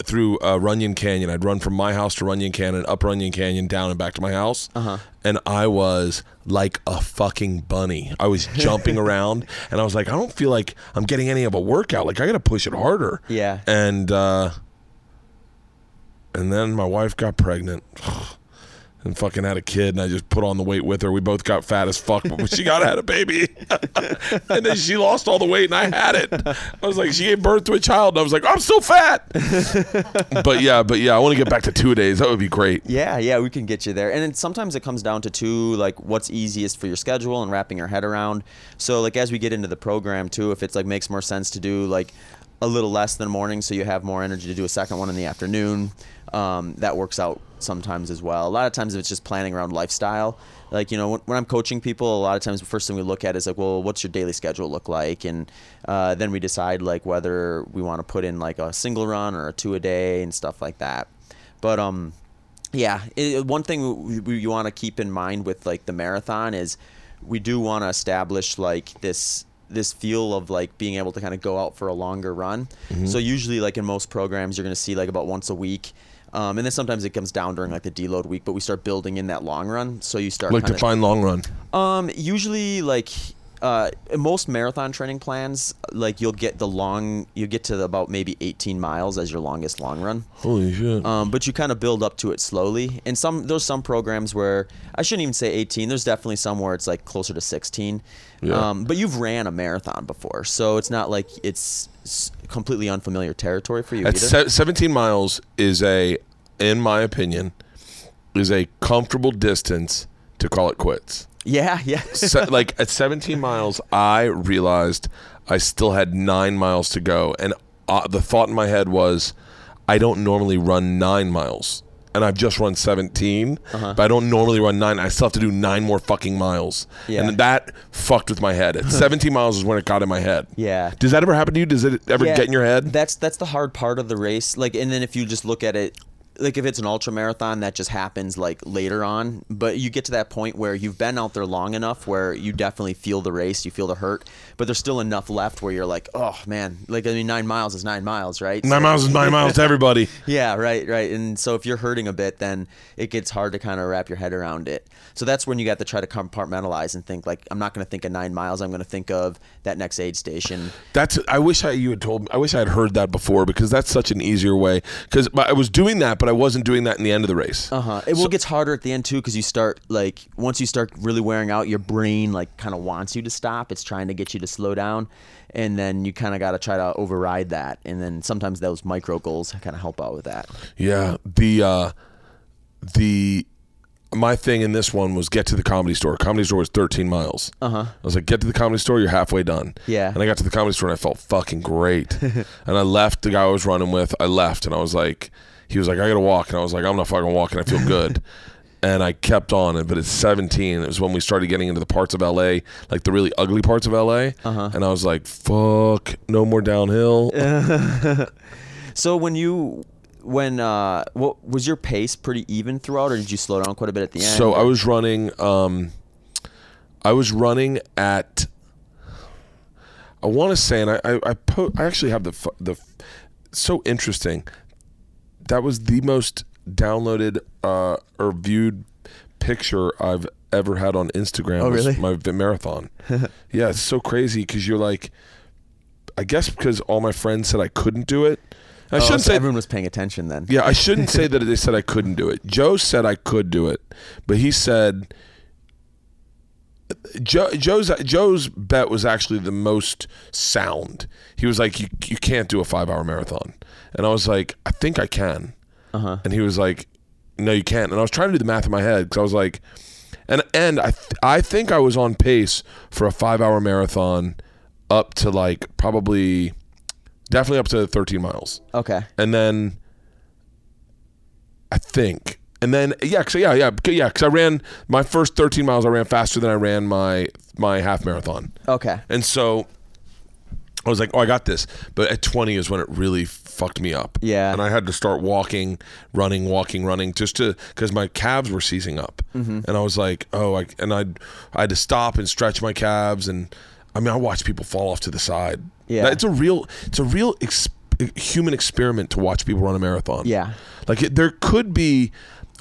through uh, Runyon Canyon. I'd run from my house to Runyon Canyon, up Runyon Canyon, down and back to my house. Uh-huh. And I was like a fucking bunny. I was jumping *laughs* around, and I was like, I don't feel like I'm getting any of a workout. Like I got to push it harder. Yeah. And uh, and then my wife got pregnant. *sighs* *sighs* And fucking had a kid, and I just put on the weight with her. We both got fat as fuck, but she got had a baby, *laughs* and then she lost all the weight, and I had it. I was like, she gave birth to a child, and I was like, I'm still fat. *laughs* but yeah, but yeah, I want to get back to two days. That would be great. Yeah, yeah, we can get you there. And then sometimes it comes down to two, like what's easiest for your schedule and wrapping your head around. So like as we get into the program too, if it's like makes more sense to do like a little less than the morning, so you have more energy to do a second one in the afternoon. Um, that works out sometimes as well. A lot of times if it's just planning around lifestyle. Like you know, when, when I'm coaching people, a lot of times the first thing we look at is like, well, what's your daily schedule look like, and uh, then we decide like whether we want to put in like a single run or a two a day and stuff like that. But um, yeah, it, one thing we, we, you want to keep in mind with like the marathon is we do want to establish like this this feel of like being able to kind of go out for a longer run. So usually like in most programs you're going to see like about once a week. Um, and then sometimes it comes down during like the deload week, but we start building in that long run. So you start Like kinda, define long run. um, usually like uh, most marathon training plans, like you'll get the long, you get to about maybe 18 miles as your longest long run. Holy shit. Um, but you kind of build up to it slowly. And some there's some programs where I shouldn't even say 18. There's definitely some where it's like closer to 16. Yeah. Um, but you've ran a marathon before, so it's not like it's completely unfamiliar territory for you At se- 17 miles is a, in my opinion, is a comfortable distance to call it quits. yeah, yeah. Se- *laughs* like at 17 miles, I realized I still had nine miles to go, and uh, the thought in my head was, I don't normally run nine miles, and I've just run 17, uh-huh. but I don't normally run nine. I still have to do nine more fucking miles, Yeah. and that fucked with my head. At *laughs* 17 miles is when it got in my head. Yeah. Does that ever happen to you? Does it ever Yeah, get in your head? That's that's the hard part of the race. Like, and then if you just look at it like if it's an ultra marathon that just happens like later on but you get to that point where you've been out there long enough where you definitely feel the race you feel the hurt but there's still enough left where you're like oh man like i mean nine miles is nine miles right Nine So- miles is nine miles to *laughs* everybody. yeah, right, right. And so if you're hurting a bit, then it gets hard to kind of wrap your head around it. So that's when you got to try to compartmentalize and think like, I'm not going to think of nine miles. I'm going to think of that next aid station. That's. I wish I you had told me. I wish I had heard that before because that's such an easier way. Because I was doing that, but I wasn't doing that in the end of the race. Uh huh. It will gets harder at the end too because you start like once you start really wearing out, your brain like kind of wants you to stop. It's trying to get you to slow down, and then you kind of got to try to override that. And then sometimes those micro goals kind of help out with that. Yeah. The uh, the my thing in this one was get to the comedy store. Comedy store was 13 miles. Uh huh. I was like, get to the comedy store. You're halfway done. Yeah. And I got to the comedy store and I felt fucking great. *laughs* and I left the guy I was running with. I left and I was like, he was like, I gotta walk, and I was like, I'm not fucking walking. I feel good. *laughs* And I kept on, it, but it's 17. It was when we started getting into the parts of LA, like the really ugly parts of LA. Uh-huh. And I was like, fuck, no more downhill. *laughs* So when you when uh what was your pace pretty even throughout or did you slow down quite a bit at the end? So I was running. Um, I was running at. I want to say, and I I I, po- I actually have the the. So interesting. That was the most downloaded uh, or viewed picture I've ever had on Instagram. Oh, really? My marathon. *laughs* yeah, it's so crazy because you're like, I guess because all my friends said I couldn't do it. I Oh, shouldn't so say everyone was paying attention then. yeah, I shouldn't say *laughs* that they said I couldn't do it. Joe said I could do it, but he said Joe, Joe's Joe's bet was actually the most sound. He was like, "You you can't do a five hour marathon," and I was like, "I think I can," uh-huh. and he was like, "No, you can't." And I was trying to do the math in my head because I was like, and and I th- I think I was on pace for a five hour marathon up to like probably definitely up to 13 miles Okay. and then I think, and then yeah, cause, yeah, yeah, yeah, because I ran my first 13 miles. I ran faster than I ran my my half marathon, Okay. and so I was like, oh, I got this. But at 20 is when it really fucked me up. Yeah. and I had to start walking, running, walking, running, just to because my calves were seizing up, Mm-hmm. and I was like, oh, I and I I had to stop and stretch my calves, and I mean, I watched people fall off to the side. Yeah. it's a real, it's a real. Human experiment to watch people run a marathon Yeah. like it, there could be.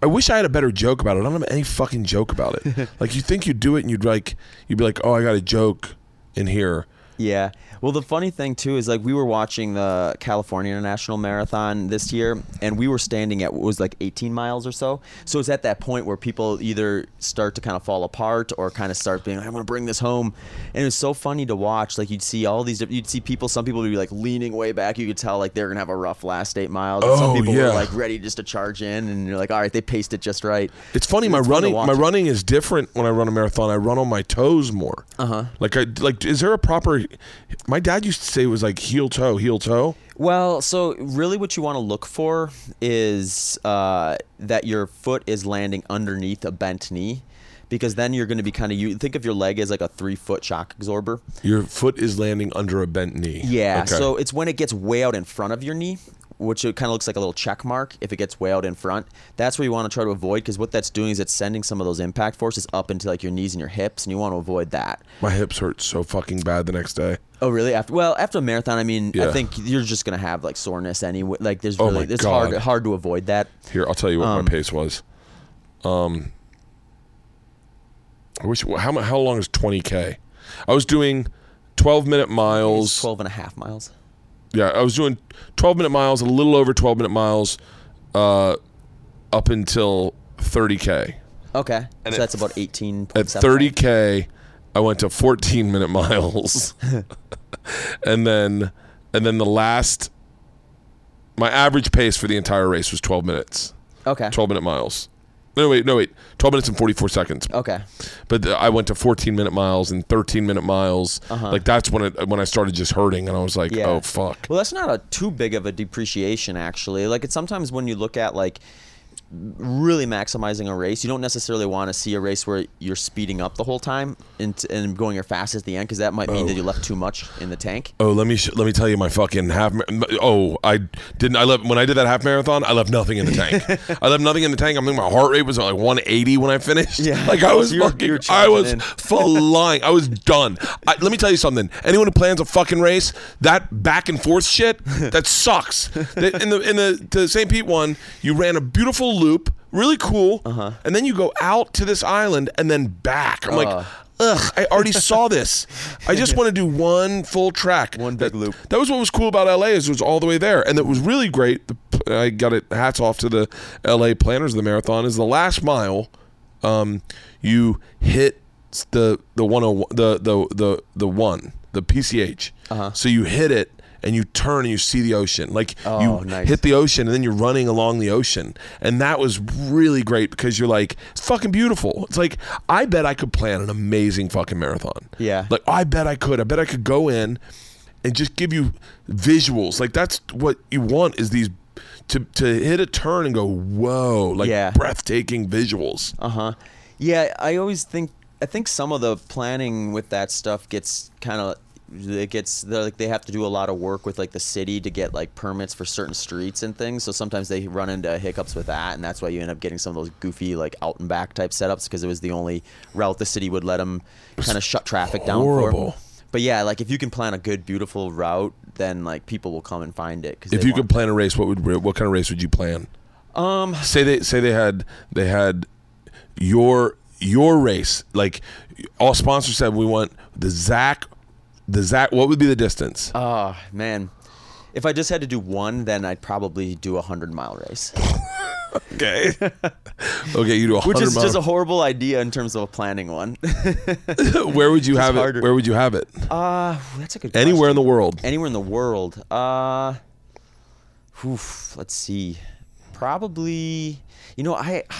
I wish I had a better joke about it. I don't have any fucking joke about it. *laughs* like you think you'd do it and you'd like you'd be like, oh, I got a joke in here. Yeah. Well, the funny thing too is like we were watching the California International Marathon this year, and we were standing at what was like 18 miles or so. So it's at that point where people either start to kind of fall apart or kind of start being, like, "I'm gonna bring this home," and it was so funny to watch. Like you'd see all these, you'd see people. Some people would be like leaning way back. You could tell like they're gonna have a rough last eight miles. and some Oh, people yeah. were like ready just to charge in, and you're like, all right, they paced it just right. It's funny. My It's fun running, my running is different when I run a marathon. I run on my toes more. Uh Uh-huh. huh. Like I like. Is there a proper? My dad used to say it was like heel toe, heel toe. Well, so really, what you want to look for is uh, that your foot is landing underneath a bent knee, because then you're going to be kind of you think of your leg as like a three foot shock absorber. Your foot is landing under a bent knee. Yeah. Okay. So it's when it gets way out in front of your knee, which it kind of looks like a little check mark if it gets way out in front. That's where you want to try to avoid, because what that's doing is it's sending some of those impact forces up into like your knees and your hips, and you want to avoid that. my hips hurt so fucking bad the next day. Oh really? After well, after a marathon, I mean, Yeah. I think you're just gonna have like soreness anyway. Like there's Oh really my it's hard God. hard to avoid that. Here, I'll tell you what Um, my pace was. Um, I wish how how long is twenty k? I was doing twelve minute miles. 12 and a half miles. Yeah, I was doing twelve minute miles, a little over twelve minute miles, uh, up until thirty k. Okay. And so that's about 18. At thirty k, I went to fourteen minute miles, *laughs* and then and then the last. My average pace for the entire race was twelve minutes. Okay. 12 minute miles. No, wait, no, wait. 12 minutes and 44 seconds. Okay. But I went to 14 minute miles and 13 minute miles. Uh-huh. Like that's when it when I started just hurting and I was like, Yeah. oh fuck. Well, that's not a too big of a depreciation actually. Like it's sometimes when you look at like really maximizing a race. You don't necessarily want to see a race where you're speeding up the whole time and, and going your fastest at the end because that might mean that you oh. left too much in the tank. Oh, let me sh- let me tell you my fucking half. Mar- oh, I didn't. I left when I did that half marathon. I left nothing in the tank. *laughs* I left nothing in the tank. I think my heart rate was like 180 when I finished. Yeah. like I Oh, was so you were- fucking. were I was flying. I was done. I, let me tell you something. Anyone who plans a fucking race, that back and forth shit, that sucks. *laughs* In the in the, the St. Pete one, you ran a beautiful loop, really cool, Uh-huh. and then you go out to this island and then back. I'm like. Uh. Ugh, I already *laughs* saw this. I just want to do one full track. One big That- loop. That was what was cool about LA is it was all the way there, and it was really great. The- I got it. Hats off to the LA planners of the marathon. Is the last mile, um, you hit the the one the the the the one the PCH. Uh-huh. So you hit it. And you turn and you see the ocean. Like Oh, you nice. hit the ocean and then you're running along the ocean. And that was really great because you're like, it's fucking beautiful. It's like, I bet I could plan an amazing fucking marathon. Yeah. Like, I bet I could. I bet I could go in and just give you visuals. Like that's what you want is these to to hit a turn and go whoa, like Yeah. breathtaking visuals. Uh huh. Yeah, I always think I think some of the planning with that stuff gets kind of it gets like they have to do a lot of work with like the city to get like permits for certain streets and things. So sometimes they run into hiccups with that, and that's why you end up getting some of those goofy like out and back type setups because it was the only route the city would let them kind of shut traffic down horrible. for. But yeah, like if you can plan a good, beautiful route, then like people will come and find it. If you could plan a race, what would what kind of race would you plan? um, Say they say they had they had your your race. Like all sponsors said, we want the Zach, the Zach. What would be the distance? Oh man, if I just had to do one, then I'd probably do a hundred mile race, *laughs* Okay, *laughs* okay, you do a hundred. which is just a horrible idea in terms of planning one. *laughs* Where would you have harder. it? Where would you have it? uh that's a good. Anywhere in the world. Anywhere in the world. Uh, oof, let's see. Probably, you know, I. *sighs*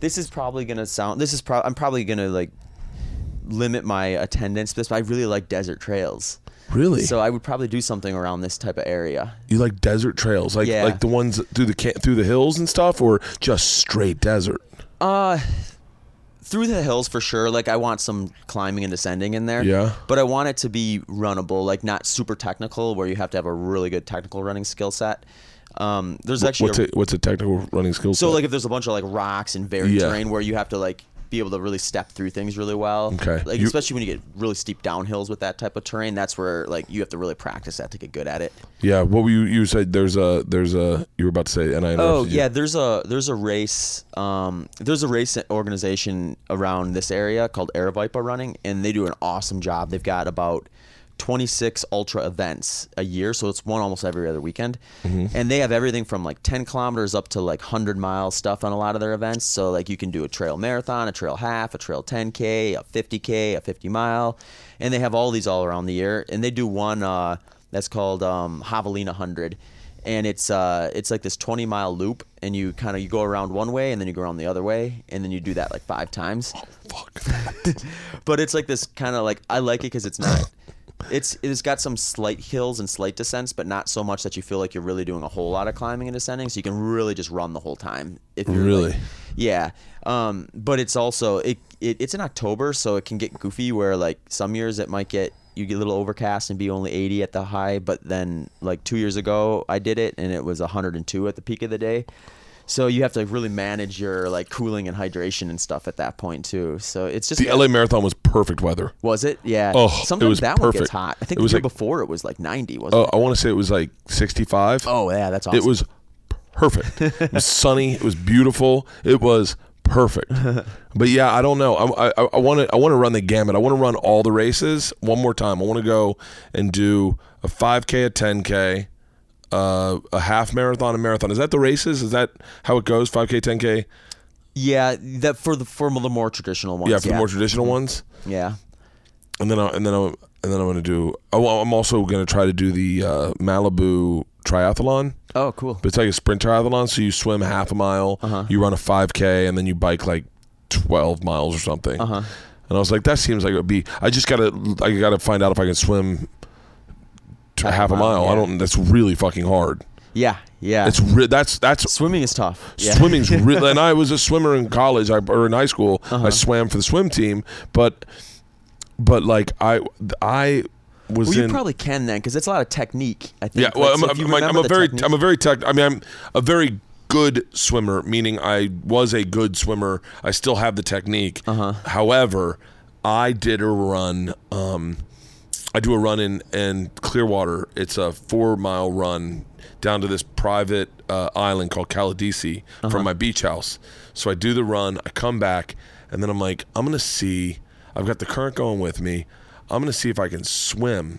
This is probably gonna sound. This is pro. I'm probably gonna like limit my attendance. to This, but I really like desert trails. Really? So I would probably do something around this type of area. You like desert trails, like Yeah. like the ones through the ca- through the hills and stuff, or just straight desert? Uh through the hills for sure. Like I want some climbing and descending in there. Yeah. But I want it to be runnable, like not super technical, where you have to have a really good technical running skill set. Um, there's actually What's a, a, what's a technical running skill set? so set? like if there's a bunch of like rocks and varied Yeah. terrain where you have to like be able to really step through things really well. Okay. Like You- especially when you get really steep downhills with that type of terrain, that's where like you have to really practice that to get good at it. yeah. What were you you said? There's a there's a you were about to say, and I Oh interrupted you. yeah, there's a there's a race um, there's a race organization around this area called Aravaipa Running, and they do an awesome job. They've got about 26 ultra events a year, so it's one almost every other weekend, and they have everything from like 10 kilometers up to like 100 mile stuff on a lot of their events. So like you can do a trail marathon, a trail half, a trail 10k, a 50k, a 50 mile, and they have all these all around the year. And they do one uh, that's called um, Javelina 100 and it's uh it's like this 20 mile loop and you kind of you go around one way and then you go around the other way and then you do that like five times Fuck. *laughs* but it's like this kind of like i like it because it's not it's it's got some slight hills and slight descents but not so much that you feel like you're really doing a whole lot of climbing and descending. So you can really just run the whole time if you're Really? like- yeah. Um but it's also it, it it's in october so it can get goofy where like some years it might get you get a little overcast and be only 80 at the high but then like two years ago i did it and it was 102 at the peak of the day so you have to like really manage your like cooling and hydration and stuff at that point too so it's just The LA Marathon was perfect weather. was it yeah Oh, it sometimes was that one gets hot i think It the was year like- before it was like 90 wasn't Oh, it I want to say it was like 65. oh yeah that's awesome It was perfect. *laughs* it was sunny. It was beautiful. It was perfect. *laughs* But yeah, I don't know. I I want to I want to run the gamut. I want to run all the races one more time. I want to go and do a 5k, a 10k, uh, a half marathon, a marathon. Is that the races? Is that how it goes? 5k, 10k. yeah that for the for the more traditional ones Yeah, for the more traditional ones. yeah And then I, and then I, and then I'm to do. oh, I'm also going to try to do the uh, Malibu triathlon. oh cool But it's like a sprint triathlon, so you swim half a mile, Uh-huh. you run a 5K, and then you bike like 12 miles or something. Uh-huh. And I was like, that seems like it would be. I just gotta, I gotta find out if I can swim t- half, a mile. I yeah. don't. That's really fucking hard. Yeah, yeah. It's re- that's that's Swimming is tough. Yeah. swimming's *laughs* real. And I was a swimmer in college I, or in high school. Uh-huh. I swam for the swim team, but but like I I was Well, you in. probably can then, because it's a lot of technique. I think. yeah, well, Like, so I'm, if I'm, I'm a very technique- I'm a very tech. I mean, I'm a very good swimmer, meaning I was a good swimmer. I still have the technique. Uh-huh. However, I did a run. Um, I do a run in in Clearwater. It's a four mile run down to this private uh, island called Caladesi Uh-huh. from my beach house. So I do the run. I come back, and then I'm like, I'm gonna see. I've got the current going with me. I'm gonna see if I can swim.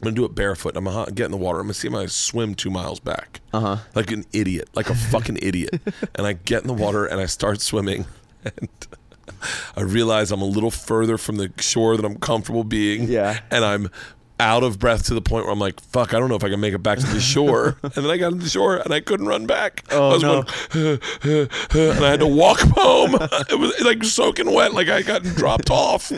I'm gonna do it barefoot. I'm gonna get in the water. I'm gonna see if I can swim two miles back. Uh Uh-huh. Like an idiot, like a fucking idiot. *laughs* And I get in the water and I start swimming, *laughs* and I realize I'm a little further from the shore than I'm comfortable being. Yeah. And I'm out of breath to the point where I'm like, fuck, I don't know if I can make it back to the shore. *laughs* and then I got to the shore and I couldn't run back. Oh, I was no. going, *laughs* and I had to walk *laughs* home. it was like soaking wet, like I got dropped off.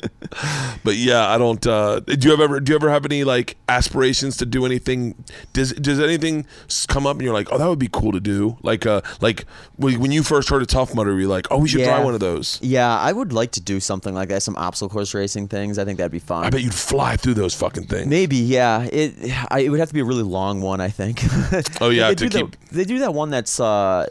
But yeah, I don't. Uh, do you ever do you ever have any like aspirations to do anything? Does does anything come up and you're like, oh, that would be cool to do? Like uh, like when when you first heard of Tough Mudder, you're like, oh, we should try one of those. Yeah, I would like to do something like that. Some obstacle course racing things. I think that'd be fun. I bet you'd fly through those fucking things. Maybe, yeah. It I, it would have to be a really long one, I think. *laughs* Oh, yeah, they to do keep- that, they do that one that's uh,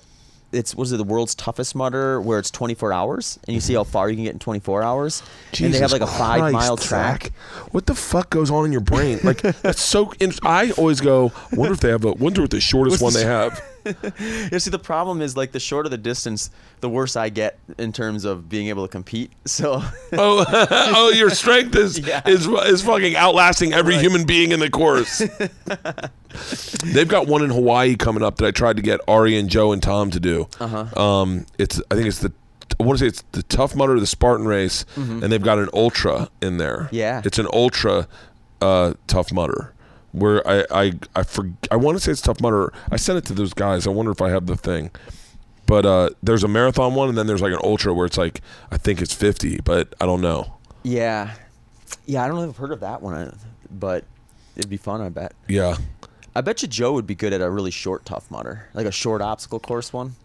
it's what is it the world's toughest Mudder where it's 24 hours and you see how far you can get in 24 hours. and they have like a five mile track. Zach. What the fuck goes on in your brain? Like that's so. I always go. Wonder if they have a. Wonder what the shortest one What's the they have. *laughs* Yeah, see, the problem is like the shorter the distance, the worse I get in terms of being able to compete. So *laughs* Oh, *laughs* oh, your strength is Yeah. is is fucking outlasting every Right. human being in the course. They've got one in Hawaii coming up that I tried to get Ari and Joe and Tom to do. Uh-huh. Um, it's I think it's the I want to say it's the Tough Mudder, the Spartan race, and they've got an ultra in there. Mm-hmm. Yeah. it's an ultra uh, Tough Mudder. Where I I I for, I want to say it's Tough Mudder. I sent it to those guys. I wonder if I have the thing. But uh, there's a marathon one, and then there's like an ultra where it's like I think it's 50, but I don't know. yeah, yeah, I don't know if I've heard of that one, uh, but it'd be fun. I bet. Yeah, I bet you Joe would be good at a really short tough Mudder, like a short obstacle course one.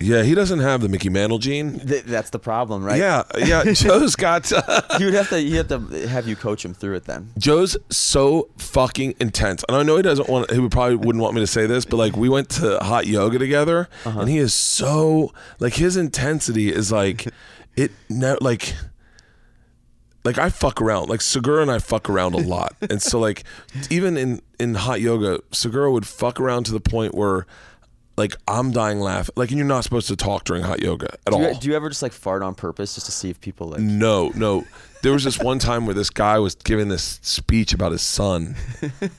Yeah. He doesn't have the Mickey Mantle gene. Th- that's the problem, right? Yeah, yeah. *laughs* Joe's got. Uh, *laughs* you'd have to. He have to have you coach him through it then. Joe's so fucking intense, and I know he doesn't want. He would probably wouldn't want me to say this, but like we went to hot yoga together, uh-huh. and he is so like his intensity is like *laughs* it. No, like like I fuck around. Like Segura and I fuck around a lot, and so like even in in hot yoga, Segura would fuck around to the point where. Like I'm dying laughing. Like and you're not supposed to talk during hot yoga at Do all. do you ever just like fart on purpose just to see if people like? No, no. There was this one time where this guy was giving this speech about his son,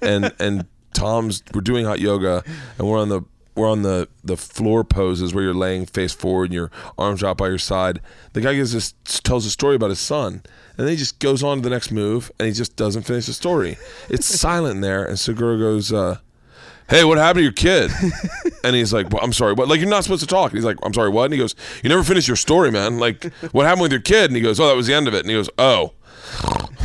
and and Tom's we're doing hot yoga, and we're on the we're on the the floor poses where you're laying face forward and your arms out by your side. The guy gives this tells a story about his son, and then he just goes on to the next move, and he just doesn't finish the story. It's silent in there, and Segura goes. uh Hey, what happened to your kid? *laughs* And he's like, well, I'm sorry, what? Like, you're not supposed to talk. And he's like, I'm sorry, what? And he goes, You never finished your story, man. Like, *laughs* what happened with your kid? And he goes, Oh, that was the end of it. And he goes, Oh.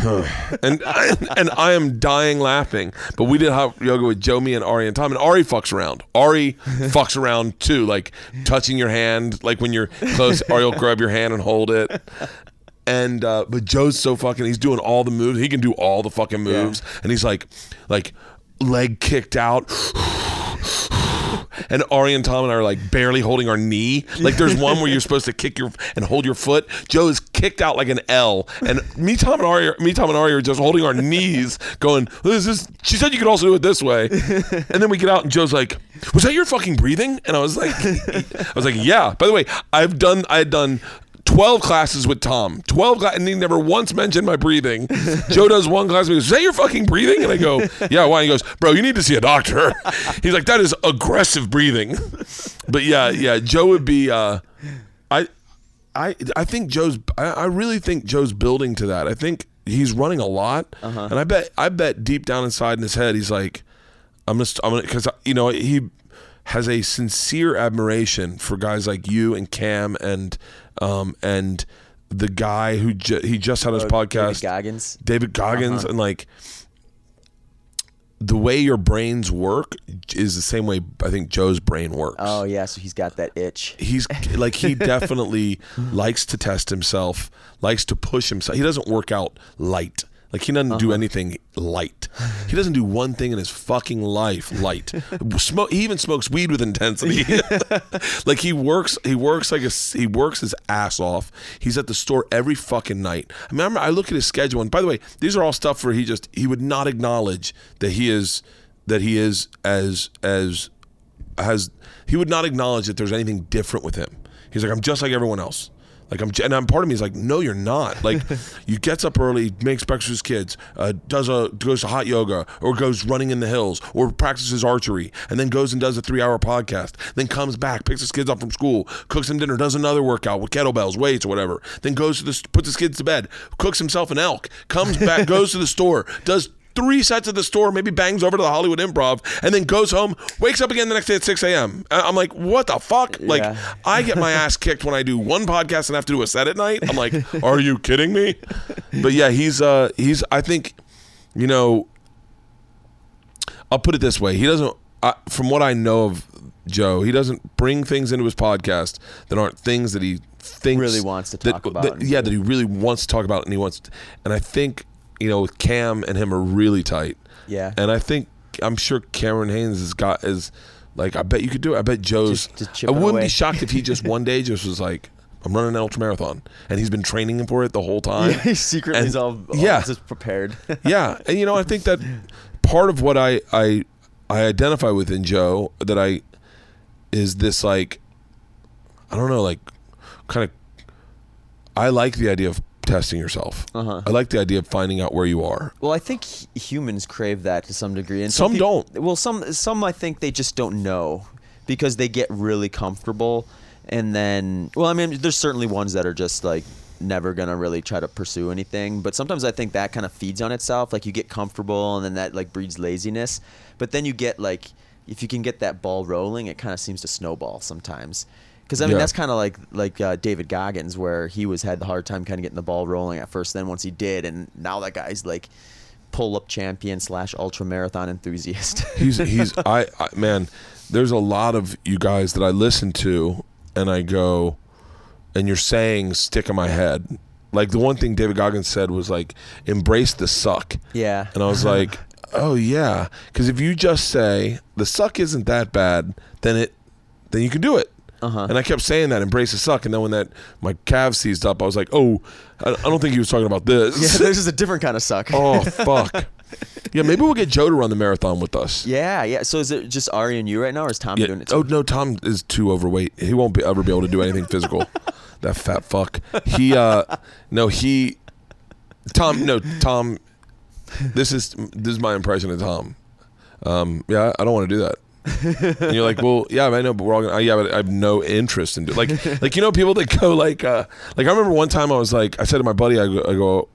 *laughs* and I, and I am dying laughing. But we did hot yoga with Joe, me, and Ari and Tom. And Ari fucks around. Ari fucks around too, like touching your hand, like when you're close. Ari will grab your hand and hold it. And uh, but Joe's so fucking. He's doing all the moves. He can do all the fucking moves. And he's like, like leg kicked out. And Ari and Tom and I are like barely holding our knee. Like there's one where you're supposed to kick your and hold your foot. Joe is kicked out like an L, and me, Tom, and Ari, me, Tom, and Ari are just holding our knees, going, "This is." She said you could also do it this way, and then we get out, and Joe's like, "Was that your fucking breathing?" And I was like, "I was like, yeah." By the way, I've done, I had done. 12 classes with Tom. 12 cla- and he never once mentioned my breathing. *laughs* Joe does one class and he goes, Is that your fucking breathing? And I go, Yeah, why? And he goes, Bro, you need to see a doctor. *laughs* He's like, That is aggressive breathing. *laughs* But yeah, yeah, Joe would be uh I I I think Joe's I, I really think Joe's building to that. I think he's running a lot. And I bet I bet deep down inside in his head he's like, I'm gonna, I'm gonna, because you know he has a sincere admiration for guys like you and Cam and um and the guy who ju- he just had his Uh, podcast, David Goggins. David Goggins, Uh-huh. and like the way your brains work is the same way I think Joe's brain works. Oh yeah, so he's got that itch. He's *laughs* like he definitely likes to test himself, likes to push himself. He doesn't work out light. Like he doesn't do uh-huh. anything light. He doesn't do one thing in his fucking life light. *laughs* Smoke. He even smokes weed with intensity. *laughs* like he works. He works like a. He works his ass off. He's at the store every fucking night. I remember. I look at his schedule, and by the way, these are all stuff where he just he would not acknowledge that he is that he is as as has he would not acknowledge that there's anything different with him. He's like, I'm just like everyone else. Like I'm, and I'm part of me is like, no, you're not. Like, *laughs* you gets up early, makes breakfast with his kids, uh, does a goes to hot yoga, or goes running in the hills, or practices archery, and then goes and does a three hour podcast. Then comes back, picks his kids up from school, cooks them dinner, does another workout with kettlebells, weights, or whatever. Then goes to the puts his kids to bed, cooks himself an elk, comes back, *laughs* goes to the store, does three sets at the store, maybe bangs over to the Hollywood Improv, and then goes home, wakes up again the next day at 6 a.m. I'm like, what the fuck? Like, Yeah. I get my ass kicked when I do one podcast and have to do a set at night. I'm like, are you kidding me? But yeah, he's, uh, he's, I think, you know, I'll put it this way. He doesn't, I, from what I know of Joe, he doesn't bring things into his podcast that aren't things that he thinks Really wants to that- talk about. that- yeah, that he really wants to talk about, and he wants. and I think you know, Cam and him are really tight. Yeah. And I think I'm sure Cameron Hanes has got is like I bet you could do it. I bet Joe's. Just- just I wouldn't away. be shocked if he just *laughs* one day just was like. I'm running an ultra marathon, and he's been training for it the whole time. Yeah, *laughs* he's secretly And- all, all yeah. just prepared. *laughs* yeah, and you know, I think that part of what I I I identify with in Joe that I is this like I don't know, like kind of I like the idea of testing yourself. Uh-huh. I like the idea of finding out where you are. Well, I think h- humans crave that to some degree, and Some peop- don't. Well, some some I think they just don't know because they get really comfortable, and then well, I mean, there's certainly ones that are just like never gonna really try to pursue anything. But sometimes I think that kind of feeds on itself. Like you get comfortable, and then that like breeds laziness. But then you get like if you can get that ball rolling, it kind of seems to snowball sometimes. Because I mean Yeah. that's kind of like like uh, David Goggins, where he was had the hard time kind of getting the ball rolling at first. Then once he did, and now that guy's like pull up champion slash ultra marathon enthusiast. *laughs* He's he's I, I man, there's a lot of you guys that I listen to and I go and you're saying stick in my head. Like the one thing David Goggins said was like embrace the suck. yeah. And I was *laughs* like, "Oh yeah," because if you just say the suck isn't that bad, then it, then you can do it. Uh-huh. And I kept saying that, embrace the suck. And then when that my calf seized up, I was like, "Oh, I, I don't think he was talking about this." yeah, there's just a *laughs* different kind of suck. oh *laughs* fuck. Yeah, maybe we'll get Joe to run the marathon with us. Yeah, yeah. So is it just Ari and you right now, or is Tom Yeah. doing it? Too? Oh no, Tom is too overweight. He won't be, ever be able to do anything physical. *laughs* That fat fuck. He uh, no he, Tom no Tom. This is this is my impression of Tom. Um, yeah, I don't want to do that. And you're like, well, yeah, I know, but we're all gonna. Yeah, but I have no interest in do like, *laughs* like you know, people that go like, uh, like I remember one time I was like, I said to my buddy, I go, I go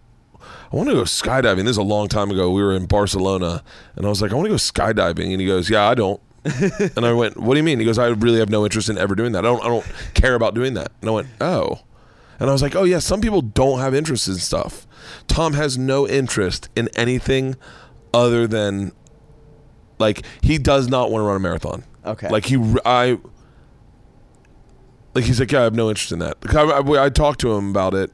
I want to go skydiving. This is a long time ago. We were in Barcelona, and I was like, I want to go skydiving, and he goes, Yeah, I don't. *laughs* and I went, What do you mean? He goes, I really have no interest in ever doing that. I don't. I don't care about doing that. And I went, Oh. And I was like, Oh yeah, some people don't have interest in stuff. Tom has no interest in anything other than like he does not want to run a marathon. Okay. Like he, I. Like he's like, yeah, I have no interest in that. I, I, I talked to him about it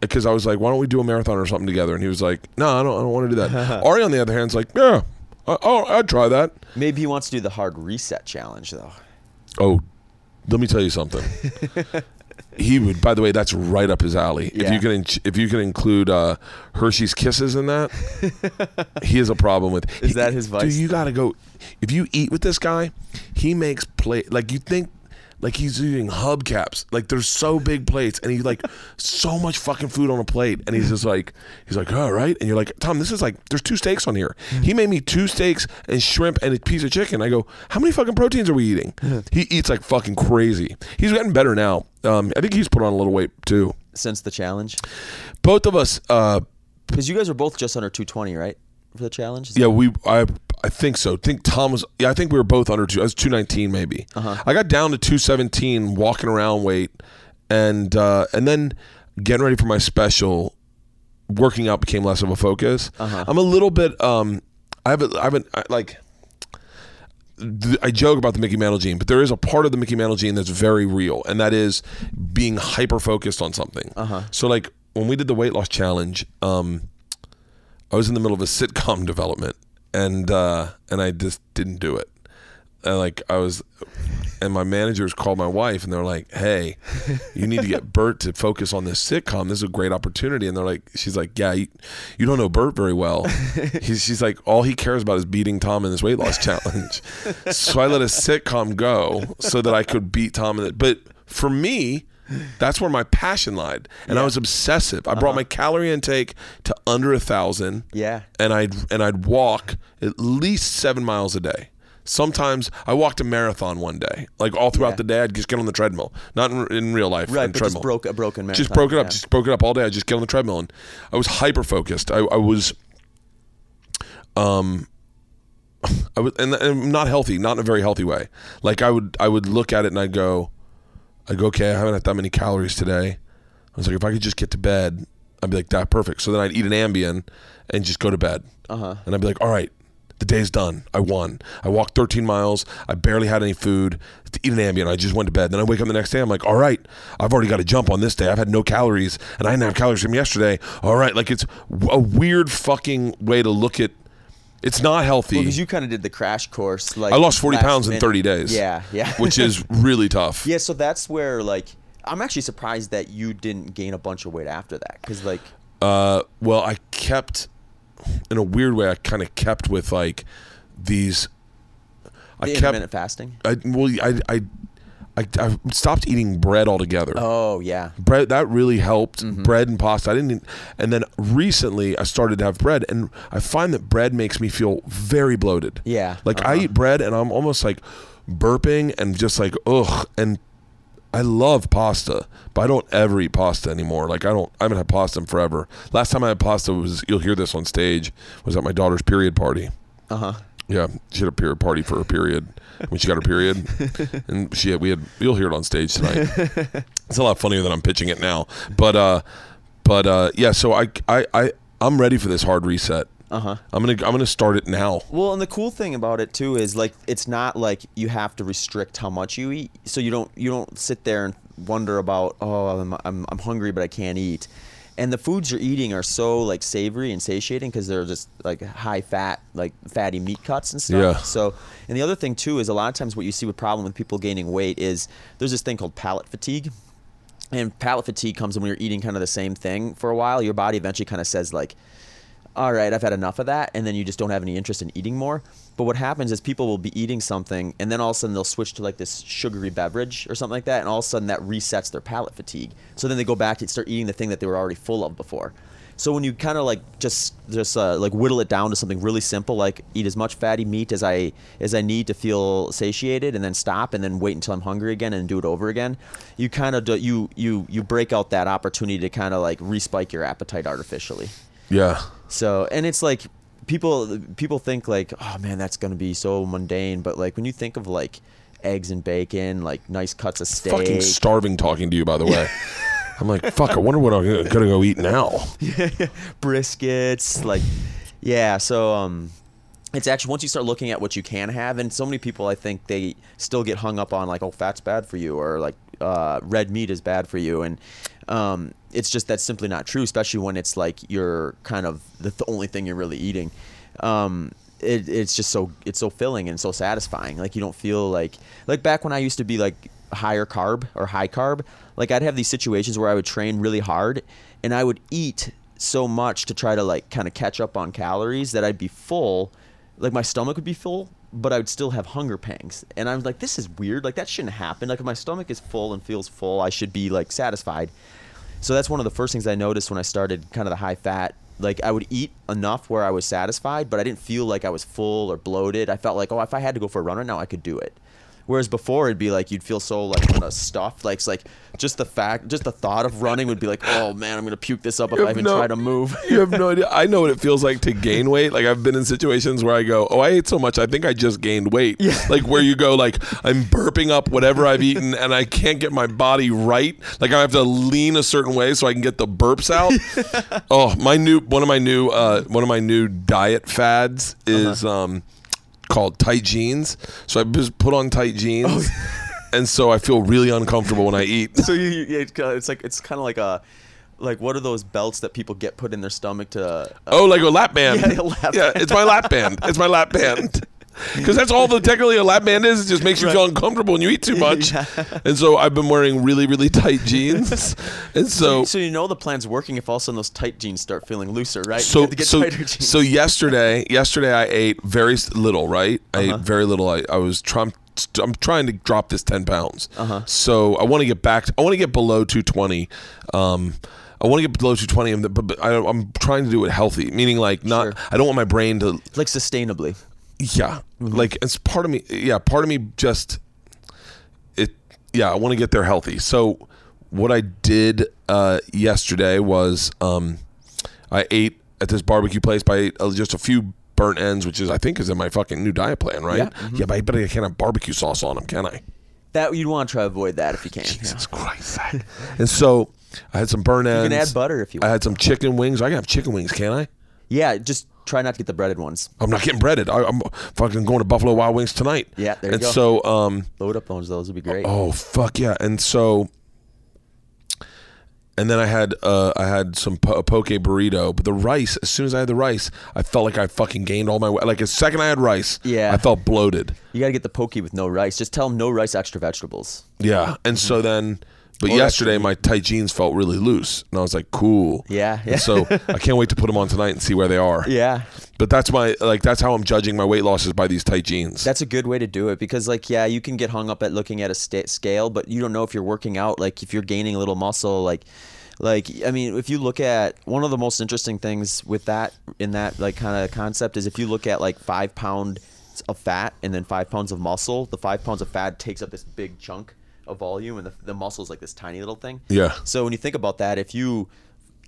because I was like, why don't we do a marathon or something together? And he was like, no, I don't, I don't want to do that. *laughs* Ari, on the other hand, is like, yeah, I, oh, I'd try that. Maybe he wants to do the hard reset challenge though. Oh, let me tell you something. *laughs* he would. By the way, that's right up his alley. If you can, in- if you can include uh, Hershey's Kisses in that, *laughs* he has a problem with. Is he- that his Dude, vice? you got to go. If you eat with this guy, he makes play like you think. Like he's eating hubcaps. Like there's so big plates, and he like so much fucking food on a plate, and he's just like he's like, all right, and you're like, Tom, this is like there's two steaks on here. He made me two steaks and shrimp and a piece of chicken. I go, how many fucking proteins are we eating? he eats like fucking crazy. He's getting better now. Um, I think he's put on a little weight too. Since the challenge, Both of us, uh, because you guys are both just under 220, right, for the challenge? Is Yeah, we I I think so. I think Tom was yeah, I think we were both under two I was two nineteen maybe. I got down to two seventeen walking around weight and uh and then getting ready for my special working out became less of a focus. I'm a little bit um I haven't. I haven't I, like. I joke about the Mickey Mantle gene, but there is a part of the Mickey Mantle gene that's very real, and that is being hyper focused on something. Uh-huh. So, like when we did the weight loss challenge, um, I was in the middle of a sitcom *laughs* development, and uh, and I just didn't do it. And like I was, and my managers called my wife, and they're like, "Hey, you need to get *laughs* Bert to focus on this sitcom. This is a great opportunity." And they're like, "She's like, yeah, you, you don't know Bert very well." *laughs* He's, she's like, "All he cares about is beating Tom in this weight loss challenge." so I let a sitcom go so that I could beat Tom in it. But for me, that's where my passion lied, and I was obsessive. I brought my calorie intake to under a thousand. Yeah. and I'd and I'd walk at least seven miles a day. Sometimes I walked a marathon one day, like all throughout Yeah. the day. I'd just get on the treadmill, not in, in real life. Right, but treadmill. just broke a broken marathon. Just broke it up. yeah. Just broke it up all day. I just get on the treadmill, and I was hyper focused. I, I was, um, *laughs* I was, and, and not healthy, not in a very healthy way. Like I would, I would look at it and I'd go, I'd go, okay, I haven't had that many calories today. I was like, if I could just get to bed, I'd be like, that perfect. So then I'd eat an Ambien and just go to bed. Uh-huh. And I'd be like, all right, the day's done. I won. I walked 13 miles. I barely had any food to eat an Ambien. I just went to bed. Then I wake up the next day. I'm like, all right, I've already got a jump on this day. I've had no calories and I didn't have calories from yesterday. All right. Like it's a weird fucking way to look at. It's not healthy. Well, because you kind of did the crash course. Like I lost 40 last pounds in 30 days. Yeah, yeah. *laughs* which is *laughs* really tough. yeah. So that's where like I'm actually surprised that you didn't gain a bunch of weight after that. Because like Uh, well, I kept, in a weird way, I kind of kept with like these. I kept. fasting. I well, I I. I, I stopped eating bread altogether. Oh yeah. Bread that really helped. Mm-hmm. Bread and pasta. I didn't. And then recently, I started to have bread, and I find that bread makes me feel very bloated. Yeah, Like I uh-huh. eat bread, and I'm almost like burping and just like ugh. And I love pasta, but I don't ever eat pasta anymore. Like I don't. I haven't had pasta in forever. Last time I had pasta was you'll hear this on stage was at my daughter's period party. Uh huh. Yeah, she had a period party for her period when she got her period, *laughs* and she had, we had you'll hear it on stage tonight. it's a lot funnier than I'm pitching it now, but uh, but uh, yeah. So I I I I'm ready for this hard reset. Uh huh. I'm gonna I'm gonna start it now. Well, and the cool thing about it too is like it's not like you have to restrict how much you eat, so you don't you don't sit there and wonder about oh I'm I'm, I'm hungry but I can't eat. And the foods you're eating are so like savory and satiating because they're just like high fat, like fatty meat cuts and stuff. Yeah. So, and the other thing too is a lot of times what you see with problem with people gaining weight is there's this thing called palate fatigue. And palate fatigue comes when you're eating kind of the same thing for a while. Your body eventually kind of says like, all right, I've had enough of that, and then you just don't have any interest in eating more. But what happens is people will be eating something, and then all of a sudden they'll switch to like this sugary beverage or something like that, and all of a sudden that resets their palate fatigue. So then they go back to start eating the thing that they were already full of before. So when you kind of like just just uh, like whittle it down to something really simple, like eat as much fatty meat as I as I need to feel satiated, and then stop, and then wait until I'm hungry again, and do it over again. You kind of you you you break out that opportunity to kind of like respike your appetite artificially. Yeah. So, and it's like people people think like, oh man, that's gonna be so mundane. But like when you think of like eggs and bacon, like nice cuts of steak, Fucking starving talking to you, by the way. *laughs* I'm like, fuck. I wonder what I'm gonna, go eat now. *laughs* briskets, like yeah. So um, it's actually once you start looking at what you can have, and so many people I think they still get hung up on like, oh, fat's bad for you, or like uh, red meat is bad for you, and um, it's just that's simply not true, especially when it's like you're kind of the, the only thing you're really eating. Um, it, it's just so it's so filling and so satisfying. Like you don't feel like like back when I used to be like higher carb or high carb. Like I'd have these situations where I would train really hard and I would eat so much to try to like kind of catch up on calories that I'd be full. Like my stomach would be full, but I would still have hunger pangs. And I was like, this is weird. Like that shouldn't happen. Like if my stomach is full and feels full, I should be like satisfied. So that's one of the first things I noticed when I started kind of the high fat. Like I would eat enough where I was satisfied, but I didn't feel like I was full or bloated. I felt like, oh, if I had to go for a run right now, I could do it. Whereas before it'd be like you'd feel so like kind of stuffed. Like it's like just the fact, just the thought of running would be like, oh man, I'm gonna puke this up if I even no- try to move. *laughs* You have no *laughs* idea. I know what it feels like to gain weight. Like I've been in situations where I go, "Oh, I ate so much, I think I just gained weight." Yeah. *laughs* Like where you go, like I'm burping up whatever I've eaten, and I can't get my body right. Like I have to lean a certain way so I can get the burps out. oh, my new one of my new uh, one of my new diet fads is um, called tight jeans. So I just put on tight jeans, *laughs* and so I feel really uncomfortable when I eat. so you, you it's like it's kind of like a like what are those belts that people get put in their stomach to uh, Oh, like a lap band. *laughs* Yeah, lap Yeah, it's my lap band. *laughs* It's my lap band. *laughs* Because that's all the technically a lap band is. It just makes you feel uncomfortable when you eat too *laughs* much. Yeah. And so I've been wearing really, really tight jeans. *laughs* And so, so you know the plan's working if all of a sudden those tight jeans start feeling looser, right? So, to so, tighter jeans. so yesterday, yesterday I ate very little. Right, I Uh-huh. ate very little. I, I was trying. I'm trying to drop this 10 pounds. Uh-huh. So I want to get back. I want to get below 220. Um, I want to get below 220, but, but I, I'm trying to do it healthy, meaning like not. Sure. I don't want my brain to like sustainably. Yeah, Mm-hmm. like it's part of me. Yeah, part of me just it. Yeah, I want to get there healthy. So what I did uh, yesterday was um, I ate at this barbecue place by uh, just a few burnt ends, which is I think is in my fucking new diet plan, right? Yeah. Mm-hmm. Yeah, but I bet I can't have barbecue sauce on them, can I? That you'd want to try to avoid that if you can. yeah. Jesus Christ! and so I had some burnt ends You can add butter if you I had some chicken wings. I can have chicken wings, can I? Yeah, just try not to get the breaded ones. I'm not getting breaded. I, I'm fucking going to Buffalo Wild Wings tonight. Yeah, there you and go. so, um, Load up those; those would be great. Oh fuck yeah! And so, and then I had uh, I had some po- poke burrito, but the rice. As soon as I had the rice, I felt like I fucking gained all my weight. Like the second I had rice, Yeah. I felt bloated. You gotta get the poke with no rice. Just tell them no rice, extra vegetables. Yeah, and so then. But Oh, yesterday, my tight jeans felt really loose, and I was like, "Cool." Yeah, yeah. So *laughs* I can't wait to put them on tonight and see where they are. Yeah, But that's my like that's how I'm judging my weight losses by these tight jeans. that's a good way to do it because, like, yeah, you can get hung up at looking at a sta- scale, but you don't know if you're working out. Like, if you're gaining a little muscle, like, like I mean, if you look at one of the most interesting things with that in that like kind of concept is if you look at like five pound of fat and then five pounds of muscle, the five pounds of fat takes up this big chunk of volume, and the, the muscle is like this tiny little thing. Yeah. So when you think about that, if you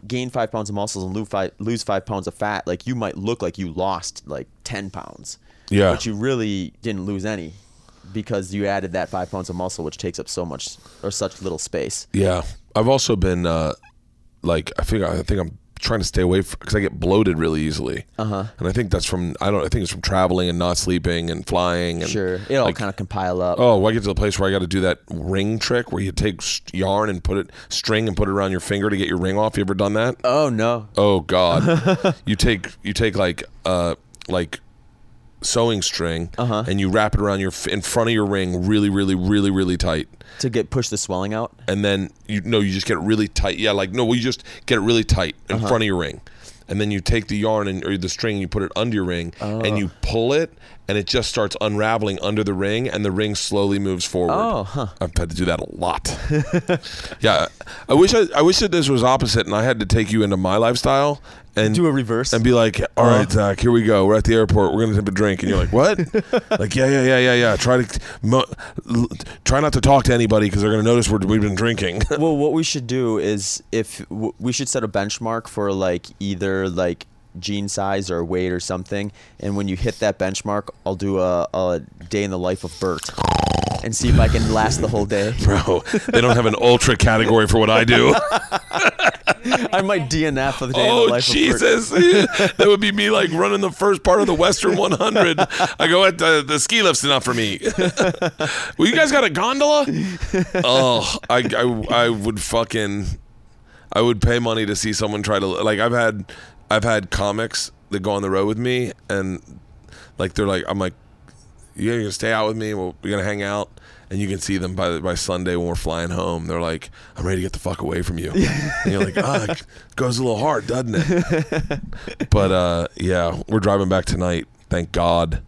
gain five pounds of muscles and lose five lose five pounds of fat, like you might look like you lost like ten pounds. Yeah. But you really didn't lose any because you added that five pounds of muscle, which takes up so much or such little space. Yeah, I've also been uh, like I think I think I'm trying to stay away because I get bloated really easily. Uh Uh-huh. And I think that's from I don't I think it's from traveling and not sleeping and flying and Sure, it all like, kind of compile up. Oh, I get to the place where I got to do that ring trick where you take yarn and put it string and put it around your finger to get your ring off. You ever done that? Oh no. Oh God, *laughs* you take you take like uh like sewing string Uh-huh. and you wrap it around your in front of your ring really really really really tight To get push the swelling out. and then you no, you just get it really tight. Yeah, like no, well, you just get it really tight in Uh-huh. front of your ring, and then you take the yarn and or the string, and you put it under your ring, and Oh. you pull it, and it just starts unraveling under the ring, and the ring slowly moves forward. Oh, huh. I've had to do that a lot. *laughs* yeah, I wish I, I wish that this was opposite, and I had to take you into my lifestyle and Do a reverse. and be like, "All right, uh-huh. Zach, here we go. We're at the airport. We're gonna have a drink." And you're like, "What?" *laughs* like, "Yeah, yeah, yeah, yeah, yeah." Try to mo- l- try not to talk to anybody because they're gonna notice we're, we've been drinking. *laughs* well, what we should do is if w- we should set a benchmark for like either like jean size or weight or something, and when you hit that benchmark, I'll do a, a day in the life of Bert and see if I can last the whole day. *laughs* Bro, they don't have an ultra category for what I do. *laughs* I might DNF for the day in the oh life Jesus, *laughs* that would be me like running the first part of the Western 100. I go at the, the ski lift's enough for me. well, you guys got a gondola? Oh, I, I I would fucking I would pay money to see someone try to like I've had I've had comics that go on the road with me and like they're like I'm like you're gonna stay out with me. We're gonna hang out, and you can see them by by Sunday when we're flying home. They're like, "I'm ready to get the fuck away from you," *laughs* and you're like, "Ah, goes a little hard, doesn't it?" *laughs* but uh, yeah, we're driving back tonight. Thank God.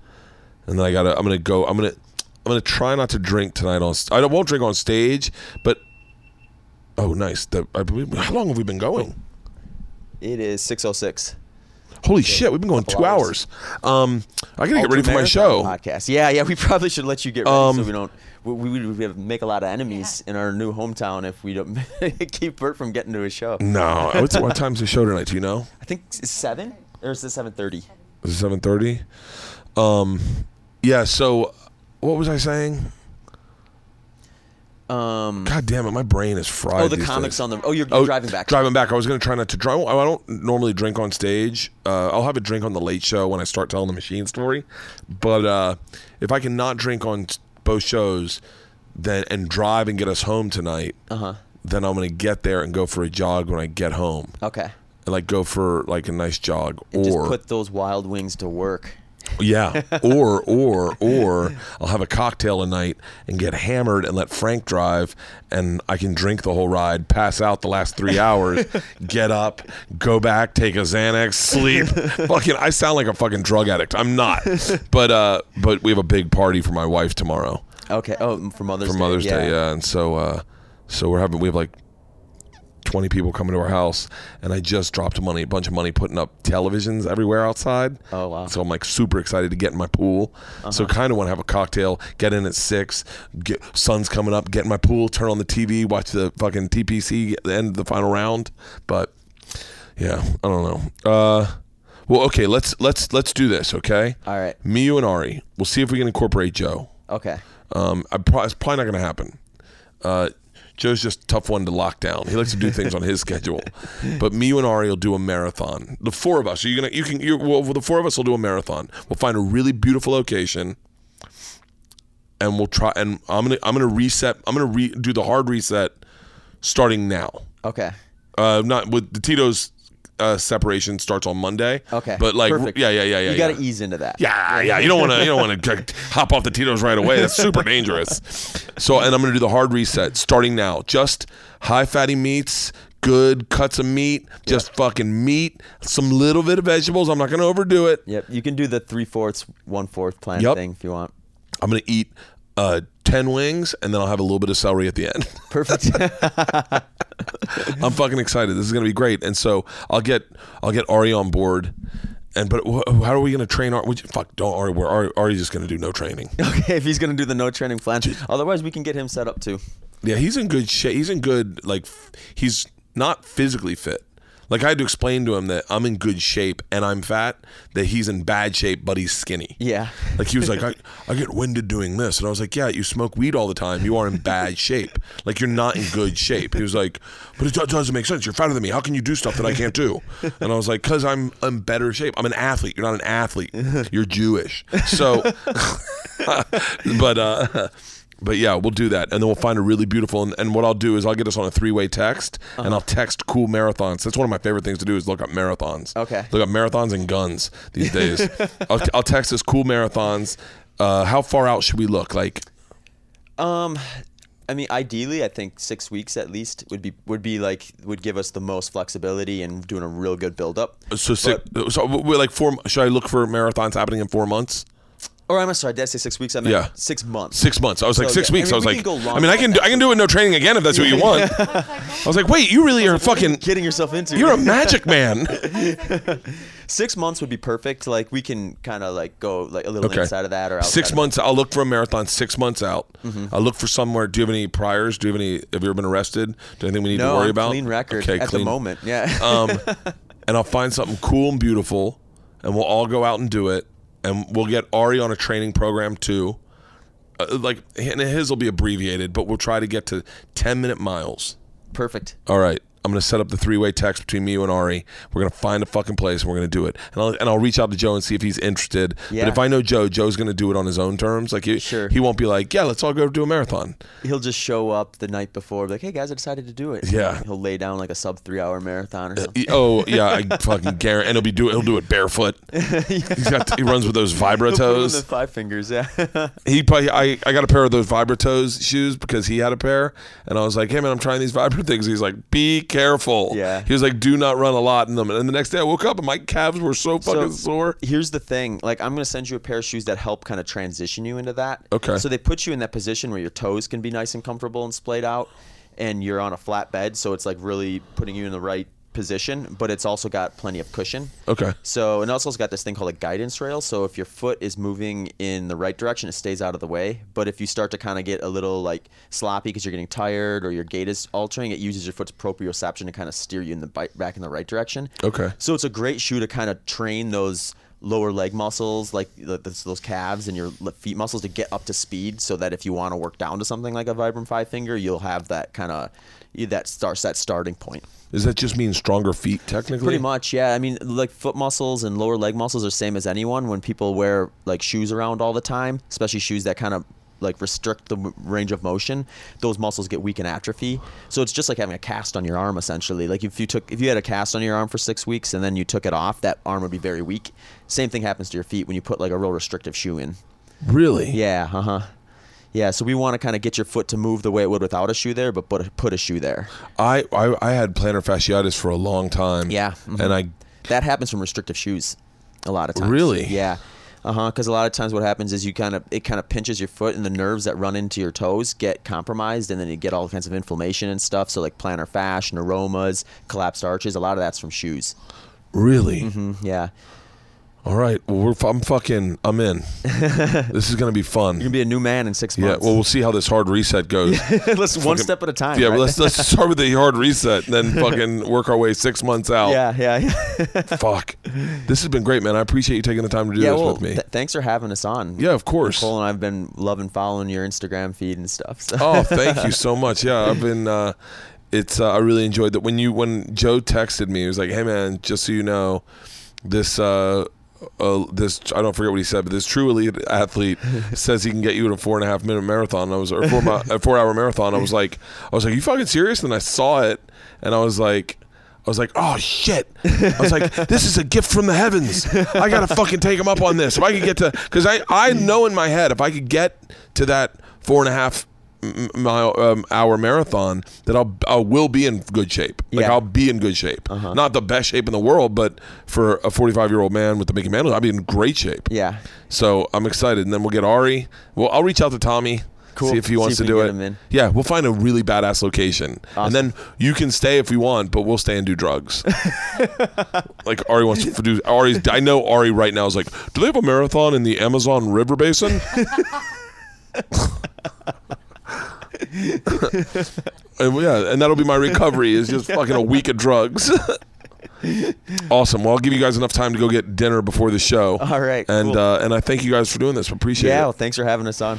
And then I gotta. I'm gonna go. I'm gonna. I'm gonna try not to drink tonight on. I won't drink on stage, but. Oh, nice. The, I believe, how long have we been going? It is 606. Holy shit, we've been going two couple hours. Um, I gotta get ready for my show. podcast. Yeah, yeah. We *laughs* probably should let you get ready Um, so we don't. We, we would we make a lot of enemies in our new hometown if we don't *laughs* keep Bert from getting to his show. No, what's, what time's the show tonight? Do you know? *laughs* I think it's seven or is it seven thirty? Is it seven thirty? Um, yeah. So, what was I saying? Um, God damn it, my brain is fried. oh, the comics days. on the. Oh, you're, you're driving back. Driving back. I was gonna try not to drive. I don't normally drink on stage. Uh, I'll have a drink on the late show when I start telling the machine story. But uh, if I can not drink on both shows, then and drive and get us home tonight, Uh-huh. then I'm gonna get there and go for a jog when I get home. Okay. And like go for like a nice jog, And just or put those wild wings to work. Yeah, or or or I'll have a cocktail a night and get hammered and let Frank drive, and I can drink the whole ride, pass out the last three hours, *laughs* get up, go back, take a Xanax, sleep. fucking, I sound like a fucking drug addict. I'm not, but uh, but we have a big party for my wife tomorrow Okay. Oh, for Mother's for Day. Mother's Day, yeah, and so uh, so we're having we have like. 20 people coming to our house and I just dropped money a bunch of money putting up televisions everywhere outside. Oh, wow. Uh-huh. So I'm like super excited to get in my pool. So kind of want to have a cocktail, get in at 6, get sun's coming up, get in my pool, turn on the TV, watch the fucking TPC the end of the final round. But yeah, I don't know. Uh well, okay, let's let's let's do this, okay? All right. Me, you, and Ari. We'll see if we can incorporate Joe. Okay. Um, I pro- it's probably not going to happen. Uh, Joe's just a tough one to lock down. He likes to do things on his *laughs* schedule. But me and Ari will do a marathon. The four of us. Are you gonna? You can. You well, the four of us will do a marathon. We'll find a really beautiful location, and we'll try. And I'm gonna. I'm gonna reset. I'm gonna re, do the hard reset, starting now. Okay. Uh, not with the Tito's uh, separation starts on Monday. Okay. But like, Perfect. yeah, yeah, yeah, yeah. You got to yeah. ease into that. Yeah, yeah. You don't want to. You don't want *laughs* to hop off the Tito's right away. That's super *laughs* dangerous. So, and I'm going to do the hard reset starting now. Just high fatty meats, good cuts of meat, just fucking meat, some little bit of vegetables. I'm not going to overdo it. Yep. You can do the three fourths, one fourth plan Yep. thing if you want. I'm going to eat uh, ten wings, and then I'll have a little bit of celery at the end. *laughs* Perfect. I'm fucking excited. This is going to be great. And so I'll get I'll get Ari on board. And but wh- how are we going to train Ari? would you- Fuck, don't Ari. We're Ari, Ari's just going to do no training. *laughs* okay. If he's gonna do the no training plan, otherwise we can get him set up too. Yeah, he's in good shape. He's in good like f- he's not physically fit. Like I had to explain to him that I'm in good shape and I'm fat, that he's in bad shape but he's skinny. Yeah. Like he was like, *laughs* I, I get winded doing this. And I was like, Yeah, you smoke weed all the time. You are in bad shape. Like you're not in good shape. He was like, But it doesn't make sense. You're fatter than me. How can you do stuff that I can't do? And I was like, Because I'm in better shape. I'm an athlete. You're not an athlete. You're Jewish. So *laughs* but uh but yeah, we'll do that, and then we'll find a really beautiful. And, and what I'll do is I'll get us on a three-way text, Uh-huh. and I'll text cool marathons. That's one of my favorite things to do is look up marathons. Okay. Look up marathons and guns these *laughs* days. I'll, I'll text us cool marathons. Uh, how far out should we look? Like, Um, I mean, ideally, I think six weeks at least would be would be like would give us the most flexibility and doing a real good build up. so six. So we're like four. Should I look for marathons happening in four months? Or I'm sorry, did I say six weeks? I meant Yeah. six months. Six months. I was like So, six yeah, I weeks. mean, I was we like, can go I mean, I can do, I can do it no training again if that's what you want. *laughs* I was like, wait, you really are fucking. Getting yourself into it. You're a *laughs* magic man. *laughs* six months would be perfect. Like we can kind of like go like a little Okay. inside of that or outside Six of months. I'll look for a marathon. Six months out. Mm-hmm. I'll look for somewhere. Do you have any priors? Do you have any? Have you ever been arrested? Do you anything we need. No, to worry I'm about? clean record Okay, at clean. the moment. Yeah. Um, and I'll find something cool and beautiful, and we'll all go out and do it, and we'll get Ari on a training program too. Uh, like, and his will be abbreviated, but we'll try to get to ten minute miles. perfect. All right. I'm gonna set up the three way text between me, you, and Ari. We're gonna find a fucking place and we're gonna do it. And I'll and I'll reach out to Joe and see if he's interested. Yeah. But if I know Joe, Joe's gonna do it on his own terms. Like he, Sure. he won't be like, yeah, let's all go do a marathon. He'll just show up the night before, like, "Hey guys, I decided to do it." Yeah. He'll lay down like a sub three hour marathon or uh, something. He- oh yeah, I *laughs* fucking guarantee. And he'll be do he'll do it barefoot. *laughs* He's got he runs with those He'll put him in the vibra-toes. five fingers. Yeah. *laughs* He probably I, I got a pair of those vibra-toes shoes because he had a pair, and I was like, hey man, I'm trying these vibra things. He's like, be careful. Yeah. He was like, do not run a lot in them. And the next day I woke up and my calves were so fucking sore. Here's the thing. Like, I'm gonna send you a pair of shoes that help kind of transition you into that. Okay. So they put you in that position where your toes can be nice and comfortable and splayed out, and you're on a flat bed, so it's like really putting you in the right position, but it's also got plenty of cushion. Okay. So, and also it's got this thing called a guidance rail. So if your foot is moving in the right direction, it stays out of the way. But if you start to kind of get a little like sloppy because you're getting tired or your gait is altering, it uses your foot's proprioception to kind of steer you in the back in the right direction. Okay. So it's a great shoe to kind of train those lower leg muscles, like those those calves and your feet muscles, to get up to speed, so that if you want to work down to something like a Vibram Five Finger, you'll have that kind of that starts that starting point. Does that just mean stronger feet technically? Pretty much, yeah. I mean, like foot muscles and lower leg muscles are same as anyone. When people wear like shoes around all the time, especially shoes that kind of like restrict the range of motion, those muscles get weak and atrophy. So it's just like having a cast on your arm essentially. Like if you took if you had a cast on your arm for 6 weeks and then you took it off, that arm would be very weak. Same thing happens to your feet when you put like a real restrictive shoe in. Really? Yeah, uh-huh. Yeah, so we want to kind of get your foot to move the way it would without a shoe there, but put a, put a shoe there. I, I I had plantar fasciitis for a long time. Yeah, mhm. And I That happens from restrictive shoes, a lot of times. Really? Yeah. Uh huh. Because a lot of times what happens is you kind of it kind of pinches your foot, and the nerves that run into your toes get compromised, and then you get all kinds of inflammation and stuff. So like plantar fascia, neuromas, collapsed arches. A lot of that's from shoes. really. Mm, yeah. All right. Well, we're, I'm fucking. I'm in. *laughs* this is gonna be fun. You're gonna be a new man in six months. Yeah. Well, we'll see how this hard reset goes. *laughs* let's one step at a time. yeah. right? Well, let's let's *laughs* start with the hard reset, and then fucking work our way six months out. yeah, yeah, yeah. Fuck. This has been great, man. I appreciate you taking the time to do yeah. this Well, with me. th- thanks for having us on. yeah, of course. Nicole and I've been loving following your Instagram feed and stuff. So. oh, thank you so much. Yeah, I've been. Uh, it's. Uh, I really enjoyed that when you when Joe texted me. He was like, "Hey, man, just so you know, this." Uh, uh, this I don't forget what he said, but this true elite athlete *laughs* says he can get you in a four and a half minute marathon. I was or four, mi- a four hour marathon. I was like, I was like, you fucking serious? And I saw it, and I was like. I was like, oh shit! I was like, *laughs* this is a gift from the heavens. I gotta fucking take him up on this. If I could get to, because I I know in my head if I could get to that four and a half mile um, hour marathon, that I'll I will be in good shape. Like Yeah. I'll be in good shape. Not the best shape in the world, but for a 45 year old man with the Mickey Mantle, I'll be in great shape. Yeah. So I'm excited, and then we'll get Ari. Well, I'll reach out to Tommy. Cool. See if he wants if to do it. get him in. Yeah, we'll find a really badass location, Awesome. and then you can stay if we want, but we'll stay and do drugs. *laughs* like Ari wants to do. Ari's. I know Ari right now is like, do they have a marathon in the Amazon River Basin? *laughs* *laughs* and yeah, and that'll be my recovery is just fucking a week of drugs. *laughs* awesome. Well, I'll give you guys enough time to go get dinner before the show. All right, And cool. uh, and I thank you guys for doing this. Appreciate Yeah. it. Well, thanks for having us on.